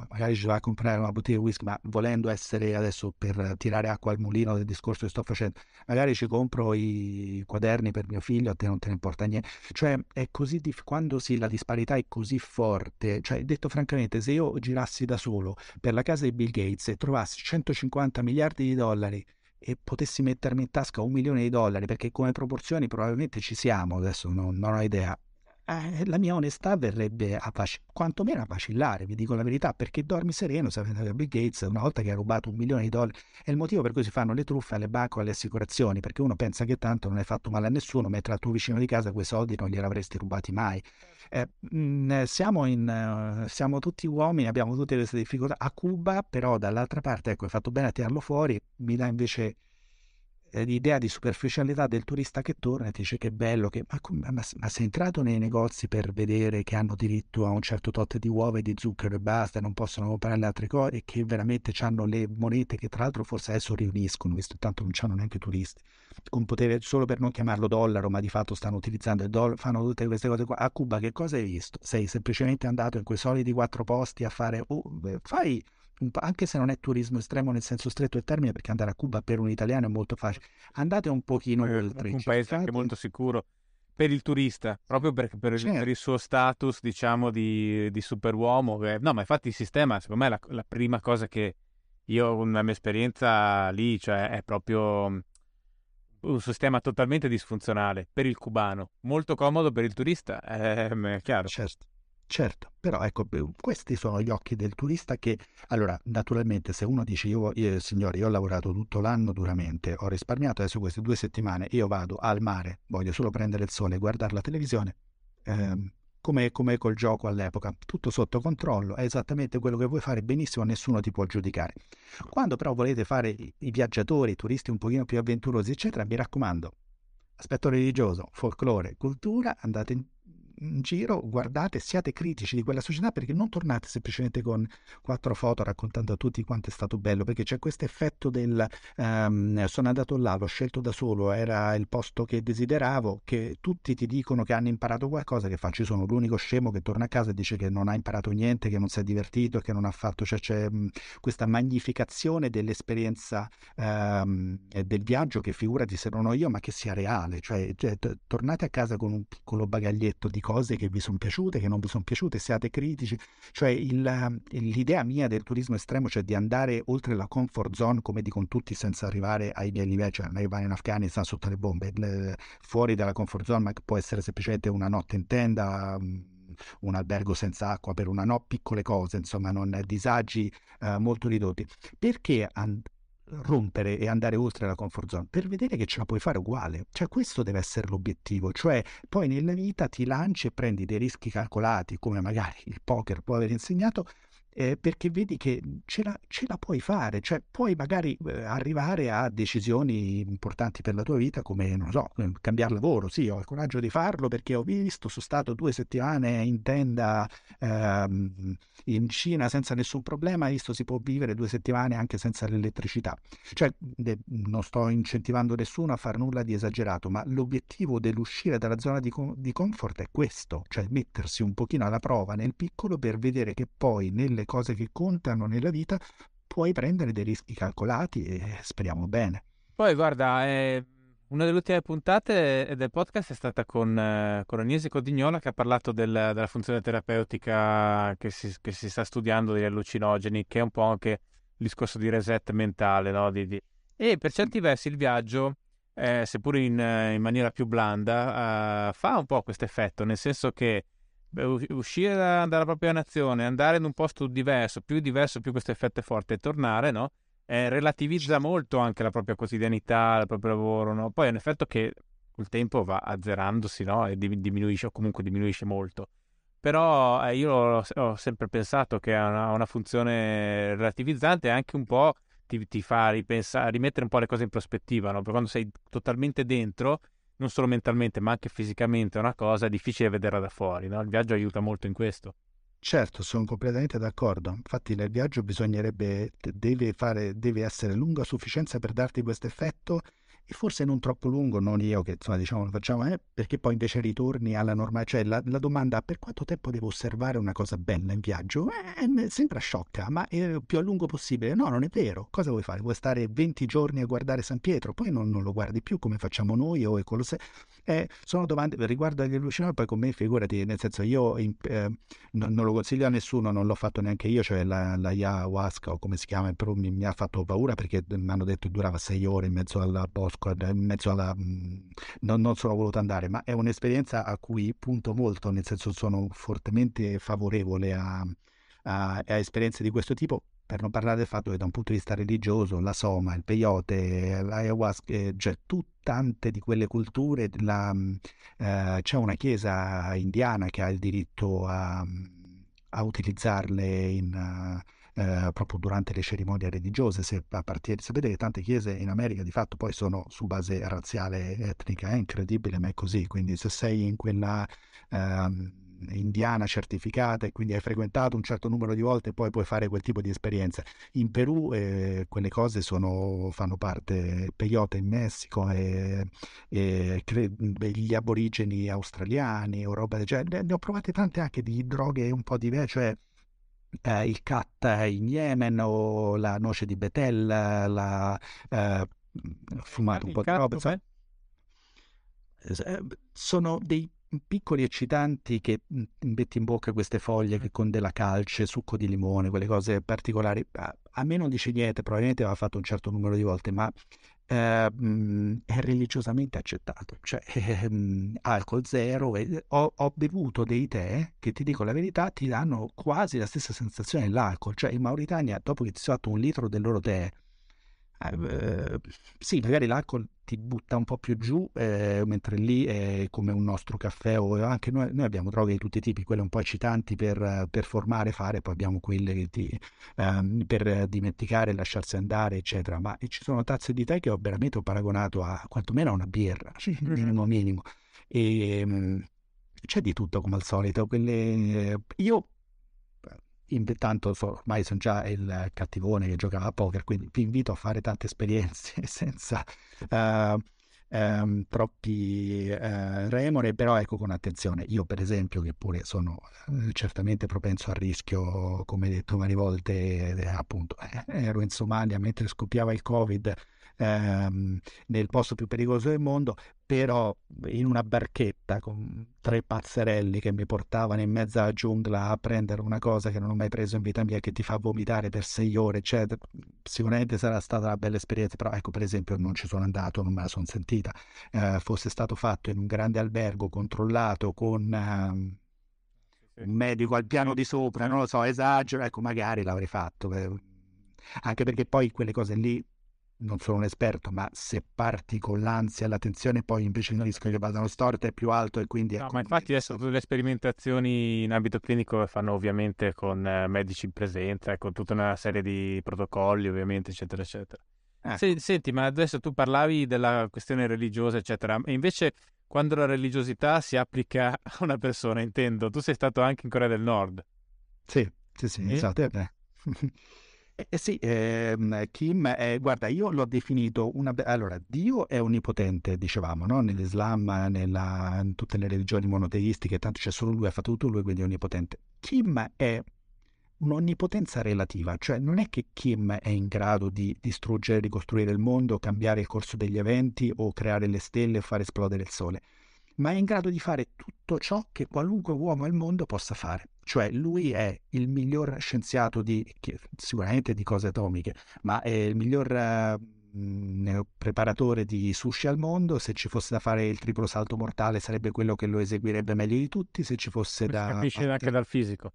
magari ci va a comprare una bottiglia di whisky, ma volendo essere adesso per tirare acqua al mulino del discorso che sto facendo, magari ci compro i quaderni per mio figlio, a te non te ne importa niente. Cioè, è così dif- quando sì, la disparità è così forte, cioè, detto francamente, se io girassi da solo per la casa di Bill Gates e trovassi 150 miliardi di dollari e potessi mettermi in tasca un milione di dollari, perché come proporzioni probabilmente ci siamo, adesso non, non ho idea, eh, la mia onestà verrebbe a vac- quantomeno a vacillare, vi dico la verità, perché dormi sereno sapendo che Bill Gates una volta che ha rubato un milione di dollari è il motivo per cui si fanno le truffe alle banche o alle assicurazioni, perché uno pensa che tanto non hai fatto male a nessuno, mentre al tuo vicino di casa quei soldi non glieli avresti rubati mai. Eh, mh, mm, siamo, in, uh, siamo tutti uomini, abbiamo tutte queste difficoltà. A Cuba, però, dall'altra parte, ecco, hai fatto bene a tirarlo fuori, mi dà invece l'idea di superficialità del turista che torna e dice che bello, che... Ma, ma, ma, sei entrato nei negozi per vedere che hanno diritto a un certo tot di uova e di zucchero e basta, non possono comprare le altre cose e che veramente hanno le monete che tra l'altro forse adesso riuniscono, visto che tanto non hanno neanche turisti, con potere solo per non chiamarlo dollaro, ma di fatto stanno utilizzando il dollaro, fanno tutte queste cose qua. A Cuba che cosa hai visto? Sei semplicemente andato in quei soliti quattro posti a fare... Oh, fai anche se non è turismo estremo nel senso stretto del termine, perché andare a Cuba per un italiano è molto facile, andate un pochino eh, oltre. Un paese anche molto sicuro per il turista, proprio per, per, certo. per il suo status, diciamo, di, di superuomo. no, ma infatti il sistema, secondo me, è la, la prima cosa che io, la mia esperienza lì, cioè, è proprio un sistema totalmente disfunzionale per il cubano, molto comodo per il turista, eh, è chiaro. Certo. Certo, però ecco, questi sono gli occhi del turista che, allora, naturalmente se uno dice, io, io signore, io ho lavorato tutto l'anno duramente, ho risparmiato adesso queste due settimane, io vado al mare, voglio solo prendere il sole e guardare la televisione, ehm, come, come col gioco all'epoca, tutto sotto controllo, è esattamente quello che vuoi fare benissimo, nessuno ti può giudicare. Quando però volete fare i viaggiatori, i turisti un pochino più avventurosi, eccetera, mi raccomando, aspetto religioso, folklore, cultura, andate in in giro, guardate, siate critici di quella società perché non tornate semplicemente con quattro foto raccontando a tutti quanto è stato bello, perché c'è questo effetto del um, sono andato là, l'ho scelto da solo, era il posto che desideravo, che tutti ti dicono che hanno imparato qualcosa, che faccio, io sono l'unico scemo che torna a casa e dice che non ha imparato niente, che non si è divertito, che non ha fatto, cioè c'è mh, questa magnificazione dell'esperienza um, del viaggio che figurati se non ho io, ma che sia reale, cioè, cioè t- tornate a casa con un piccolo bagaglietto di cose che vi sono piaciute, che non vi sono piaciute, siate critici. Cioè il, l'idea mia del turismo estremo, cioè di andare oltre la comfort zone, come dicono tutti, senza arrivare ai miei livelli, cioè arrivare in Afghanistan sotto le bombe, fuori dalla comfort zone, ma può essere semplicemente una notte in tenda un albergo senza acqua per una no, piccole cose, insomma, non disagi eh, molto ridotti. Perché and- rompere e andare oltre la comfort zone per vedere che ce la puoi fare uguale. Cioè questo deve essere l'obiettivo, cioè poi nella vita ti lanci e prendi dei rischi calcolati come magari il poker può aver insegnato eh, perché vedi che ce la, ce la, puoi fare, cioè puoi magari eh, arrivare a decisioni importanti per la tua vita come, non so, eh, cambiare lavoro, sì, ho il coraggio di farlo perché ho visto, sono stato due settimane in tenda ehm, in Cina senza nessun problema, visto si può vivere due settimane anche senza l'elettricità. Cioè, de, non sto incentivando nessuno a fare nulla di esagerato, ma l'obiettivo dell'uscire dalla zona di, di comfort è questo, cioè mettersi un pochino alla prova nel piccolo per vedere che poi nelle le cose che contano nella vita, puoi prendere dei rischi calcolati e speriamo bene. Poi guarda, è Una delle ultime puntate del podcast è stata con, eh, con Agnese Codignola che ha parlato del, della funzione terapeutica che si, che si, sta studiando degli allucinogeni, che è un po' anche il discorso di reset mentale, no? di, di... E per certi versi il viaggio, eh, seppur in, in, maniera più blanda, uh, fa un po' questo effetto, nel senso che uscire da, dalla propria nazione, andare in un posto diverso, più diverso, più questo effetto è forte, e tornare, no? eh, relativizza molto anche la propria quotidianità, il proprio lavoro, no? Poi è un effetto che col tempo va azzerandosi, no? E diminuisce, o comunque diminuisce molto. Però eh, io ho, ho, sempre pensato che ha una, una, funzione relativizzante e anche un po' ti, ti fa ripensare, rimettere un po' le cose in prospettiva, no? Perché quando sei totalmente dentro, non solo mentalmente ma anche fisicamente, è una cosa difficile vederla da fuori, no? Il viaggio aiuta molto in questo. Certo, sono completamente d'accordo. Infatti nel viaggio bisognerebbe, deve, fare, deve essere lungo a sufficienza per darti questo effetto e forse non troppo lungo, non io che insomma diciamo lo facciamo, eh, perché poi invece ritorni alla normale, cioè la, la, domanda per quanto tempo devo osservare una cosa bella in viaggio, eh, sembra sciocca, ma è più a lungo possibile, no non è vero, cosa vuoi fare? Vuoi stare 20 giorni a guardare San Pietro, poi non, non lo guardi più come facciamo noi o Colosseo, eh, sono domande riguardo agli allucinogeni, poi con me figurati, nel senso io in, eh, non, non, lo consiglio a nessuno, non l'ho fatto neanche io, cioè la, la ayahuasca o come si chiama, però mi, mi ha fatto paura perché mi hanno detto che durava 6 ore in mezzo al bosco, in mezzo alla... Non, non sono voluto andare, ma è un'esperienza a cui punto molto, nel senso sono fortemente favorevole a, a, a esperienze di questo tipo per non parlare del fatto che da un punto di vista religioso la soma, il peyote, l'ayahuasca, eh, cioè tu, tante di quelle culture, la, eh, c'è una chiesa indiana che ha il diritto a, a utilizzarle in, eh, proprio durante le cerimonie religiose. Se sapete che tante chiese in America di fatto poi sono su base razziale etnica, è incredibile, ma è così. Quindi se sei in quella eh, indiana certificata e quindi hai frequentato un certo numero di volte, poi puoi fare quel tipo di esperienza. In Perù eh, quelle cose sono, fanno parte, peyote in Messico e, e cre- gli aborigeni australiani o roba del genere. Ne ho provate tante anche di droghe un po' diverse, cioè eh, il cat in Yemen o la noce di Betel, la eh, fumato un po' di roba. Eh, sono dei piccoli eccitanti che metti in bocca queste foglie che con della calce, succo di limone, quelle cose particolari. A me non dice niente, probabilmente aveva fatto un certo numero di volte, ma eh, è religiosamente accettato. Cioè, eh, alcol zero. E ho, ho, bevuto dei tè che ti dico la verità, ti danno quasi la stessa sensazione dell'alcol. Cioè, in Mauritania, dopo che ti sei fatto un litro del loro tè, eh, sì, magari l'alcol ti butta un po' più giù, eh, mentre lì è come un nostro caffè o anche noi, noi, abbiamo droghe di tutti i tipi, quelle un po' eccitanti per, per formare, fare, poi abbiamo quelle che ti, ehm, per dimenticare, lasciarsi andare, eccetera. Ma ci sono tazze di tè che ho veramente paragonato a quantomeno a una birra, minimo minimo. E, ehm, c'è di tutto come al solito. Quelle, io intanto ormai sono già il cattivone che giocava a poker, quindi vi invito a fare tante esperienze senza uh, um, troppi uh, remore, però ecco con attenzione. Io per esempio, che pure sono uh, certamente propenso al rischio, come detto varie volte, appunto, ero in Somalia mentre scoppiava il Covid ehm, nel posto più pericoloso del mondo, però in una barchetta con tre pazzerelli che mi portavano in mezzo alla giungla a prendere una cosa che non ho mai preso in vita mia che ti fa vomitare per sei ore, eccetera. Sicuramente sarà stata una bella esperienza, però ecco per esempio non ci sono andato, non me la sono sentita. Eh, fosse stato fatto in un grande albergo controllato con... Eh, un medico al piano di sopra, non lo so, esagero, ecco, magari l'avrei fatto. Anche perché poi quelle cose lì non sono un esperto, ma se parti con l'ansia e l'attenzione, poi invece il rischio che vadano storte è più alto e quindi... No, ma infatti adesso tutte le sperimentazioni in ambito clinico fanno ovviamente con eh, medici in presenza e con tutta una serie di protocolli, ovviamente, eccetera, eccetera. Ecco. Se, senti, ma adesso tu parlavi della questione religiosa, eccetera, e invece quando la religiosità si applica a una persona, intendo, tu sei stato anche in Corea del Nord. Sì, sì, sì, e? esatto. Eh. Eh, sì, ehm, Kim, eh, guarda, io l'ho definito una... Allora, Dio è onnipotente, dicevamo, no? Nell'Islam, nella, in tutte le religioni monoteistiche, tanto c'è solo lui, ha fatto tutto lui, quindi è onnipotente. Kim è un'onnipotenza relativa, cioè non è che Kim è in grado di distruggere, ricostruire il mondo, cambiare il corso degli eventi o creare le stelle o far esplodere il sole, ma è in grado di fare tutto ciò che qualunque uomo al mondo possa fare. Cioè lui è il miglior scienziato di, sicuramente di cose atomiche, ma è il miglior uh, preparatore di sushi al mondo. Se ci fosse da fare il triplo salto mortale sarebbe quello che lo eseguirebbe meglio di tutti. Se ci fosse da... Si capisce anche dal fisico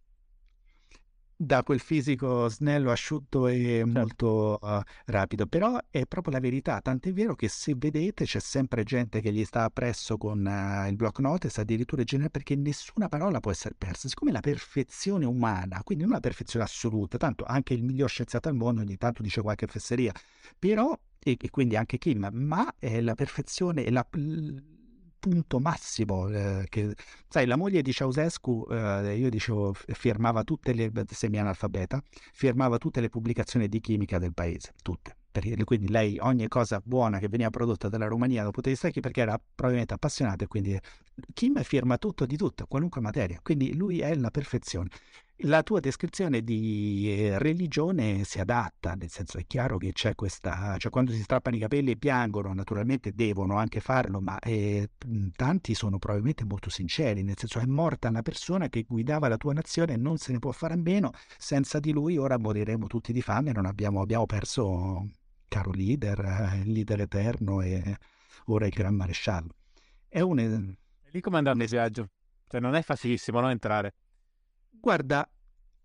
da quel fisico snello, asciutto e certo. molto uh, rapido, però è proprio la verità, tant'è vero che se vedete c'è sempre gente che gli sta appresso con uh, il block notice, addirittura generale, perché nessuna parola può essere persa, siccome la perfezione umana, quindi non la perfezione assoluta, tanto anche il miglior scienziato al mondo ogni tanto dice qualche fesseria, però, e, e quindi anche Kim, ma è la perfezione, è la punto massimo. Eh, che, sai, la moglie di Ceausescu, eh, io dicevo, firmava tutte le, semi-analfabeta, firmava tutte le pubblicazioni di chimica del paese, tutte. Perché, quindi lei ogni cosa buona che veniva prodotta dalla Romania punto di vista perché era probabilmente appassionata e quindi Kim firma tutto di tutto, qualunque materia, quindi lui è la perfezione la tua descrizione di eh, religione si adatta, nel senso è chiaro che c'è questa, cioè quando si strappano i capelli e piangono, naturalmente devono anche farlo, ma eh, tanti sono probabilmente molto sinceri, nel senso è morta una persona che guidava la tua nazione e non se ne può fare a meno, senza di lui ora moriremo tutti di fame, non abbiamo, abbiamo perso caro leader, il leader eterno e ora il gran maresciallo. È un... E lì come andare il viaggio? Cioè non è facilissimo no, entrare. Guarda,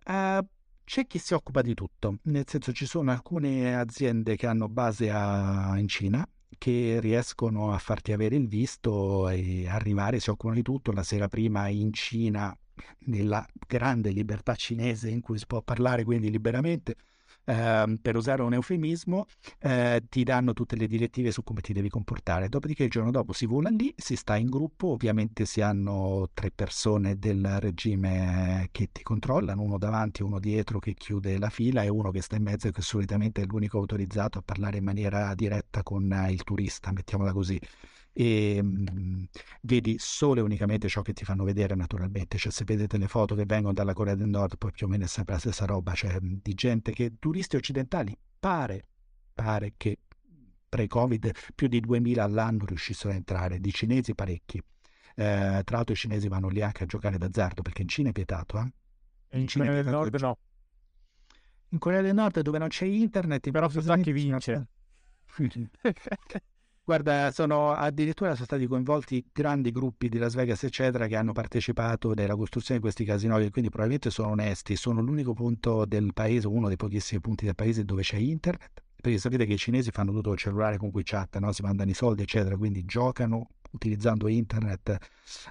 uh, c'è chi si occupa di tutto, nel senso ci sono alcune aziende che hanno base a, in Cina che riescono a farti avere il visto e arrivare, si occupano di tutto. La sera prima in Cina, nella grande libertà cinese in cui si può parlare quindi liberamente, eh, per usare un eufemismo, eh, ti danno tutte le direttive su come ti devi comportare. Dopodiché il giorno dopo si vola lì, si sta in gruppo, ovviamente si hanno tre persone del regime che ti controllano, uno davanti, uno dietro che chiude la fila e uno che sta in mezzo che solitamente è l'unico autorizzato a parlare in maniera diretta con il turista, mettiamola così e mh, mhmm, vedi solo e unicamente ciò che ti fanno vedere naturalmente, cioè se vedete le foto che vengono dalla Corea del Nord poi più o meno è sempre la stessa roba, cioè mhmm, di gente che turisti occidentali pare, pare che pre-Covid più di 2000 all'anno riuscissero a entrare, di cinesi parecchi. Eh, tra l'altro i cinesi vanno lì anche a giocare d'azzardo perché in Cina è pietato, eh? In, in Cina Corea del Nord no. In Corea del Nord dove non c'è internet, però si sa chi vince. Guarda, sono addirittura sono stati coinvolti grandi gruppi di Las Vegas, eccetera, che hanno partecipato nella costruzione di questi casinoi e quindi probabilmente sono onesti. Sono l'unico punto del paese, uno dei pochissimi punti del paese dove c'è internet. Perché sapete che i cinesi fanno tutto il cellulare con cui chat, no? si mandano i soldi, eccetera, quindi giocano utilizzando internet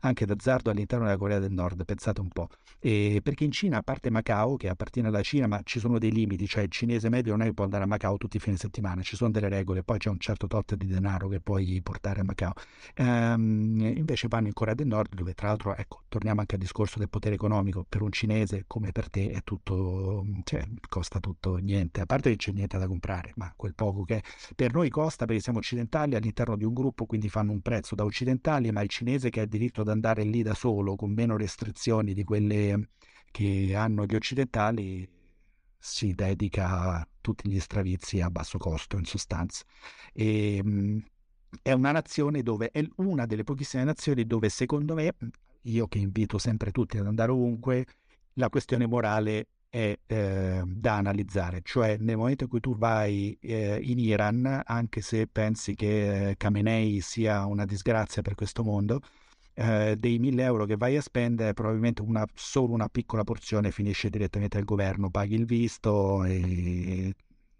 anche d'azzardo all'interno della Corea del Nord, pensate un po'. E perché in Cina, a parte Macao, che appartiene alla Cina, ma ci sono dei limiti, cioè il cinese medio non è che può andare a Macao tutti i fine settimana, ci sono delle regole, poi c'è un certo tot di denaro che puoi portare a Macao. Ehm, invece vanno in Corea del Nord, dove tra l'altro, ecco, torniamo anche al discorso del potere economico, per un cinese come per te è tutto, cioè costa tutto niente, a parte che c'è niente da comprare, ma quel poco che per noi costa perché siamo occidentali all'interno di un gruppo, quindi fanno un prezzo da occidentali, ma il cinese che ha diritto ad andare lì da solo con meno restrizioni di quelle che hanno gli occidentali si dedica a tutti gli stravizi a basso costo in sostanza. E, ehm, è una nazione dove è una delle pochissime nazioni dove secondo me, io che invito sempre tutti ad andare ovunque, la questione morale è eh, da analizzare, cioè nel momento in cui tu vai eh, in Iran, anche se pensi che eh, Khamenei sia una disgrazia per questo mondo, eh, dei 1000 euro che vai a spendere, probabilmente una, solo una piccola porzione finisce direttamente al governo, paghi il visto e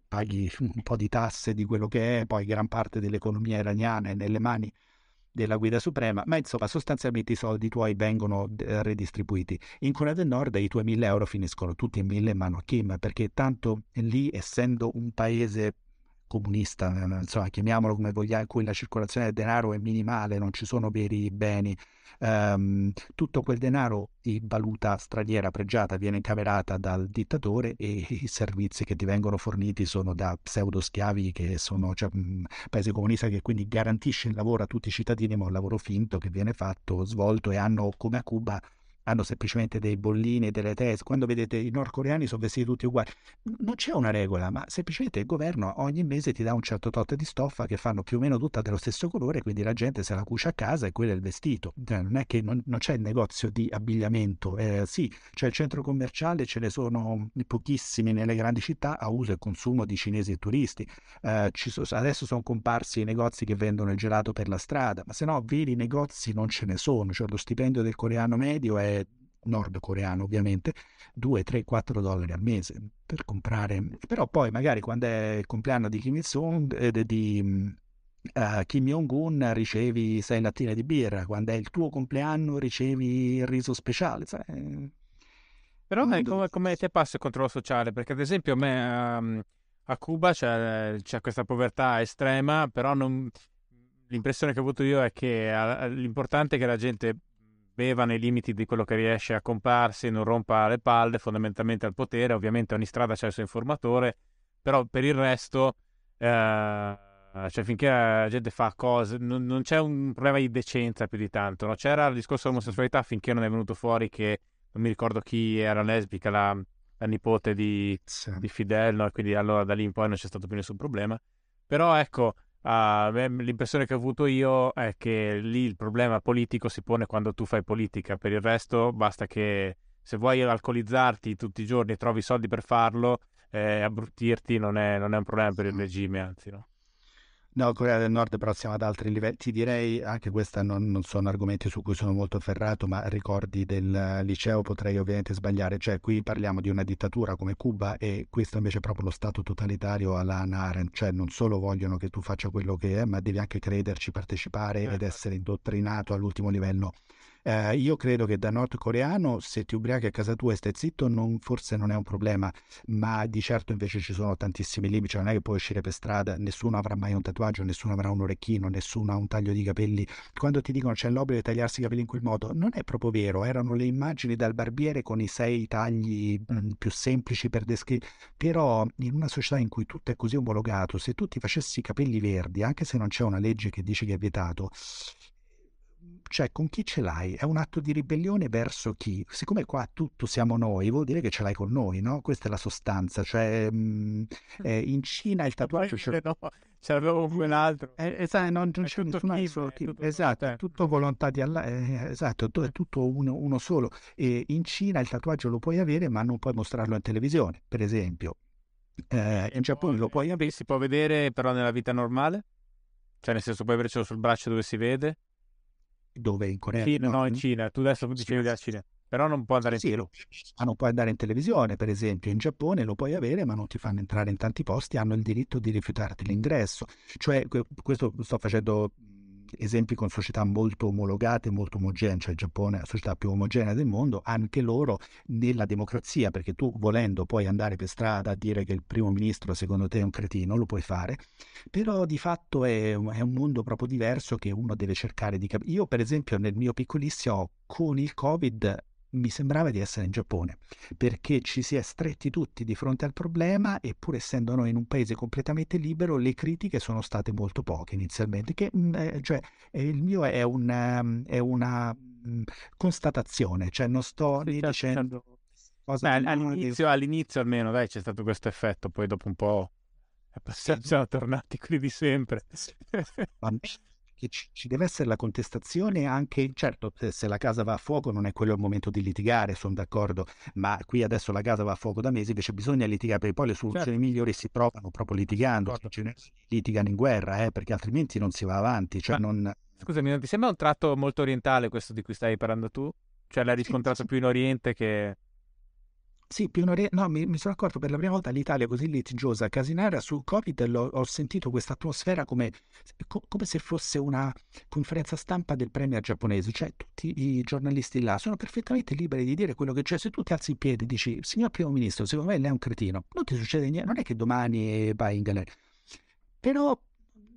paghi un po' di tasse di quello che è, poi gran parte dell'economia iraniana è nelle mani della guida suprema, ma insomma sostanzialmente i soldi tuoi vengono eh, redistribuiti. In Corea del Nord i tuoi 1000 euro finiscono tutti in 1000 in mano a Kim, perché tanto lì, essendo un paese comunista, eh, insomma, chiamiamolo come vogliamo, in cui la circolazione del denaro è minimale, non ci sono veri beni, um, tutto quel denaro di valuta straniera pregiata viene incamerata dal dittatore e i servizi che ti vengono forniti sono da pseudo schiavi che sono cioè, un paese comunista che quindi garantisce il lavoro a tutti i cittadini, ma un lavoro finto che viene fatto, svolto e hanno come a Cuba hanno semplicemente dei bollini delle tese. Quando vedete i nordcoreani sono vestiti tutti uguali, non c'è una regola, ma semplicemente il governo ogni mese ti dà un certo tot di stoffa che fanno più o meno tutta dello stesso colore, quindi la gente se la cuce a casa e quello è il vestito. Cioè, non è che non, non c'è il negozio di abbigliamento, eh, sì, c'è il centro commerciale, ce ne sono pochissimi nelle grandi città a uso e consumo di cinesi e turisti. Eh, so, adesso sono comparsi i negozi che vendono il gelato per la strada, ma se no veri negozi non ce ne sono, cioè lo stipendio del coreano medio è nordcoreano ovviamente, 2, 3, 4 dollari al mese per comprare. Però poi magari quando è il compleanno di Kim Il-sung, eh, di uh, Kim Jong-un ricevi 6 lattine di birra, quando è il tuo compleanno ricevi il riso speciale. Sai? Però è come, come ti passa il controllo sociale? Perché ad esempio a me um, a Cuba c'è, c'è, questa povertà estrema, però non... l'impressione che ho avuto io è che uh, l'importante è che la gente beva nei limiti di quello che riesce a comprarsi, non rompa le palle fondamentalmente al potere, ovviamente ogni strada c'è il suo informatore, però per il resto, eh, cioè finché la gente fa cose, non, non, c'è un problema di decenza più di tanto, no? c'era il discorso dell'omosessualità finché non è venuto fuori che non mi ricordo chi era lesbica, la, la nipote di, sì. di Fidel, no? e quindi allora da lì in poi non c'è stato più nessun problema, però ecco Uh, l'impressione che ho avuto io è che lì il problema politico si pone quando tu fai politica, per il resto basta che se vuoi alcolizzarti tutti i giorni e trovi soldi per farlo, eh, abbruttirti non è, non è, un problema per il regime, anzi no. No, Corea del Nord però siamo ad altri livelli. Ti direi, anche questi non, non, sono argomenti su cui sono molto ferrato, ma ricordi del liceo potrei ovviamente sbagliare. Cioè, qui parliamo di una dittatura come Cuba e questo invece è proprio lo Stato totalitario alla Arendt. Cioè, non solo vogliono che tu faccia quello che è, ma devi anche crederci, partecipare ed essere indottrinato all'ultimo livello. Eh, io credo che da nordcoreano se ti ubriachi a casa tua e stai zitto non, forse non è un problema, ma di certo invece ci sono tantissimi limiti, cioè non è che puoi uscire per strada, nessuno avrà mai un tatuaggio, nessuno avrà un orecchino, nessuno ha un taglio di capelli. Quando ti dicono c'è l'obbligo di tagliarsi i capelli in quel modo, non è proprio vero, erano le immagini dal barbiere con i sei tagli mh, mm, più semplici per descrivere, però in una società in cui tutto è così omologato, se tu ti facessi i capelli verdi, anche se non c'è una legge che dice che è vietato, cioè con chi ce l'hai? È un atto di ribellione verso chi? Siccome qua tutto siamo noi, vuol dire che ce l'hai con noi, no? Questa è la sostanza. Cioè, mh, mm, eh, in Cina il tatuaggio... C'è... No, ce l'avevo con quell'altro. Eh, esatto, non, non c'è nessun altro. Tutto, esatto, è tutto volontà di Allah. Eh, esatto, è tutto uno, uno solo. E in Cina il tatuaggio lo puoi avere, ma non puoi mostrarlo in televisione, per esempio. Eh, in Giappone lo puoi avere. Si può vedere però nella vita normale? Cioè, nel senso, puoi avercelo sul braccio dove si vede? Dove? In Corea? Sì, no, no, in Cina, tu adesso dicevi della Cina, però non può andare in sì, lo, ma non puoi andare in televisione, per esempio, in Giappone lo puoi avere, ma non ti fanno entrare in tanti posti, hanno il diritto di rifiutarti l'ingresso. Cioè, questo sto facendo esempi con società molto omologate, molto omogenee, cioè il Giappone è la società più omogenea del mondo, anche loro nella democrazia, perché tu volendo puoi andare per strada a dire che il primo ministro secondo te è un cretino, lo puoi fare, però di fatto è, è un mondo proprio diverso che uno deve cercare di capire. Io per esempio nel mio piccolissimo con il Covid mi sembrava di essere in Giappone, perché ci si è stretti tutti di fronte al problema e pur essendo noi in un paese completamente libero, le critiche sono state molto poche inizialmente, che mm, eh, cioè, il mio è una, mm, è una mm, constatazione, cioè non sto sì, dicendo... Beh, all'inizio, all'inizio, almeno dai, c'è stato questo effetto, poi dopo un po' siamo tornati quelli di sempre che ci, ci, deve essere la contestazione anche, certo, se la casa va a fuoco non è quello il momento di litigare, sono d'accordo, ma qui adesso la casa va a fuoco da mesi, invece bisogna litigare, perché poi le soluzioni certo. migliori si trovano proprio litigando, litigano in guerra, eh, perché altrimenti non si va avanti. Cioè ma, non... Scusami, non ti sembra un tratto molto orientale questo di cui stai parlando tu? Cioè l'hai riscontrato sì. più in Oriente che... Sì, più un'ore... no, mi, mi, sono accorto per la prima volta l'Italia così litigiosa, casinara sul Covid, l'ho, ho sentito questa atmosfera come, co- come, se fosse una conferenza stampa del premier giapponese, cioè tutti i giornalisti là sono perfettamente liberi di dire quello che c'è, se tu ti alzi in piedi e dici, signor primo ministro, secondo me lei è un cretino, non ti succede niente, non è che domani vai in galera, però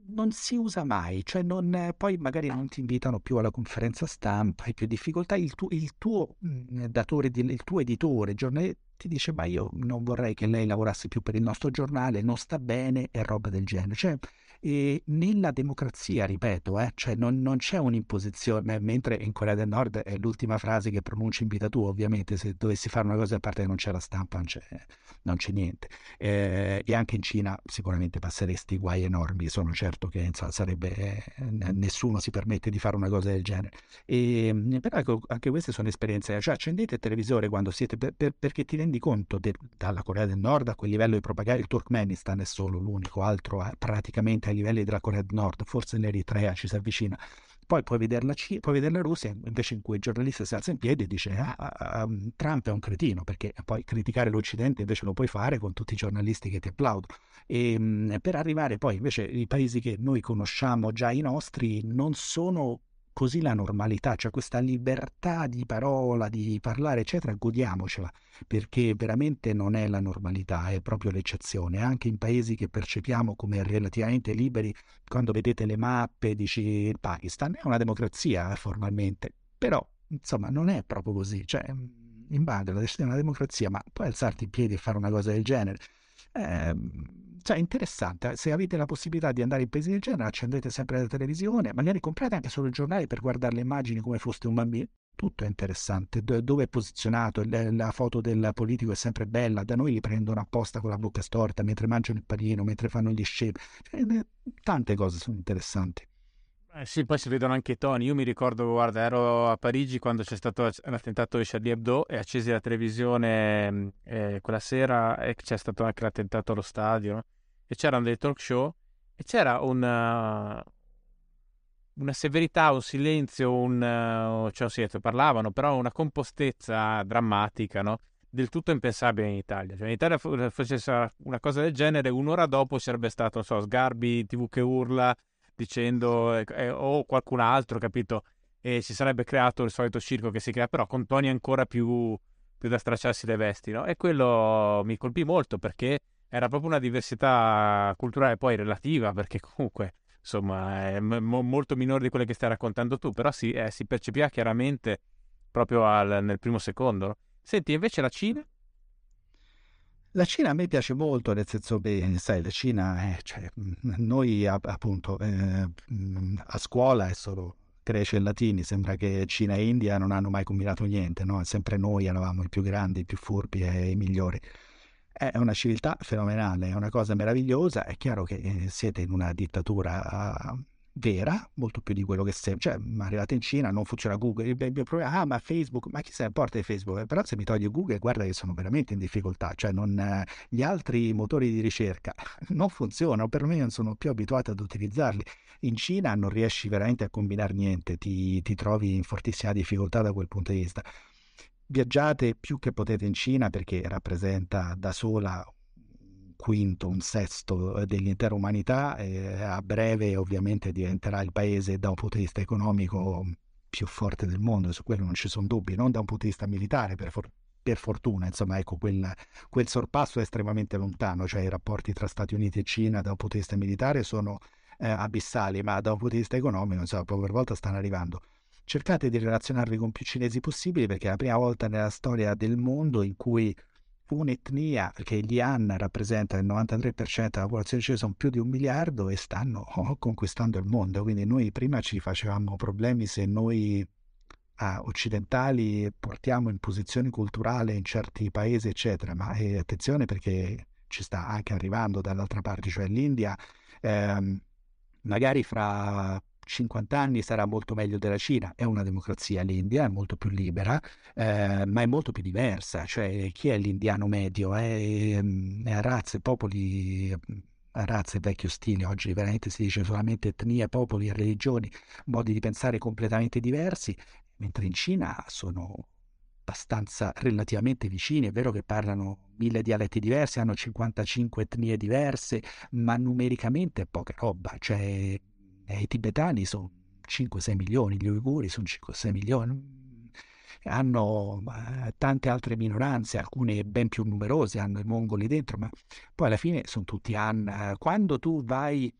non si usa mai, cioè non, poi magari non ti invitano più alla conferenza stampa, hai più difficoltà, il, tu, il tuo mh, datore, di, il tuo editore, giornale, ti dice ma io non vorrei che lei lavorasse più per il nostro giornale, non sta bene e roba del genere. Cioè, E nella democrazia, ripeto, eh, cioè non, non, c'è un'imposizione, mentre in Corea del Nord è l'ultima frase che pronunci in vita tua, ovviamente, se dovessi fare una cosa a parte che non c'è la stampa, non c'è, non c'è niente. Eh, e anche in Cina sicuramente passeresti guai enormi, sono certo che insomma, sarebbe, eh, nessuno si permette di fare una cosa del genere. E, ehm, però ecco, anche queste sono esperienze, cioè accendete il televisore quando siete, per, per, perché ti rendi conto de, dalla Corea del Nord a quel livello di propagare, il Turkmenistan è solo l'unico altro eh, praticamente ai livelli della Corea del Nord, forse l'Eritrea ci si avvicina. Poi puoi vedere, la C- puoi vedere la Russia, invece in cui il giornalista si alza in piedi e dice ah, ah, ah, mm, Trump è un cretino, perché poi criticare l'Occidente invece lo puoi fare con tutti i giornalisti che ti applaudono. E mh, mm, per arrivare poi invece i paesi che noi conosciamo già i nostri non sono così la normalità, cioè questa libertà di parola, di parlare, eccetera, godiamocela, perché veramente non è la normalità, è proprio l'eccezione. Anche in paesi che percepiamo come relativamente liberi, quando vedete le mappe, dici il Pakistan è una democrazia eh, formalmente, però insomma non è proprio così, cioè in Bangladesh è una democrazia, ma poi alzarti in piedi e fare una cosa del genere. Eh, cioè, interessante. Se avete la possibilità di andare in paesi del genere, accendete sempre la televisione, magari comprate anche solo il giornale per guardare le immagini come foste un bambino. Tutto è interessante. dove è posizionato? La foto del politico è sempre bella. Da noi li prendono apposta con la bocca storta mentre mangiano il panino, mentre fanno gli shape. Cioè, tante cose sono interessanti. Eh sì, poi si vedono anche i toni. Io mi ricordo, guarda, ero a Parigi quando c'è stato l'attentato di Charlie Hebdo e accesi la televisione mm, eh, quella sera e c'è stato anche l'attentato allo stadio e c'erano dei talk show e c'era una, una severità, un silenzio, un, cioè sì, parlavano, però una compostezza drammatica, no? del tutto impensabile in Italia. Cioè, in Italia facesse una cosa del genere, un'ora dopo sarebbe stato, non so, Sgarbi TV che urla dicendo, eh, eh, o qualcun altro, capito? E si sarebbe creato il solito circo che si crea, però con toni ancora più, più da stracciarsi le vesti, no? E quello mi colpì molto perché era proprio una diversità culturale poi relativa, perché comunque insomma è m- molto minore di quelle che stai raccontando tu, però si, eh, si percepiva chiaramente proprio al, nel primo secondo. Senti, invece la Cina? La Cina a me piace molto, nel senso che, sai, la Cina, è, cioè, noi appunto eh, a scuola è solo cresce il latini, sembra che Cina e India non hanno mai combinato niente, no? Sempre noi eravamo i più grandi, i più furbi e i migliori. È una civiltà fenomenale, è una cosa meravigliosa. È chiaro che eh, siete in una dittatura uh, vera, molto più di quello che sembra. Cioè, arrivate in Cina, non funziona Google. Il mio problema, ah, ma Facebook, ma chi se ne importa di Facebook? Eh, però se mi togli Google, guarda che sono veramente in difficoltà. Cioè, non, gli altri motori di ricerca non funzionano, per me non sono più abituato ad utilizzarli. In Cina non riesci veramente a combinare niente, ti, ti trovi in fortissima difficoltà da quel punto di vista viaggiate più che potete in Cina perché rappresenta da sola un quinto, un sesto eh, dell'intera umanità e a breve ovviamente diventerà il paese da un punto di vista economico più forte del mondo, su quello non ci sono dubbi, non da un punto di vista militare per, for- per fortuna, insomma ecco quel, quel, sorpasso è estremamente lontano, cioè i rapporti tra Stati Uniti e Cina da un punto di vista militare sono eh, abissali, ma da un punto di vista economico insomma per volta stanno arrivando cercate di relazionarvi con più cinesi possibili perché è la prima volta nella storia del mondo in cui un'etnia, che gli Han rappresenta il 93% della popolazione cinese, sono più di un miliardo e stanno conquistando il mondo. Quindi noi prima ci facevamo problemi se noi ah, occidentali portiamo in posizione culturale in certi paesi, eccetera, ma eh, attenzione perché ci sta anche arrivando dall'altra parte, cioè l'India. Ehm, magari fra 50 anni sarà molto meglio della Cina. È una democrazia l'India, è molto più libera, eh, ma è molto più diversa. Cioè, chi è l'indiano medio? È, è a razze, popoli a razze vecchio stile, oggi veramente si dice solamente etnie, popoli e religioni, modi di pensare completamente diversi, mentre in Cina sono abbastanza relativamente vicini, è vero che parlano mille dialetti diversi, hanno 55 etnie diverse, ma numericamente è poca roba, cioè eh, i tibetani sono 5-6 milioni, gli uiguri sono 5-6 milioni, hanno tante altre minoranze, alcune ben più numerose, hanno i mongoli dentro, ma poi alla fine sono tutti Han. Quando tu vai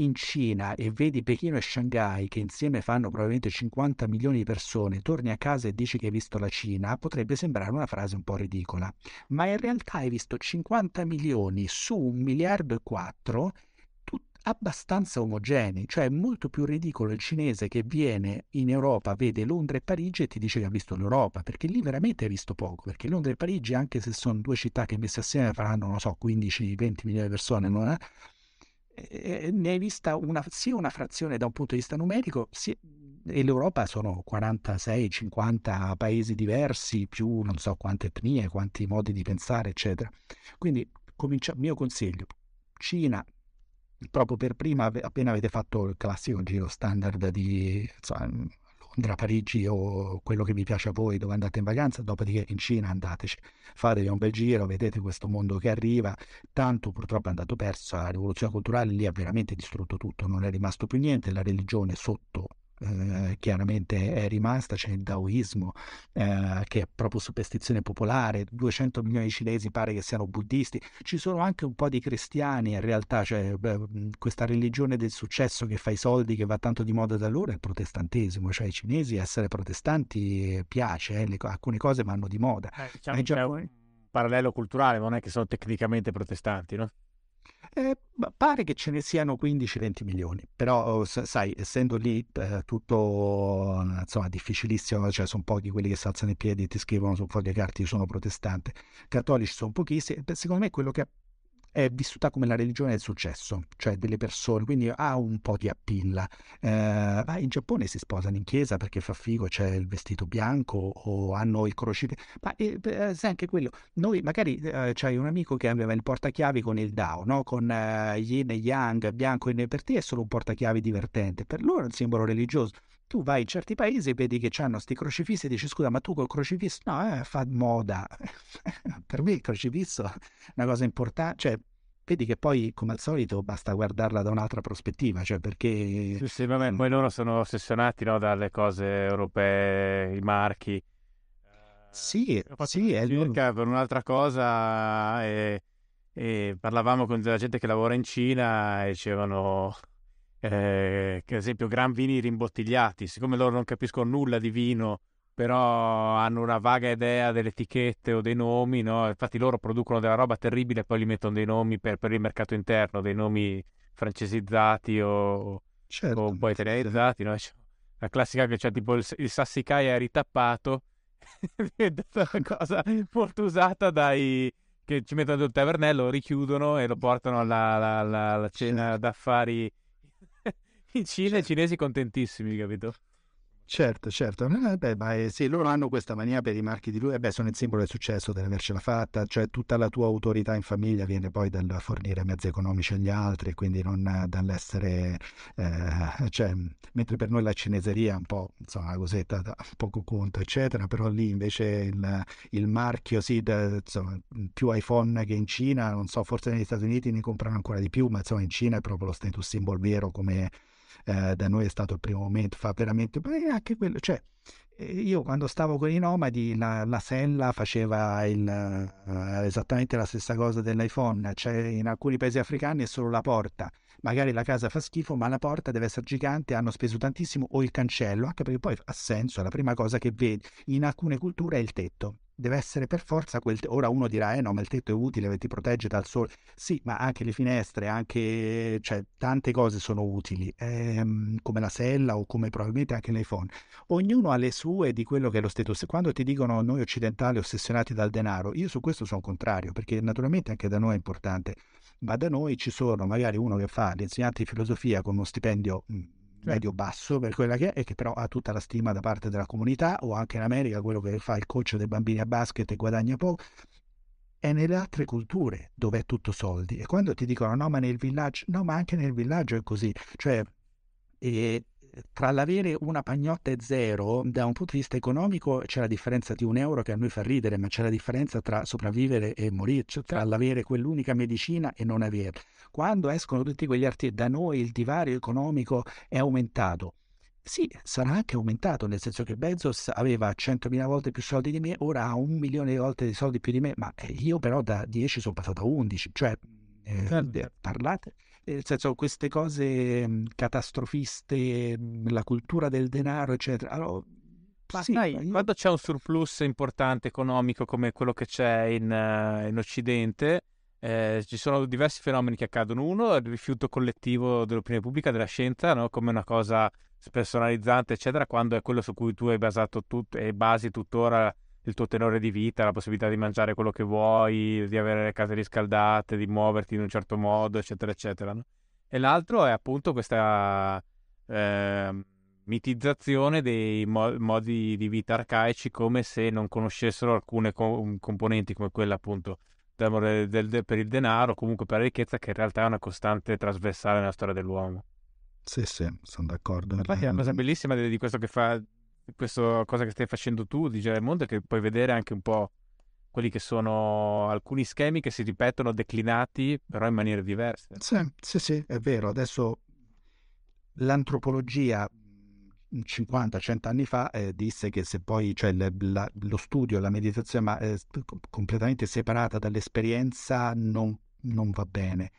in Cina e vedi Pechino e Shanghai che insieme fanno probabilmente 50 milioni di persone, torni a casa e dici che hai visto la Cina, potrebbe sembrare una frase un po' ridicola, ma in realtà hai visto 50 milioni su un miliardo e quattro abbastanza omogenei, cioè è molto più ridicolo il cinese che viene in Europa, vede Londra e Parigi e ti dice che ha visto l'Europa, perché lì veramente hai visto poco, perché Londra e Parigi, anche se sono due città che messe assieme faranno, non so, 15-20 milioni di persone, non è? Eh, ne hai vista una, sia una frazione da un punto di vista numerico, sia, e l'Europa sono 46-50 paesi diversi, più non so quante etnie, quanti modi di pensare, eccetera. Quindi, comincia, mio consiglio, Cina, proprio per prima, appena avete fatto il classico giro standard di insomma, Londra, Parigi o quello che vi piace a voi dove andate in vacanza, dopodiché in Cina andateci, fatevi un bel giro, vedete questo mondo che arriva, tanto purtroppo è andato perso, la rivoluzione culturale lì ha veramente distrutto tutto, non è rimasto più niente, la religione sotto eh, chiaramente è rimasta, c'è il Daoismo eh, che è proprio superstizione popolare, 200 milioni di cinesi pare che siano buddisti, ci sono anche un po' di cristiani in realtà, cioè beh, questa religione del successo che fa i soldi, che va tanto di moda da loro è il protestantesimo, cioè i cinesi essere protestanti piace, eh, le, alcune cose vanno di moda. Eh, diciamo c'è un parallelo culturale, non è che sono tecnicamente protestanti, no? Eh, pare che ce ne siano 15-20 milioni, però oh, sai, essendo lì eh, tutto insomma difficilissimo, cioè sono pochi quelli che si alzano i piedi e ti scrivono su carta io sono protestante, cattolici sono pochissimi, secondo me quello che è vissuta come la religione del successo, cioè delle persone, quindi ha un po' di appilla. Eh, in Giappone si sposano in chiesa perché fa figo, c'è il vestito bianco o hanno il crocifisso, ma eh, sai anche quello, noi magari eh, c'hai un amico che aveva il portachiavi con il Dao, no? con eh, yin e yang, bianco e per te è solo un portachiavi divertente, per loro è un simbolo religioso tu vai in certi paesi e vedi che hanno questi crocifissi e dici scusa ma tu col crocifisso? No eh, fa moda. Per me il crocifisso è una cosa importante cioè vedi che poi come al solito basta guardarla da un'altra prospettiva cioè perché sì, sì vabbè, poi loro sono ossessionati no, dalle cose europee i marchi. Sì, sì è circa per un'altra cosa e, e parlavamo con della gente che lavora in Cina e dicevano eh, che ad esempio gran vini rimbottigliati, siccome loro non capiscono nulla di vino, però hanno una vaga idea delle etichette o dei nomi, no? infatti loro producono della roba terribile e poi gli mettono dei nomi per, per il mercato interno, dei nomi francesizzati o, certo. o un po' italianizzati, no? la classica che c'è tipo il, il sassicaia ritappato, è una cosa molto usata dai che ci mettono il tavernello, lo richiudono e lo portano alla, alla, alla, alla cena d'affari in Cina i cinesi contentissimi, capito? Certo, certo. Eh, beh, ma, eh, sì, loro hanno questa mania per i marchi di lui, e beh, sono il simbolo del successo, dell'avercela fatta, cioè tutta la tua autorità in famiglia viene poi dal fornire mezzi economici agli altri, quindi non dall'essere, eh, cioè, mentre per noi la cineseria è un po', insomma, una cosetta da poco conto, eccetera, però lì invece il, il marchio, sì, da, insomma, più iPhone che in Cina, non so, forse negli Stati Uniti ne comprano ancora di più, ma insomma in Cina è proprio lo status symbol vero come eh, da noi è stato il primo momento, fa veramente, beh, anche quello, cioè eh, io quando stavo con i nomadi la, la sella faceva il, uh, esattamente la stessa cosa dell'iPhone, cioè in alcuni paesi africani è solo la porta, magari la casa fa schifo ma la porta deve essere gigante, hanno speso tantissimo o il cancello, anche perché poi ha senso, la prima cosa che vedi, in alcune culture è il tetto, deve essere per forza quel... Te- Ora uno dirà, eh no, ma il tetto è utile, ti protegge dal sole. Sì, ma anche le finestre, anche... cioè, tante cose sono utili, ehm, come la sella o come probabilmente anche l'iPhone. Ognuno ha le sue di quello che è lo status. Quando ti dicono noi occidentali ossessionati dal denaro, io su questo sono contrario, perché naturalmente anche da noi è importante, ma da noi ci sono magari uno che fa l'insegnante di filosofia con uno stipendio medio-basso per quella che è e che però ha tutta la stima da parte della comunità o anche in America quello che fa il coach dei bambini a basket e guadagna poco. È nelle altre culture dove è tutto soldi e quando ti dicono no ma nel villaggio no ma anche nel villaggio è così. Cioè e tra l'avere una pagnotta e zero, da un punto di vista economico c'è la differenza di un euro che a noi fa ridere, ma c'è la differenza tra sopravvivere e morire, cioè tra l'avere quell'unica medicina e non averla. Quando escono tutti quegli articoli, da noi il divario economico è aumentato. Sì, sarà anche aumentato, nel senso che Bezos aveva 100.000 volte più soldi di me, ora ha un milione di volte di soldi più di me, ma io però da 10 sono passato a 11, cioè eh, certo. parlate, nel senso queste cose mhmm, catastrofiste, mhmm, la cultura del denaro, eccetera. Allora, ma sì, sai, io... quando c'è un surplus importante economico come quello che c'è in, uh, in Occidente, eh, ci sono diversi fenomeni che accadono. Uno è il rifiuto collettivo dell'opinione pubblica, della scienza, no? come una cosa spersonalizzante, eccetera, quando è quello su cui tu hai basato tutto e basi tuttora il tuo tenore di vita, la possibilità di mangiare quello che vuoi, di avere le case riscaldate, di muoverti in un certo modo, eccetera, eccetera. No? E l'altro è appunto questa eh, mitizzazione dei mo- modi di vita arcaici come se non conoscessero alcune co- componenti come quella appunto del, del, del, per il denaro, comunque per la ricchezza, che in realtà è una costante trasversale nella storia dell'uomo. Sì, sì, sono d'accordo. Infatti, la cosa bellissima di, di questo che fa, questa cosa che stai facendo tu di girare il mondo è che puoi vedere anche un po' quelli che sono alcuni schemi che si ripetono declinati però in maniere diverse. Sì, sì, sì, è vero. Adesso l'antropologia 50-100 anni fa eh, disse che se poi cioè, la, lo studio, la meditazione ma, eh, completamente separata dall'esperienza non, non, va bene.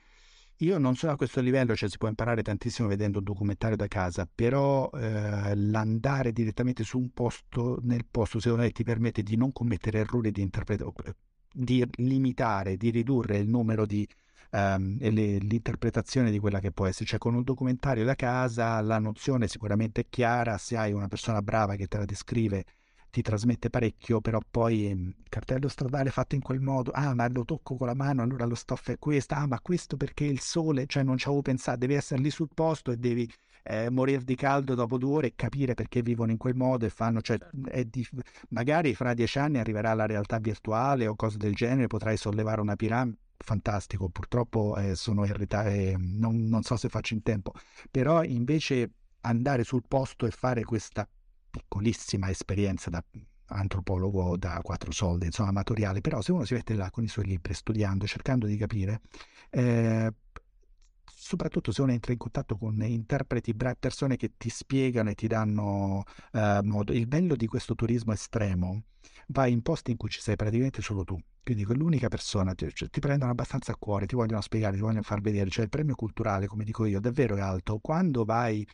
Io non sono a questo livello, cioè si può imparare tantissimo vedendo un documentario da casa, però eh, l'andare direttamente su un posto, nel posto, secondo me ti permette di non commettere errori di interpretazione, di limitare, di ridurre il numero di um, e le, l'interpretazione di quella che può essere. Cioè con un documentario da casa la nozione sicuramente è chiara, se hai una persona brava che te la descrive ti trasmette parecchio, però poi mm, cartello stradale fatto in quel modo, ah ma lo tocco con la mano, allora lo stoffa è questa, ah ma questo perché il sole, cioè non ci avevo pensato, devi essere lì sul posto e devi eh, morire di caldo dopo due ore e capire perché vivono in quel modo e fanno, cioè certo. di... magari fra dieci anni arriverà la realtà virtuale o cose del genere, potrai sollevare una piramide fantastico, purtroppo eh, sono in ritardo, eh, non, non so se faccio in tempo, però invece andare sul posto e fare questa piccolissima esperienza da antropologo da quattro soldi, insomma amatoriale, però se uno si mette là con i suoi libri, studiando, cercando di capire, eh, soprattutto se uno entra in contatto con interpreti, persone che ti spiegano e ti danno eh, modo. Il bello di questo turismo estremo vai in posti in cui ci sei praticamente solo tu. Quindi quell'unica persona ti, cioè, ti prendono abbastanza a cuore, ti vogliono spiegare, ti vogliono far vedere. Cioè il premio culturale, come dico io, davvero è alto. Quando vai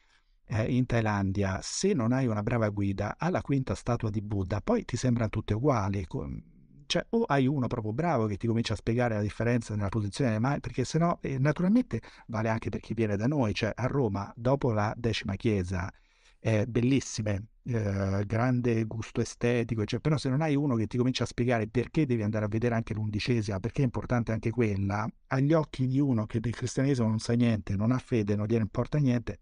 eh, in Thailandia, se non hai una brava guida, alla quinta statua di Buddha, poi ti sembrano tutte uguali cioè o hai uno proprio bravo che ti comincia a spiegare la differenza nella posizione delle mani, perché sennò eh, naturalmente vale anche per chi viene da noi, cioè a Roma dopo la decima chiesa è bellissime, eh, grande gusto estetico, cioè, però se non hai uno che ti comincia a spiegare perché devi andare a vedere anche l'undicesima, perché è importante anche quella, agli occhi di uno che del cristianesimo non sa niente, non ha fede, non gliene importa niente,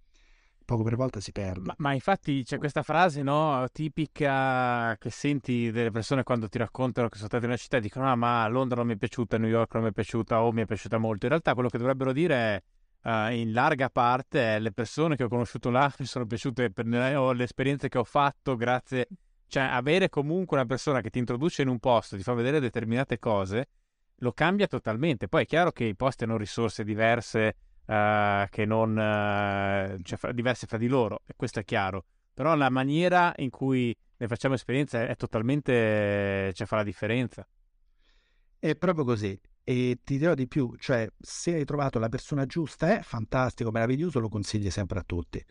poco per volta si perde. Ma, ma, infatti c'è questa frase no, tipica che senti delle persone quando ti raccontano che sono state in una città e dicono ah ma Londra non mi è piaciuta, New York non mi è piaciuta o mi è piaciuta molto. In realtà quello che dovrebbero dire è uh, in larga parte le persone che ho conosciuto là mi sono piaciute per le, le esperienze che ho fatto grazie... Cioè avere comunque una persona che ti introduce in un posto, ti fa vedere determinate cose, lo cambia totalmente. Poi è chiaro che i posti hanno risorse diverse uh, che non, uh, cioè, fra, diverse fra di loro, e questo è chiaro. Però la maniera in cui ne facciamo esperienza è, è totalmente, cioè fa la differenza. È proprio così. E ti dirò di più, cioè se hai trovato la persona giusta è fantastico, meraviglioso, lo consigli sempre a tutti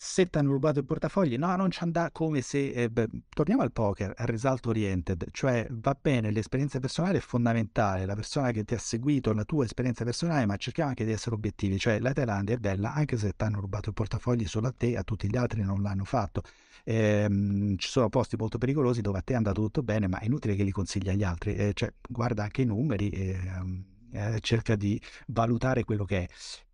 se ti hanno rubato il portafogli, no, non ci andà come se... Eh, beh, torniamo al poker, al result oriented, cioè va bene, l'esperienza personale è fondamentale, la persona che ti ha seguito, la tua esperienza personale, ma cerchiamo anche di essere obiettivi, cioè la Thailandia è bella anche se ti hanno rubato il portafogli solo a te, a tutti gli altri non l'hanno fatto. Eh, ci sono posti molto pericolosi dove a te è andato tutto bene, ma è inutile che li consigli agli altri, eh, cioè guarda anche i numeri. Ehm, eh, cerca di valutare quello che è.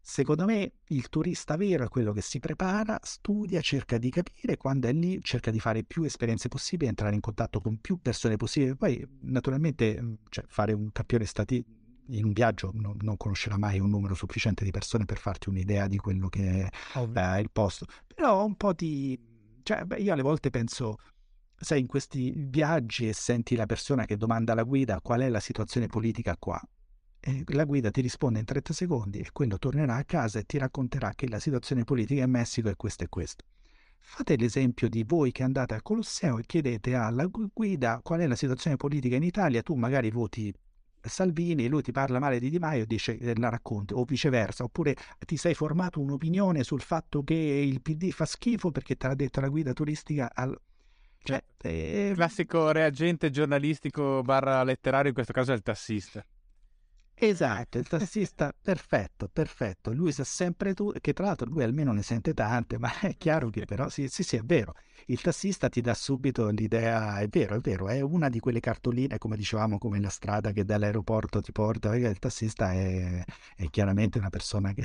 Secondo me il turista vero è quello che si prepara, studia, cerca di capire, quando è lì cerca di fare più esperienze possibili, entrare in contatto con più persone possibili, poi naturalmente mm, cioè, fare un campione statistico in un viaggio non, non, conoscerà mai un numero sufficiente di persone per farti un'idea di quello che è eh, il posto, però un po' di... Cioè, beh, io alle volte penso, sei in questi viaggi e senti la persona che domanda alla guida qual è la situazione politica qua eh, la guida ti risponde in 30 secondi e quello tornerà a casa e ti racconterà che la situazione politica in Messico è questa e questa. Fate l'esempio di voi che andate al Colosseo e chiedete alla guida qual è la situazione politica in Italia, tu magari voti Salvini, lui ti parla male di Di Maio e dice eh, la racconti, o viceversa, oppure ti sei formato un'opinione sul fatto che il PD fa schifo perché te l'ha detto la guida turistica al... Cioè, eh... Classico reagente giornalistico barra letterario, in questo caso è il tassista. Esatto, il tassista perfetto, perfetto. Lui sa sempre tu, che tra l'altro lui almeno ne sente tante, ma è chiaro che però sì, sì, sì, è vero. Il tassista ti dà subito l'idea, è vero, è vero, è una di quelle cartoline, come dicevamo, come la strada che dall'aeroporto ti porta, perché il tassista è, è chiaramente una persona che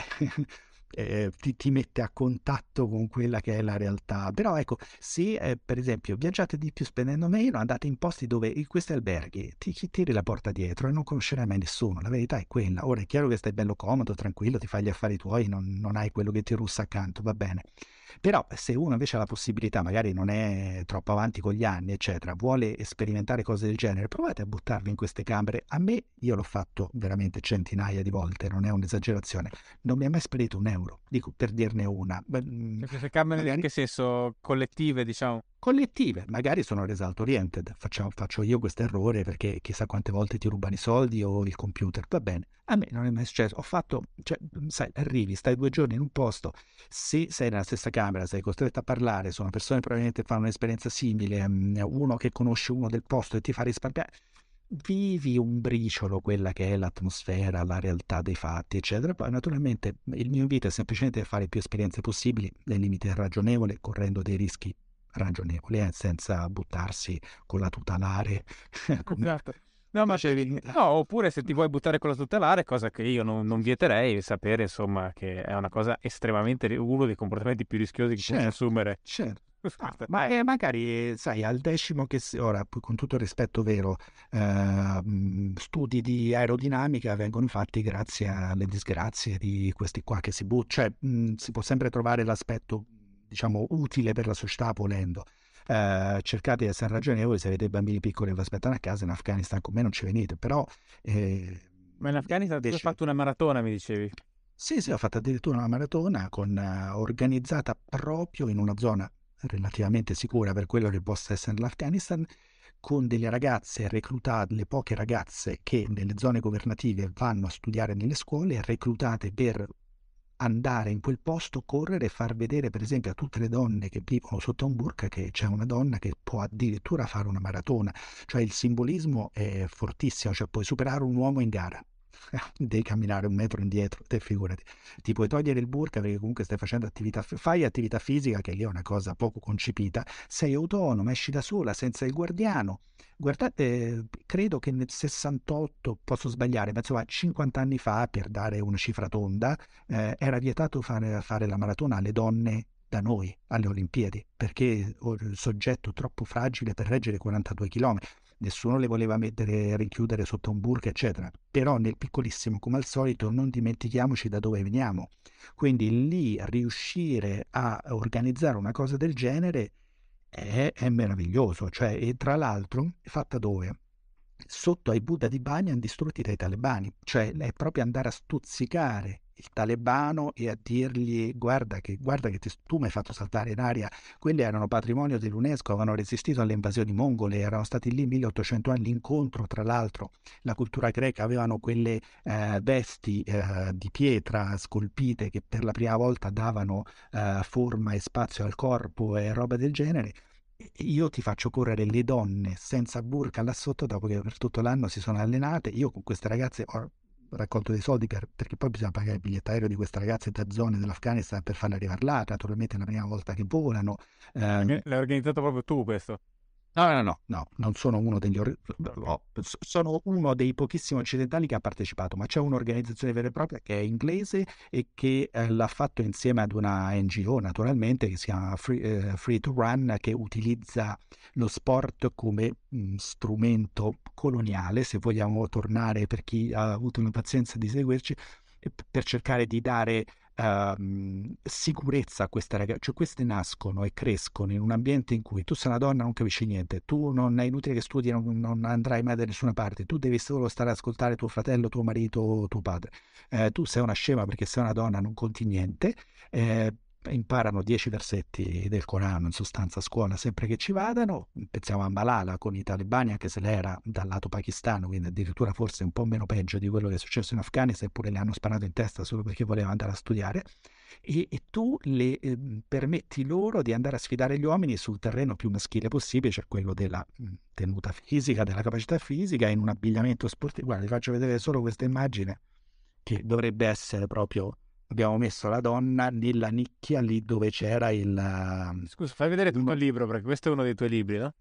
eh, ti, ti, mette a contatto con quella che è la realtà. Però ecco, se eh, per esempio viaggiate di più spendendo meno, andate in posti dove in questi alberghi ti, ti tiri la porta dietro e non conoscerai mai nessuno. La verità è quella. Ora è chiaro che stai bello comodo, tranquillo, ti fai gli affari tuoi, non, non hai quello che ti russa accanto, va bene. Però se uno invece ha la possibilità, magari non è troppo avanti con gli anni, eccetera, vuole sperimentare cose del genere, provate a buttarvi in queste camere. A me, io l'ho fatto veramente centinaia di volte, non è un'esagerazione, non mi ha mai spedito un euro, dico per dirne una. Mm, queste camere magari... in che senso? Collettive, diciamo? Collettive, magari sono result oriented, faccio, faccio io questo errore perché chissà quante volte ti rubano i soldi o il computer, va bene, a me non è mai successo, ho fatto, cioè, sai, arrivi, stai due giorni in un posto, se sei nella stessa camera, sei costretto a parlare, sono persone che probabilmente fanno un'esperienza simile, mm, uno che conosce uno del posto e ti fa risparmiare, vivi un briciolo quella che è l'atmosfera, la realtà dei fatti, eccetera. Poi naturalmente il mio invito è semplicemente fare più esperienze possibili nei limiti ragionevoli, correndo dei rischi ragionevoli, eh, senza buttarsi con la tutelare. esatto. No, ma, no, oppure se ti vuoi buttare con la tutelare, cosa che io non, non, vieterei, sapere insomma che è una cosa estremamente uno dei comportamenti più rischiosi che certo, si assumere. Certo. Ah, ma eh, magari, sai, al decimo che ora, con tutto il rispetto vero, eh, studi di aerodinamica vengono fatti grazie alle disgrazie di questi qua che si buttano, cioè mh, si può sempre trovare l'aspetto diciamo, utile per la società volendo. Eh, cercate di essere ragionevoli se avete bambini piccoli che vi aspettano a casa in Afghanistan con me non ci venite però eh, ma in Afghanistan tu hai fatto una maratona mi dicevi sì sì ho fatto addirittura una maratona con, uh, organizzata proprio in una zona relativamente sicura per quello che possa essere l'Afghanistan con delle ragazze reclutate, le poche ragazze che nelle zone governative vanno a studiare nelle scuole, reclutate per andare in quel posto, correre e far vedere per esempio a tutte le donne che vivono sotto un burka che c'è una donna che può addirittura fare una maratona, cioè il simbolismo è fortissimo, cioè puoi superare un uomo in gara. devi camminare un metro indietro, te figurati. Ti puoi togliere il burka perché comunque stai facendo attività, fai attività fisica, che lì è una cosa poco concepita, sei autonomo, esci da sola, senza il guardiano. Guardate, credo che nel 68, posso sbagliare, ma insomma 50 anni fa, per dare una cifra tonda, eh, era vietato fare, fare la maratona alle donne da noi alle Olimpiadi perché il soggetto troppo fragile per reggere 42 km nessuno le voleva mettere, richiudere sotto un burka, eccetera. Però nel piccolissimo, come al solito, non dimentichiamoci da dove veniamo. Quindi lì riuscire a organizzare una cosa del genere è, è meraviglioso. Cioè, e tra l'altro, è fatta dove? Sotto ai Buddha di Banyan distrutti dai talebani, cioè è proprio andare a stuzzicare il talebano e a dirgli guarda che, guarda che ti, tu mi hai fatto saltare in aria, quelli erano patrimonio dell'UNESCO, avevano resistito alle invasioni mongole, erano stati lì 1800 anni incontro, tra l'altro. La cultura greca avevano quelle eh, vesti eh, di pietra scolpite che per la prima volta davano eh, forma e spazio al corpo e roba del genere. Io ti faccio correre le donne senza burka là sotto dopo che per tutto l'anno si sono allenate. Io con queste ragazze ho raccolto dei soldi per, perché poi bisogna pagare il biglietto aereo di queste ragazze da zone dell'Afghanistan per farle arrivare là, naturalmente è la prima volta che volano. Eh, L'hai organizzato proprio tu questo? No, no, no, no, non sono uno degli or- no, sono uno dei pochissimi occidentali che ha partecipato, ma c'è un'organizzazione vera e propria che è inglese e che eh, l'ha fatto insieme ad una NGO, naturalmente, che si chiama Free, eh, Free to Run, che utilizza lo sport come mh, strumento coloniale, se vogliamo tornare per chi ha avuto la pazienza di seguirci, per cercare di dare uh, sicurezza a queste ragazze, cioè queste nascono e crescono in un ambiente in cui tu sei una donna, non capisci niente, tu non è inutile che studi, non, non andrai mai da nessuna parte, tu devi solo stare ad ascoltare tuo fratello, tuo marito, tuo padre, eh, tu sei una scema perché sei una donna, non conti niente. Eh, imparano dieci versetti del Corano in sostanza a scuola sempre che ci vadano. Pensiamo a Malala con i talebani, anche se lei era dal lato pakistano, quindi addirittura forse un po' meno peggio di quello che è successo in Afghanistan, eppure le hanno sparato in testa solo perché voleva andare a studiare. E, e tu le eh, permetti loro di andare a sfidare gli uomini sul terreno più maschile possibile, cioè quello della tenuta fisica, della capacità fisica, in un abbigliamento sportivo. Guarda, vi faccio vedere solo questa immagine che dovrebbe essere proprio abbiamo messo la donna nella nicchia lì dove c'era il... Scusa, fai vedere tutto il libro, perché questo è uno dei tuoi libri, no?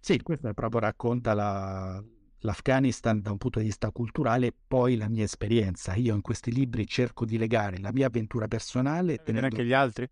Sì, questo proprio racconta la, l'Afghanistan da un punto di vista culturale e poi la mia esperienza. Io in questi libri cerco di legare la mia avventura personale... Tenendo... anche gli altri?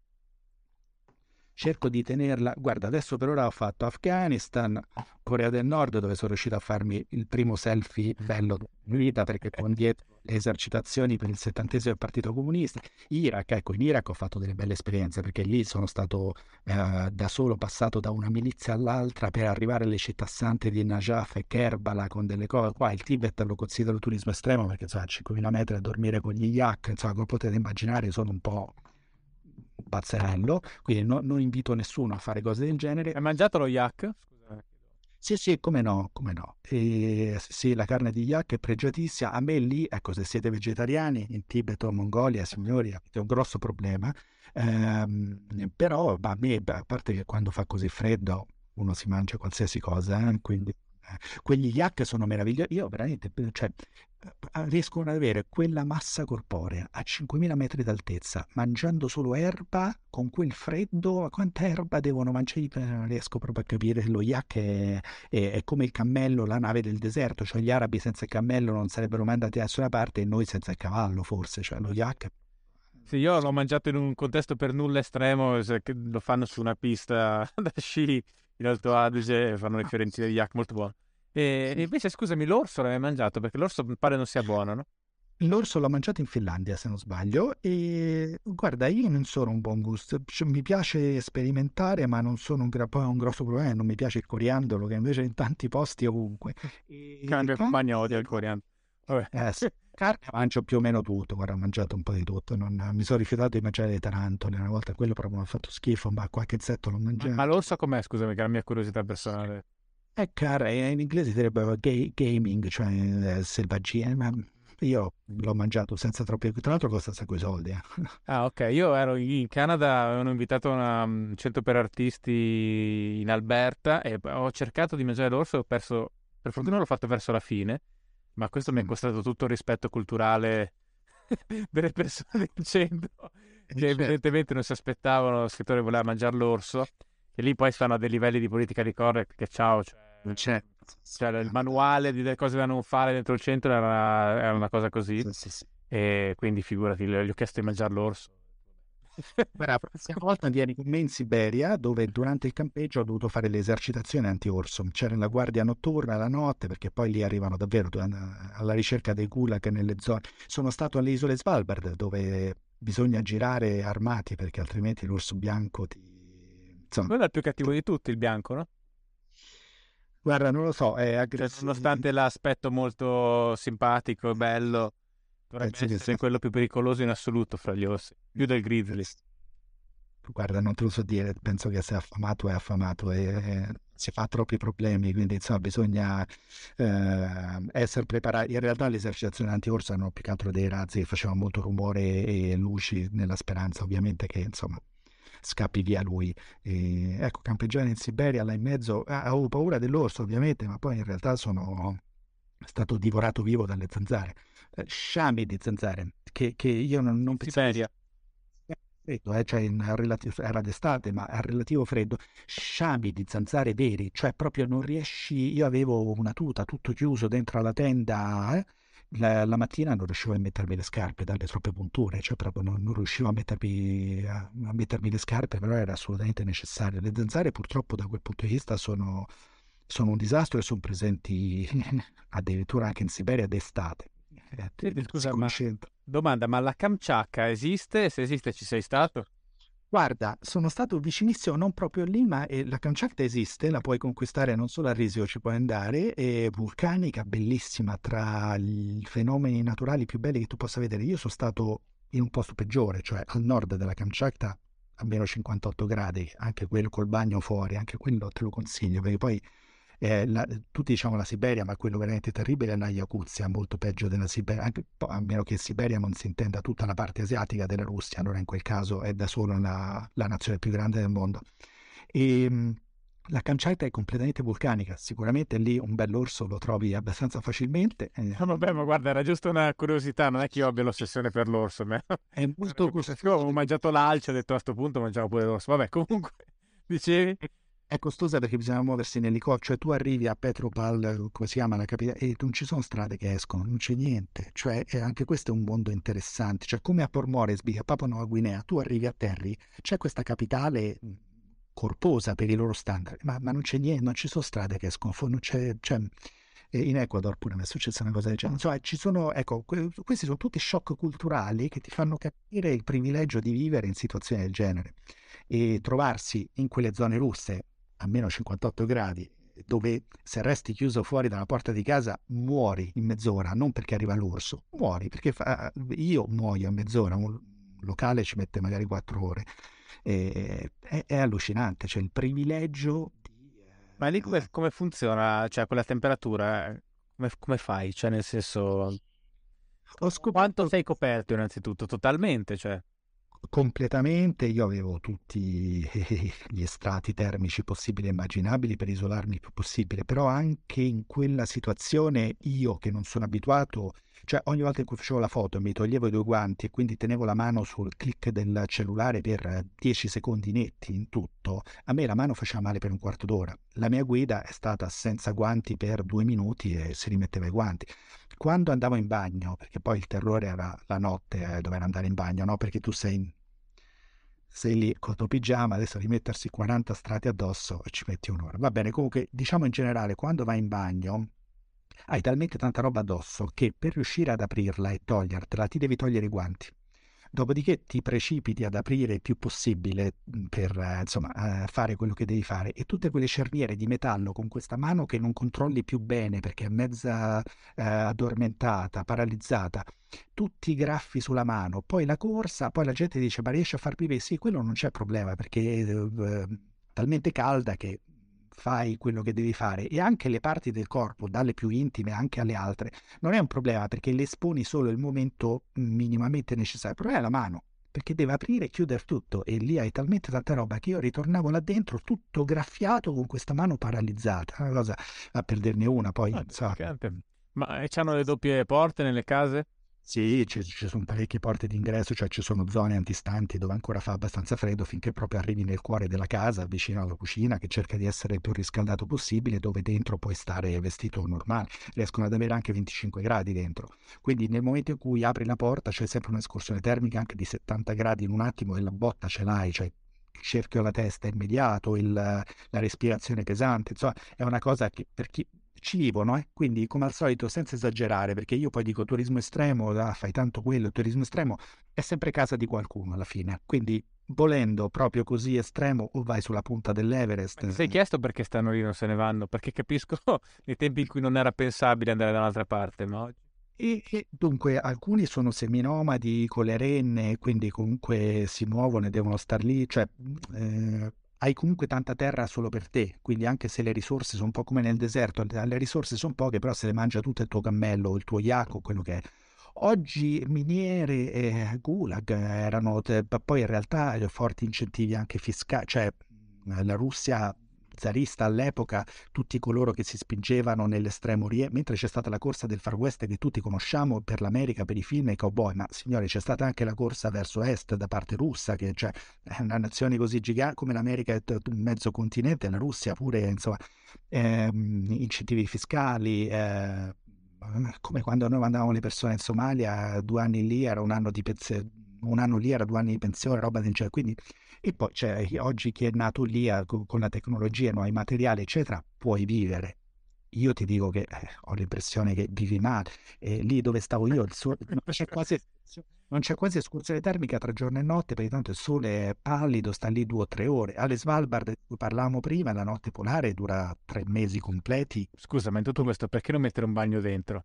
Cerco di tenerla. Guarda, adesso per ora ho fatto Afghanistan, Corea del Nord, dove sono riuscito a farmi il primo selfie bello della vita perché con dietro le esercitazioni per il settantesimo del Partito Comunista. Iraq, ecco, in Iraq ho fatto delle belle esperienze perché lì sono stato eh, da solo passato da una milizia all'altra per arrivare alle città sante di Najaf e Kerbala con delle cose. Qua il Tibet lo considero turismo estremo perché insomma, a 5.000 metri a dormire con gli yak, insomma, come potete immaginare, sono un po' pazzerello, quindi no, non invito nessuno a fare cose del genere. Hai mangiato lo yak? Sì, sì, come no, come no. E, sì, la carne di yak è pregiatissima. A me lì, ecco, se siete vegetariani in Tibet o Mongolia, signori, avete un grosso problema. Ehm, però, a me, a parte che quando fa così freddo, uno si mangia qualsiasi cosa, eh? quindi eh, quegli yak sono meravigliosi. Io veramente, cioè, riescono ad avere quella massa corporea a 5.000 metri d'altezza, mangiando solo erba, con quel freddo, quanta erba devono mangiare? Non riesco proprio a capire, lo yak è, è, è, come il cammello, la nave del deserto, cioè gli arabi senza il cammello non sarebbero mai andati da nessuna parte e noi senza il cavallo forse, cioè lo yak... Sì, io l'ho mangiato in un contesto per nulla estremo, lo fanno su una pista da sci in Alto Adige fanno le fiorentine di yak molto buone. E, e invece, scusami, l'orso l'hai mangiato perché l'orso pare non sia buono, no? L'orso l'ho mangiato in Finlandia, se non sbaglio, e guarda, io non sono un buon gusto, mi piace sperimentare, ma non sono un, gra- un grosso problema, non mi piace il coriandolo, che invece in tanti posti ovunque. E... Cambia compagno odia il coriandolo. Vabbè. Eh, sì. Carne mangio più o meno tutto, guarda, ho mangiato un po' di tutto, non, mi sono rifiutato di mangiare le tarantole, una volta quello proprio mi ha fatto schifo, ma qualche insetto l'ho mangiato. Ma, ma l'orso com'è, scusami, che è la mia curiosità personale? È cara, in inglese direbbe ga- gaming, cioè eh, selvaggia, ma io l'ho mangiato senza troppi... Tra l'altro costa un sacco di soldi. Eh. Ah, ok. Io ero in Canada, avevano invitato un centro per artisti in Alberta e ho cercato di mangiare l'orso e ho perso... Per fortuna l'ho fatto verso la fine, ma questo mi è mm. costato tutto il rispetto culturale delle persone del centro, che certo. evidentemente non si aspettavano, lo scrittore voleva mangiare l'orso, e lì poi stanno a dei livelli di politica di correct che ciao, cioè c'è. Cioè, il manuale di cose da non fare dentro il centro era, era una cosa così. Sì, sì, sì. E quindi figurati, gli ho chiesto di mangiare l'orso. Guarda, la prossima volta vieni con me in Siberia, dove durante il campeggio ho dovuto fare le esercitazioni anti-orso. C'era la guardia notturna la notte, perché poi lì arrivano davvero alla ricerca dei gulag nelle zone. Sono stato alle isole Svalbard, dove bisogna girare armati, perché altrimenti l'orso bianco ti... Insomma... Quello è il più cattivo di tutti, il bianco, no? Guarda, non lo so, è aggressivo. Cioè, nonostante l'aspetto molto simpatico e bello, dovrebbe Penso essere quello più pericoloso in assoluto fra gli orsi, più del grizzly. Guarda, non te lo so dire, penso che se è affamato è affamato e, e si fa troppi problemi, quindi insomma bisogna eh, essere preparati. In realtà le esercitazioni anti-orso erano più che altro dei razzi che facevano molto rumore e luci nella speranza ovviamente che insomma scappi via lui. E, ecco, campeggiare in Siberia là in mezzo, ah, avevo paura dell'orso ovviamente, ma poi in realtà sono stato divorato vivo dalle zanzare. Eh, sciami di zanzare, che, che io non, non pensavo... Siberia. Freddo, eh, cioè relativo, era d'estate, ma a relativo freddo, sciami di zanzare veri, cioè proprio non riesci. Io avevo una tuta tutto chiuso dentro la tenda, eh, la, la, mattina non riuscivo a mettermi le scarpe dalle troppe punture, cioè proprio non, non riuscivo a mettermi, a, a mettermi, le scarpe, però era assolutamente necessario. Le zanzare purtroppo da quel punto di vista sono, sono un disastro e sono presenti addirittura anche in Siberia d'estate. Eh, scusa, ma domanda, ma la Kamchatka esiste? Se esiste ci sei stato? Guarda, sono stato vicinissimo, non proprio lì, ma eh, la Kamchatka esiste, la puoi conquistare non solo a Risio, ci puoi andare, è vulcanica, bellissima, tra i fenomeni naturali più belli che tu possa vedere. Io sono stato in un posto peggiore, cioè al nord della Kamchatka, a meno 58 gradi, anche quello col bagno fuori, anche quello te lo consiglio, perché poi eh, la, tutti diciamo la Siberia, ma quello veramente terribile è la Yakuzia, molto peggio della Siberia, anche, a meno che Siberia non si intenda tutta la parte asiatica della Russia, allora in quel caso è da solo la, la nazione più grande del mondo. E, ehm, la cancetta è completamente vulcanica, sicuramente lì un bell'orso lo trovi abbastanza facilmente. Eh, vabbè, ma guarda, era giusto una curiosità, non è che io abbia l'ossessione per l'orso. Ma... È molto... Io avevo mangiato l'alce, ho detto a questo punto mangiavo pure l'orso. Vabbè, comunque, dicevi? È costosa perché bisogna muoversi in cioè tu arrivi a Petropal, come si chiama la capitale, e non ci sono strade che escono, non c'è niente, cioè anche questo è un mondo interessante, cioè come a Port Moresby, a Papua Nuova Guinea, tu arrivi a Terry, c'è questa capitale corposa per i loro standard, ma, ma non c'è niente, non ci sono strade che escono, non c'è, c'è in Ecuador pure mi è successa una cosa del genere. Insomma, ci sono, ecco, questi sono tutti shock culturali che ti fanno capire il privilegio di vivere in situazioni del genere e trovarsi in quelle zone russe a meno 58 gradi dove se resti chiuso fuori dalla porta di casa muori in mezz'ora, non perché arriva l'orso, muori perché fa, io muoio in mezz'ora, un locale ci mette magari quattro ore. E, è, è, allucinante, cioè il privilegio di... Eh, Ma lì come, come funziona? Cioè quella temperatura, come, come fai? Cioè nel senso... Scoperto... Quanto sei coperto innanzitutto? Totalmente, cioè completamente, io avevo tutti gli strati termici possibili e immaginabili per isolarmi il più possibile, però anche in quella situazione io che non sono abituato, cioè ogni volta in cui facevo la foto mi toglievo i due guanti e quindi tenevo la mano sul click del cellulare per 10 secondi netti in tutto, a me la mano faceva male per un quarto d'ora. La mia guida è stata senza guanti per due minuti e si rimetteva i guanti. Quando andavo in bagno, perché poi il terrore era la notte eh, dover andare in bagno, no? Perché tu sei in sei lì con il tuo pigiama, adesso rimettersi 40 strati addosso e ci metti un'ora. Va bene, comunque diciamo in generale, quando vai in bagno hai talmente tanta roba addosso che per riuscire ad aprirla e togliertela ti devi togliere i guanti. Dopodiché ti precipiti ad aprire il più possibile per eh, insomma, fare quello che devi fare e tutte quelle cerniere di metallo con questa mano che non controlli più bene perché è mezza eh, addormentata, paralizzata, tutti i graffi sulla mano, poi la corsa, poi la gente dice ma riesci a far pipì? Sì, quello non c'è problema perché è eh, talmente calda che fai quello che devi fare e anche le parti del corpo, dalle più intime anche alle altre, non è un problema perché le esponi solo il momento minimamente necessario. Il problema è la mano, perché deve aprire e chiudere tutto e lì hai talmente tanta roba che io ritornavo là dentro tutto graffiato con questa mano paralizzata. Una cosa a perderne una poi. Ah, so. Ma hanno le doppie porte nelle case? Sì, ci, ci, sono parecchie porte d'ingresso, cioè ci sono zone antistanti dove ancora fa abbastanza freddo finché proprio arrivi nel cuore della casa, vicino alla cucina, che cerca di essere il più riscaldato possibile, dove dentro puoi stare vestito normale. Riescono ad avere anche 25 gradi dentro. Quindi nel momento in cui apri la porta c'è sempre un'escursione termica anche di 70 gradi in un attimo e la botta ce l'hai, cioè il cerchio alla testa immediato, il, la respirazione pesante, insomma è una cosa che per chi ci vivono, eh? quindi come al solito senza esagerare, perché io poi dico turismo estremo, ah, fai tanto quello, turismo estremo è sempre casa di qualcuno alla fine, quindi volendo proprio così estremo o vai sulla punta dell'Everest. Ma ti sei chiesto perché stanno lì non se ne vanno? Perché capisco nei tempi in cui non era pensabile andare da un'altra parte, ma. E, e, dunque alcuni sono seminomadi con le renne, quindi comunque si muovono e devono star lì, cioè eh, hai comunque tanta terra solo per te, quindi anche se le risorse sono un po' come nel deserto, le risorse sono poche, però se le mangia tutto il tuo cammello, il tuo iaco, quello che è. Oggi miniere e gulag erano, poi in realtà forti incentivi anche fiscali, cioè la Russia zarista all'epoca, tutti coloro che si spingevano nell'estremo oriente, mentre c'è stata la corsa del Far West che tutti conosciamo per l'America, per i film e i cowboy, ma signori c'è stata anche la corsa verso est da parte russa, che cioè, è una nazione così gigante come l'America è un mezzo continente, la Russia pure, insomma, ehm, incentivi fiscali. Eh, come quando noi mandavamo le persone in Somalia, due anni lì era un anno di pensione, un anno lì era due anni di pensione, roba del genere. Quindi e poi c'è oggi chi è nato lì con la tecnologia, no, i materiali, eccetera, puoi vivere. Io ti dico che eh, ho l'impressione che vivi male. E lì dove stavo io, sole, non, c'è quasi, non c'è quasi escursione termica tra giorno e notte, perché tanto il sole è pallido, sta lì due o tre ore. Alle Svalbard, di cui parlavamo prima, la notte polare dura tre mesi completi. Scusa, ma in tutto questo perché non mettere un bagno dentro?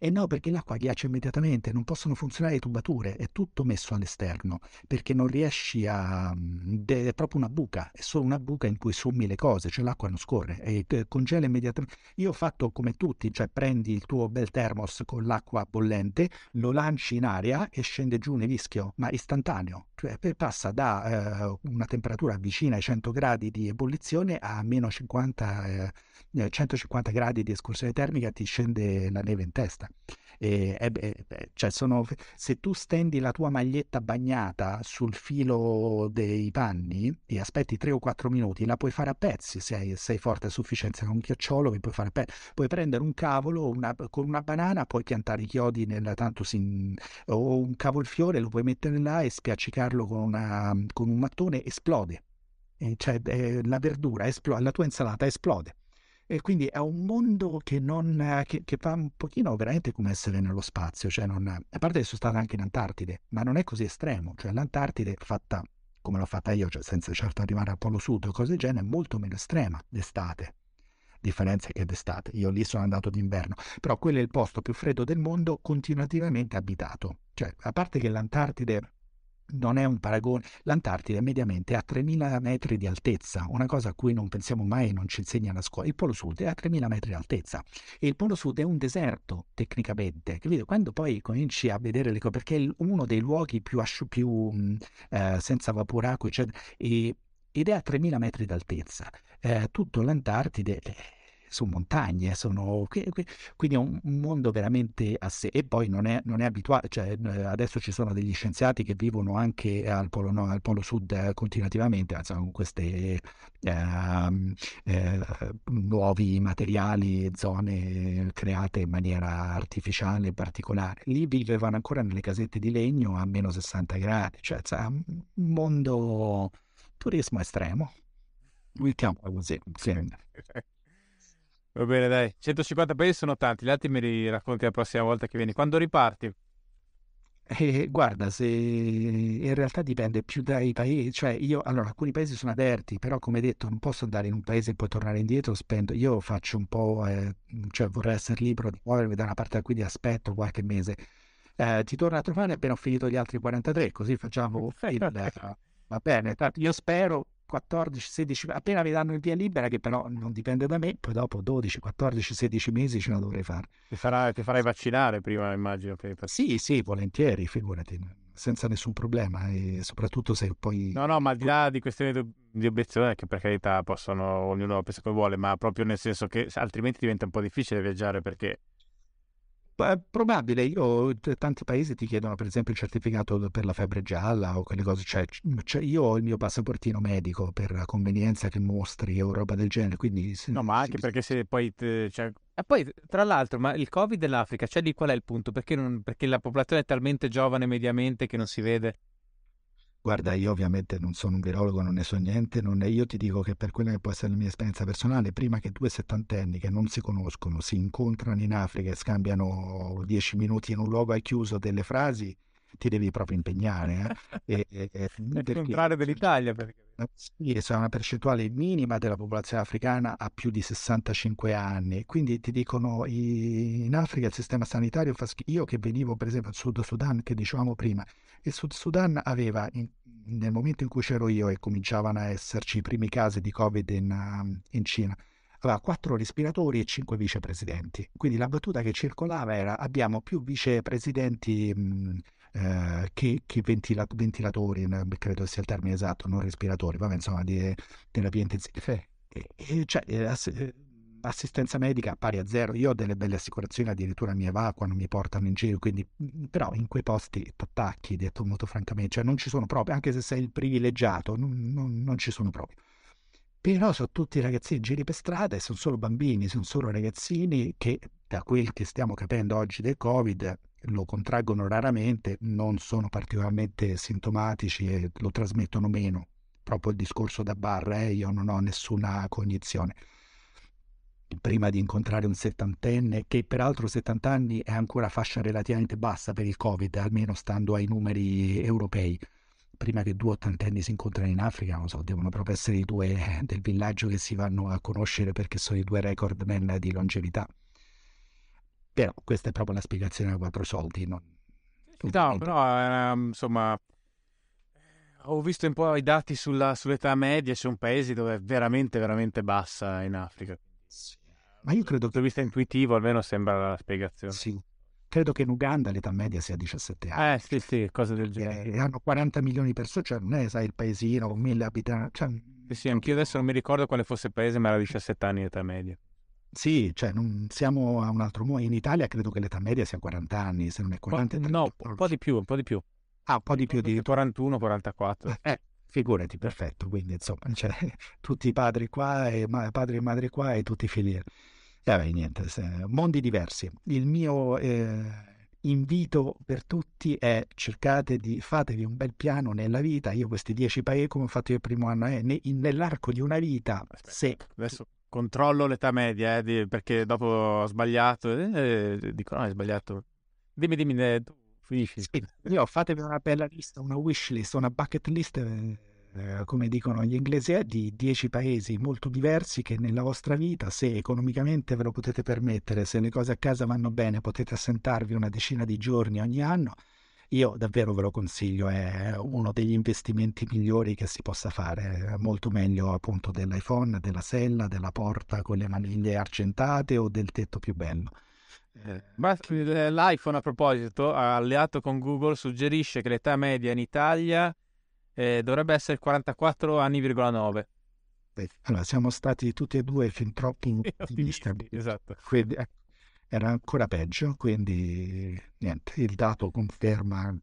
E no, perché l'acqua ghiaccia immediatamente, non possono funzionare le tubature, è tutto messo all'esterno, perché non riesci a... è proprio una buca, è solo una buca in cui sommi le cose, cioè l'acqua non scorre e congela immediatamente. Io ho fatto come tutti, cioè prendi il tuo bel thermos con l'acqua bollente, lo lanci in aria e scende giù nevischio, ma istantaneo, cioè passa da eh, una temperatura vicina ai 100 gradi di ebollizione a meno 50, eh, 150 gradi di escursione termica ti scende la neve in testa. E, e, e, cioè sono, se tu stendi la tua maglietta bagnata sul filo dei panni e aspetti 3 o 4 minuti, la puoi fare a pezzi se hai, sei forte a sufficienza con un chiocciolo puoi fare a pezzi. Puoi prendere un cavolo una, con una banana, puoi piantare i chiodi nel, tanto si, o un cavolfiore, lo puoi mettere là e spiaccicarlo con, una, con un mattone, esplode. E cioè, eh, la verdura, esplode, la tua insalata esplode. E quindi è un mondo che, non, che, che, fa un pochino veramente come essere nello spazio. Cioè non, a parte che sono stato anche in Antartide, ma non è così estremo. Cioè l'Antartide fatta come l'ho fatta io, cioè senza certo arrivare al Polo Sud o cose del genere, è molto meno estrema d'estate. Differenza che d'estate. Io lì sono andato d'inverno. Però quello è il posto più freddo del mondo continuativamente abitato. Cioè, a parte che l'Antartide non è un paragone. L'Antartide mediamente è a 3000 metri di altezza, una cosa a cui non pensiamo mai e non ci insegna la scuola. Il Polo Sud è a 3000 metri di altezza e il Polo Sud è un deserto tecnicamente. Capito? Quando poi cominci a vedere le cose, perché è uno dei luoghi più, asciu- più eh, senza vaporacqua, eccetera, e, ed è a 3000 metri d'altezza. Eh, tutto l'Antartide su montagne, sono, quindi è un mondo veramente a sé e poi non è, non è abituato, cioè adesso ci sono degli scienziati che vivono anche al polo, no, al polo sud eh, continuativamente, insomma, con questi eh, eh, nuovi materiali, zone create in maniera artificiale particolare. Lì vivevano ancora nelle casette di legno a meno 60 gradi, cioè un mondo turismo estremo. Mettiamola così. Sì. Va bene, dai. 150 paesi sono tanti, gli altri me li racconti la prossima volta che vieni. Quando riparti? Eh, guarda, se in realtà dipende più dai paesi, cioè io, allora, alcuni paesi sono aperti, però come detto non posso andare in un paese e poi tornare indietro, spendo, io faccio un po', eh, cioè vorrei essere libero di muovermi da una parte a quindi aspetto qualche mese. Eh, ti torno a trovare appena ho finito gli altri 43, così facciamo il... va bene, io spero 14, 16, appena mi danno il via libera, che però non dipende da me, poi dopo 12, 14, 16 mesi ce la dovrei fare. Ti, farà, ti farai vaccinare prima, immagino. Per... Sì, sì, volentieri, figurati, senza nessun problema e soprattutto se poi... No, no, ma al di là di questioni di obiezione, che per carità possono, ognuno pensa come vuole, ma proprio nel senso che altrimenti diventa un po' difficile viaggiare perché Probabile, io tanti paesi ti chiedono per esempio il certificato per la febbre gialla o quelle cose, cioè, cioè io ho il mio passaportino medico per convenienza che mostri o roba del genere, quindi... No, ma anche perché se poi... Cioè... E poi, tra l'altro, ma il Covid dell'Africa, cioè lì qual è il punto? Perché, non... perché la popolazione è talmente giovane mediamente che non si vede? Guarda, io ovviamente non sono un virologo, non ne so niente, non io ti dico che per quella che può essere la mia esperienza personale, prima che due settantenni che non si conoscono si incontrano in Africa e scambiano dieci minuti in un luogo al chiuso delle frasi, ti devi proprio impegnare. Eh? e, e, il contrario dell'Italia. Perché... Sì, è una percentuale minima della popolazione africana ha più di 65 anni, quindi ti dicono in Africa il sistema sanitario fa schifo. Io che venivo per esempio dal Sud Sudan, che dicevamo prima, il Sud Sudan aveva, in, nel momento in cui c'ero io e cominciavano a esserci i primi casi di Covid in, in Cina, aveva quattro respiratori e cinque vicepresidenti. Quindi la battuta che circolava era abbiamo più vicepresidenti mh, eh, che, che ventila- ventilatori, credo sia il termine esatto, non respiratori, vabbè insomma di terapia intensiva. Cioè, eh, eh, assistenza medica pari a zero. Io ho delle belle assicurazioni, addirittura mi evacuano, mi portano in giro, quindi però in quei posti t'attacchi, detto molto francamente, cioè non ci sono proprio, anche se sei il privilegiato, non, non, non ci sono proprio. Però sono tutti ragazzini giri per strada e sono solo bambini, sono solo ragazzini che da quel che stiamo capendo oggi del Covid lo contraggono raramente, non sono particolarmente sintomatici e lo trasmettono meno. Proprio il discorso da barra, eh, io non ho nessuna cognizione. Prima di incontrare un settantenne, che peraltro 70 anni è ancora fascia relativamente bassa per il Covid, almeno stando ai numeri europei. Prima che due ottantenni si incontrano in Africa, non so, devono proprio essere i due del villaggio che si vanno a conoscere perché sono i due record man di longevità Però questa è proprio la spiegazione a quattro soldi. Non... No, però eh, insomma, ho visto un po' i dati sulla, sull'età media, c'è un paese dove è veramente, veramente bassa in Africa. Sì. Ma io credo che... vista intuitivo almeno sembra la spiegazione. Sì. Credo che in Uganda l'età media sia 17 anni. Eh sì, sì, cose del genere. E hanno 40 milioni di persone, cioè non è, sai, il paesino con mille abitanti. Cioè... Sì, sì, anch'io adesso non mi ricordo quale fosse il paese, ma era 17 anni di età media. Sì, cioè non siamo a un altro modo. In Italia credo che l'età media sia 40 anni, se non è 40. no, un po' di più, un po' di più. Ah, un po' di più di 41, 44. Eh, figurati, perfetto. Quindi insomma, cioè, tutti i padri qua, e ma- padri e madri qua e tutti i figli. E vabbè, niente, mondi diversi. Il mio eh, invito per tutti è cercate di fatevi un bel piano nella vita. Io questi dieci paesi, come ho fatto io il primo anno, eh, ne- nell'arco di una vita, Aspetta, se adesso controllo l'età media, eh, di, perché dopo ho sbagliato, eh, dico no, hai sbagliato. Dimmi, dimmi, eh, tu finisci. Io fatevi una bella lista, una wish list, una bucket list, eh, come dicono gli inglesi, eh, di 10 paesi molto diversi che nella vostra vita, se economicamente ve lo potete permettere, se le cose a casa vanno bene, potete assentarvi una decina di giorni ogni anno io davvero ve lo consiglio, è uno degli investimenti migliori che si possa fare, molto meglio appunto dell'iPhone, della sella, della porta con le maniglie argentate o del tetto più bello. Eh, eh l'iPhone a proposito, alleato con Google, suggerisce che l'età media in Italia eh, dovrebbe essere 44 anni,9. Allora, siamo stati tutti e due fin troppo ottimisti. Esatto. Quindi, ecco, era ancora peggio, quindi niente, il dato conferma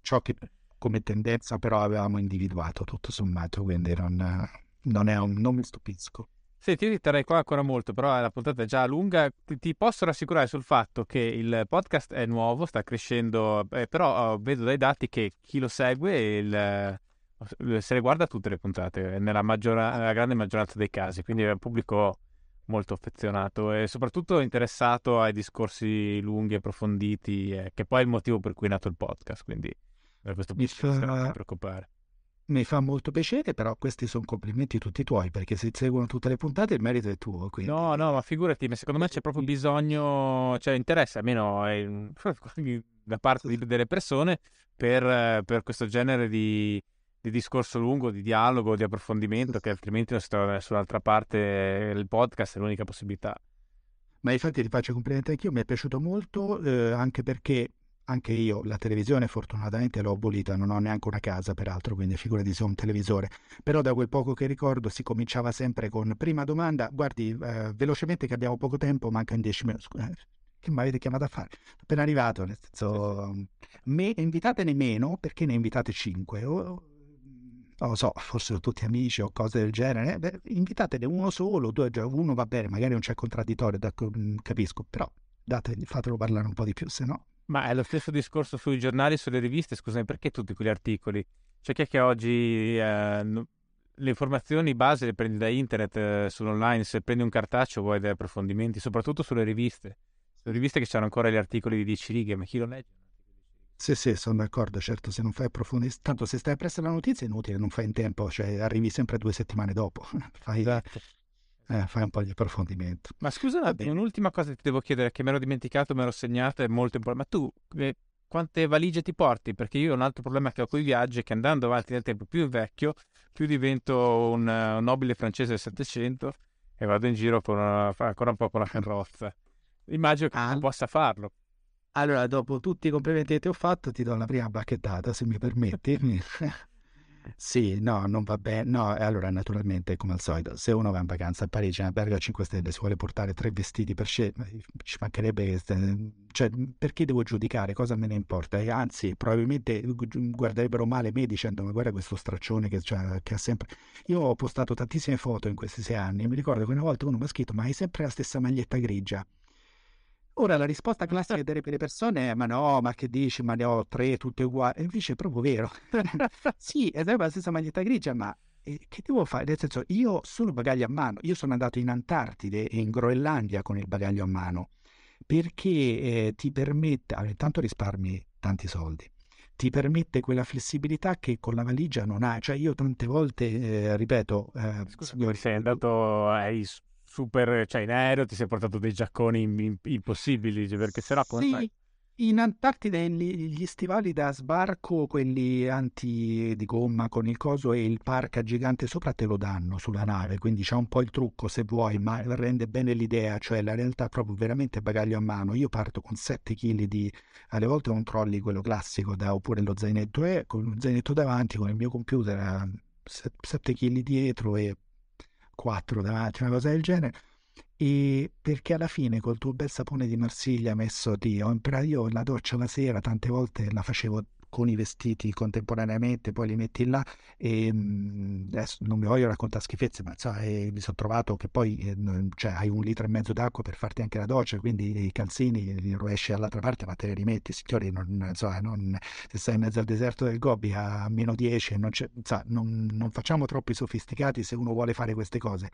ciò che come tendenza però avevamo individuato tutto sommato, quindi non, non, un, non mi stupisco. Sì, ti terrei qua ancora molto, però la puntata è già lunga. Ti, ti posso rassicurare sul fatto che il podcast è nuovo, sta crescendo, eh, però oh, vedo dai dati che chi lo segue il, eh, se le guarda tutte le puntate, nella, maggiora, nella grande maggioranza dei casi, quindi è un pubblico molto affezionato e soprattutto interessato ai discorsi lunghi e approfonditi, eh, che poi è il motivo per cui è nato il podcast, quindi da questo punto di vista non ti preoccupare. Mi fa molto piacere, però questi sono complimenti tutti tuoi, perché se seguono tutte le puntate il merito è tuo. Quindi... No, no, ma figurati, secondo me c'è proprio bisogno, cioè interesse almeno eh, da parte delle persone per, per questo genere di, di discorso lungo, di dialogo, di approfondimento, che altrimenti non si trova da nessun'altra parte. Il podcast è l'unica possibilità. Ma infatti ti faccio complimenti anch'io, mi è piaciuto molto, eh, anche perché anche io la televisione fortunatamente l'ho abolita, non ho neanche una casa peraltro, quindi figurati se ho un televisore. Però da quel poco che ricordo si cominciava sempre con prima domanda, guardi, eh, velocemente che abbiamo poco tempo, mancano dieci minuti. Eh, che mi avete chiamato a fare? Appena arrivato, nel senso, me, invitatene meno perché ne invitate cinque. O, non lo so, fossero tutti amici o cose del genere, beh, invitatene uno solo, due, uno va bene, magari non c'è contraddittorio, mm, capisco, però dategli, fatelo parlare un po' di più, se no... Ma è lo stesso discorso sui giornali, sulle riviste, scusami, perché tutti quegli articoli? C'è chi è che oggi eh, le informazioni base le prendi da internet, eh, sull'online, se prendi un cartaceo vuoi degli approfondimenti, soprattutto sulle riviste. Sulle riviste che hanno ancora gli articoli di 10 righe, ma chi lo legge? Sì, sì, sono d'accordo, certo, se non fai approfondimento, tanto se stai appresso alla notizia è inutile, non fai in tempo, cioè arrivi sempre due settimane dopo, fai, esatto. Eh, fai un po' di approfondimento. Ma scusa un'ultima cosa che ti devo chiedere, che mi ero dimenticato, me l'ho segnata, è molto importante, ma tu eh, quante valigie ti porti? Perché io ho un altro problema che ho con i viaggi è che andando avanti nel tempo, più invecchio, più divento un, un nobile francese del Settecento e vado in giro con una, ancora un po' con la carrozza. Immagino che ah. non possa farlo. Allora, dopo tutti i complimenti che ti ho fatto, ti do la prima bacchettata, se mi permetti. sì, no, non va bene. No, allora, naturalmente, come al solito, se uno va in vacanza a Parigi, in albergo a 5 stelle, si vuole portare tre vestiti per scelta, ci mancherebbe che... Cioè, perché devo giudicare? Cosa me ne importa? E anzi, probabilmente guarderebbero male me dicendo, ma guarda questo straccione che, cioè, che ha sempre... Io ho postato tantissime foto in questi sei anni e mi ricordo che una volta uno mi ha scritto, ma hai sempre la stessa maglietta grigia. Ora la risposta classica delle persone è: ma no, ma che dici? Ma ne ho tre tutte uguali. E invece è proprio vero. sì, è la stessa maglietta grigia, ma eh, che devo fare? Nel senso, io solo bagaglio a mano. Io sono andato in Antartide e in Groenlandia con il bagaglio a mano perché eh, ti permette, allora, intanto risparmi tanti soldi, ti permette quella flessibilità che con la valigia non hai. Cioè, io tante volte, eh, ripeto, eh, Scusa, sei andato, hai super, cioè in aereo ti sei portato dei giacconi impossibili, perché se no come sì. fai? In Antartide gli stivali da sbarco, quelli anti di gomma con il coso e il parca gigante sopra te lo danno sulla nave, quindi c'è un po' il trucco se vuoi, ma rende bene l'idea, cioè la realtà proprio veramente bagaglio a mano. Io parto con 7 kg di, alle volte un trolley, quello classico, da, oppure lo zainetto E, con lo zainetto davanti, con il mio computer, 7 kg dietro e 4 davanti, una cosa del genere e perché alla fine col tuo bel sapone di Marsiglia messo di io la doccia la sera tante volte la facevo con i vestiti contemporaneamente poi li metti là e mhmm, adesso non mi voglio raccontare schifezze ma eh, mi sono trovato che poi eh, cioè, hai un litro e mezzo d'acqua per farti anche la doccia quindi i calzini li rovesci all'altra parte ma te li rimetti signori non, insomma, non, se sei in mezzo al deserto del Gobi a meno 10 non, insomma, non, non facciamo troppi sofisticati se uno vuole fare queste cose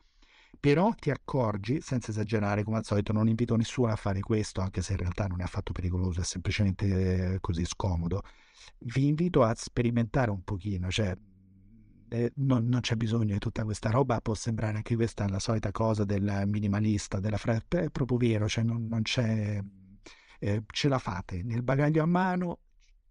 però ti accorgi, senza esagerare come al solito, non invito nessuno a fare questo, anche se in realtà non è affatto pericoloso, è semplicemente così scomodo. Vi invito a sperimentare un pochino, cioè eh, non, non, c'è bisogno di tutta questa roba, può sembrare anche questa la solita cosa del minimalista, della fretta, è proprio vero, cioè non, non c'è... Eh, ce la fate, nel bagaglio a mano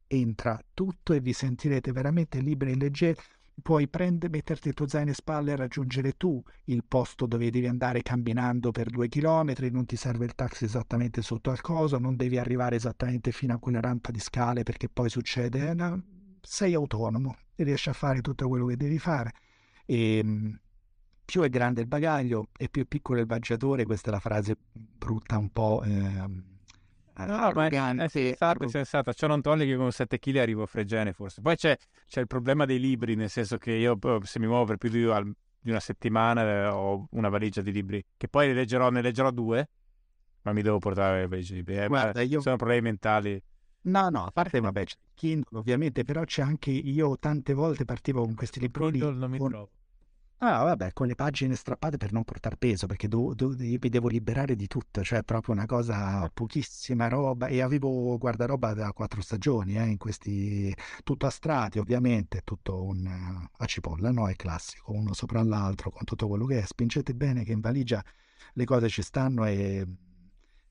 entra tutto e vi sentirete veramente liberi e leggeri puoi prendere, metterti il tuo zaino in spalle e raggiungere tu il posto dove devi andare camminando per due chilometri, non ti serve il taxi esattamente sotto al coso, non devi arrivare esattamente fino a quella rampa di scale perché poi succede, eh, no, sei autonomo, riesci a fare tutto quello che devi fare. E, ehm, più è grande il bagaglio e più è piccolo il viaggiatore, questa è la frase brutta un po'... Eh, No, ma è, è sensato. Ciò non toglie che con 7 kg arrivo a Fregene forse. Poi c'è, c'è, il problema dei libri, nel senso che io se mi muovo per più di, una settimana eh, ho una valigia di libri, che poi ne leggerò, ne leggerò due, ma mi devo portare le valigie di libri. Eh, Guarda, io... Sono problemi mentali. No, no, a parte vabbè, c'è Kindle ovviamente, però c'è anche io tante volte partivo con questi libroni. Kindle non mi con... trovo. Ah, vabbè, con le pagine strappate per non portare peso, perché do, do, mi devo liberare di tutto, cioè proprio una cosa, pochissima roba, e avevo guardaroba da quattro stagioni, eh, in questi, tutto a strati ovviamente, tutto un, a cipolla, no? È classico, uno sopra l'altro, con tutto quello che è, spingete bene che in valigia le cose ci stanno e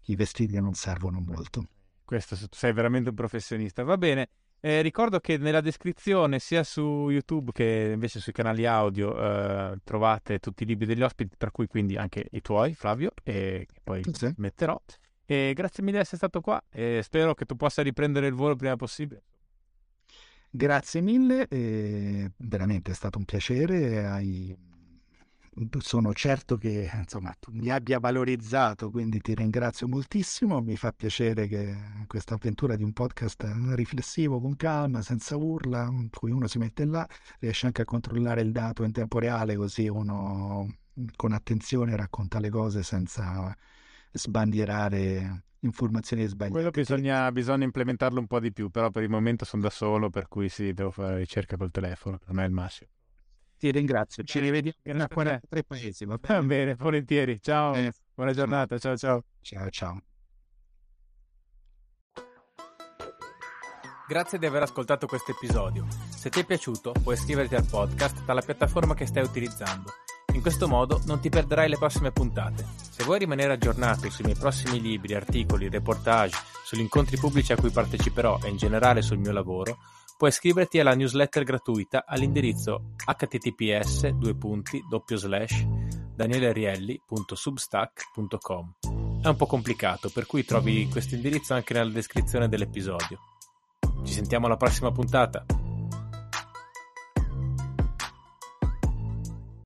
i vestiti non servono molto. Questo, sei veramente un professionista, va bene. Eh, ricordo che nella descrizione, sia su YouTube che invece sui canali audio, eh, trovate tutti i libri degli ospiti, tra cui quindi anche i tuoi, Flavio, e poi sì. metterò. E grazie mille di essere stato qua e spero che tu possa riprendere il volo il prima possibile. Grazie mille, veramente è stato un piacere. Hai sono certo che insomma, tu mi abbia valorizzato, quindi ti ringrazio moltissimo. Mi fa piacere che questa avventura di un podcast riflessivo, con calma, senza urla, in cui uno si mette là, riesce anche a controllare il dato in tempo reale, così uno con attenzione racconta le cose senza sbandierare informazioni sbagliate. Quello bisogna, bisogna implementarlo un po' di più, però per il momento sono da solo, per cui sì, devo fare ricerca col telefono, me è il massimo. Ti ringrazio, ci rivediamo in 43 paesi. Va bene? va bene, volentieri. Ciao, eh, buona giornata. Ciao, ciao. Ciao, ciao. Grazie di aver ascoltato questo episodio. Se ti è piaciuto, puoi iscriverti al podcast dalla piattaforma che stai utilizzando. In questo modo non ti perderai le prossime puntate. Se vuoi rimanere aggiornato sui miei prossimi libri, articoli, reportage, sugli incontri pubblici a cui parteciperò e in generale sul mio lavoro, Puoi iscriverti alla newsletter gratuita all'indirizzo https danielerielli.substack.com. È un po' complicato, per cui trovi questo indirizzo anche nella descrizione dell'episodio. Ci sentiamo alla prossima puntata.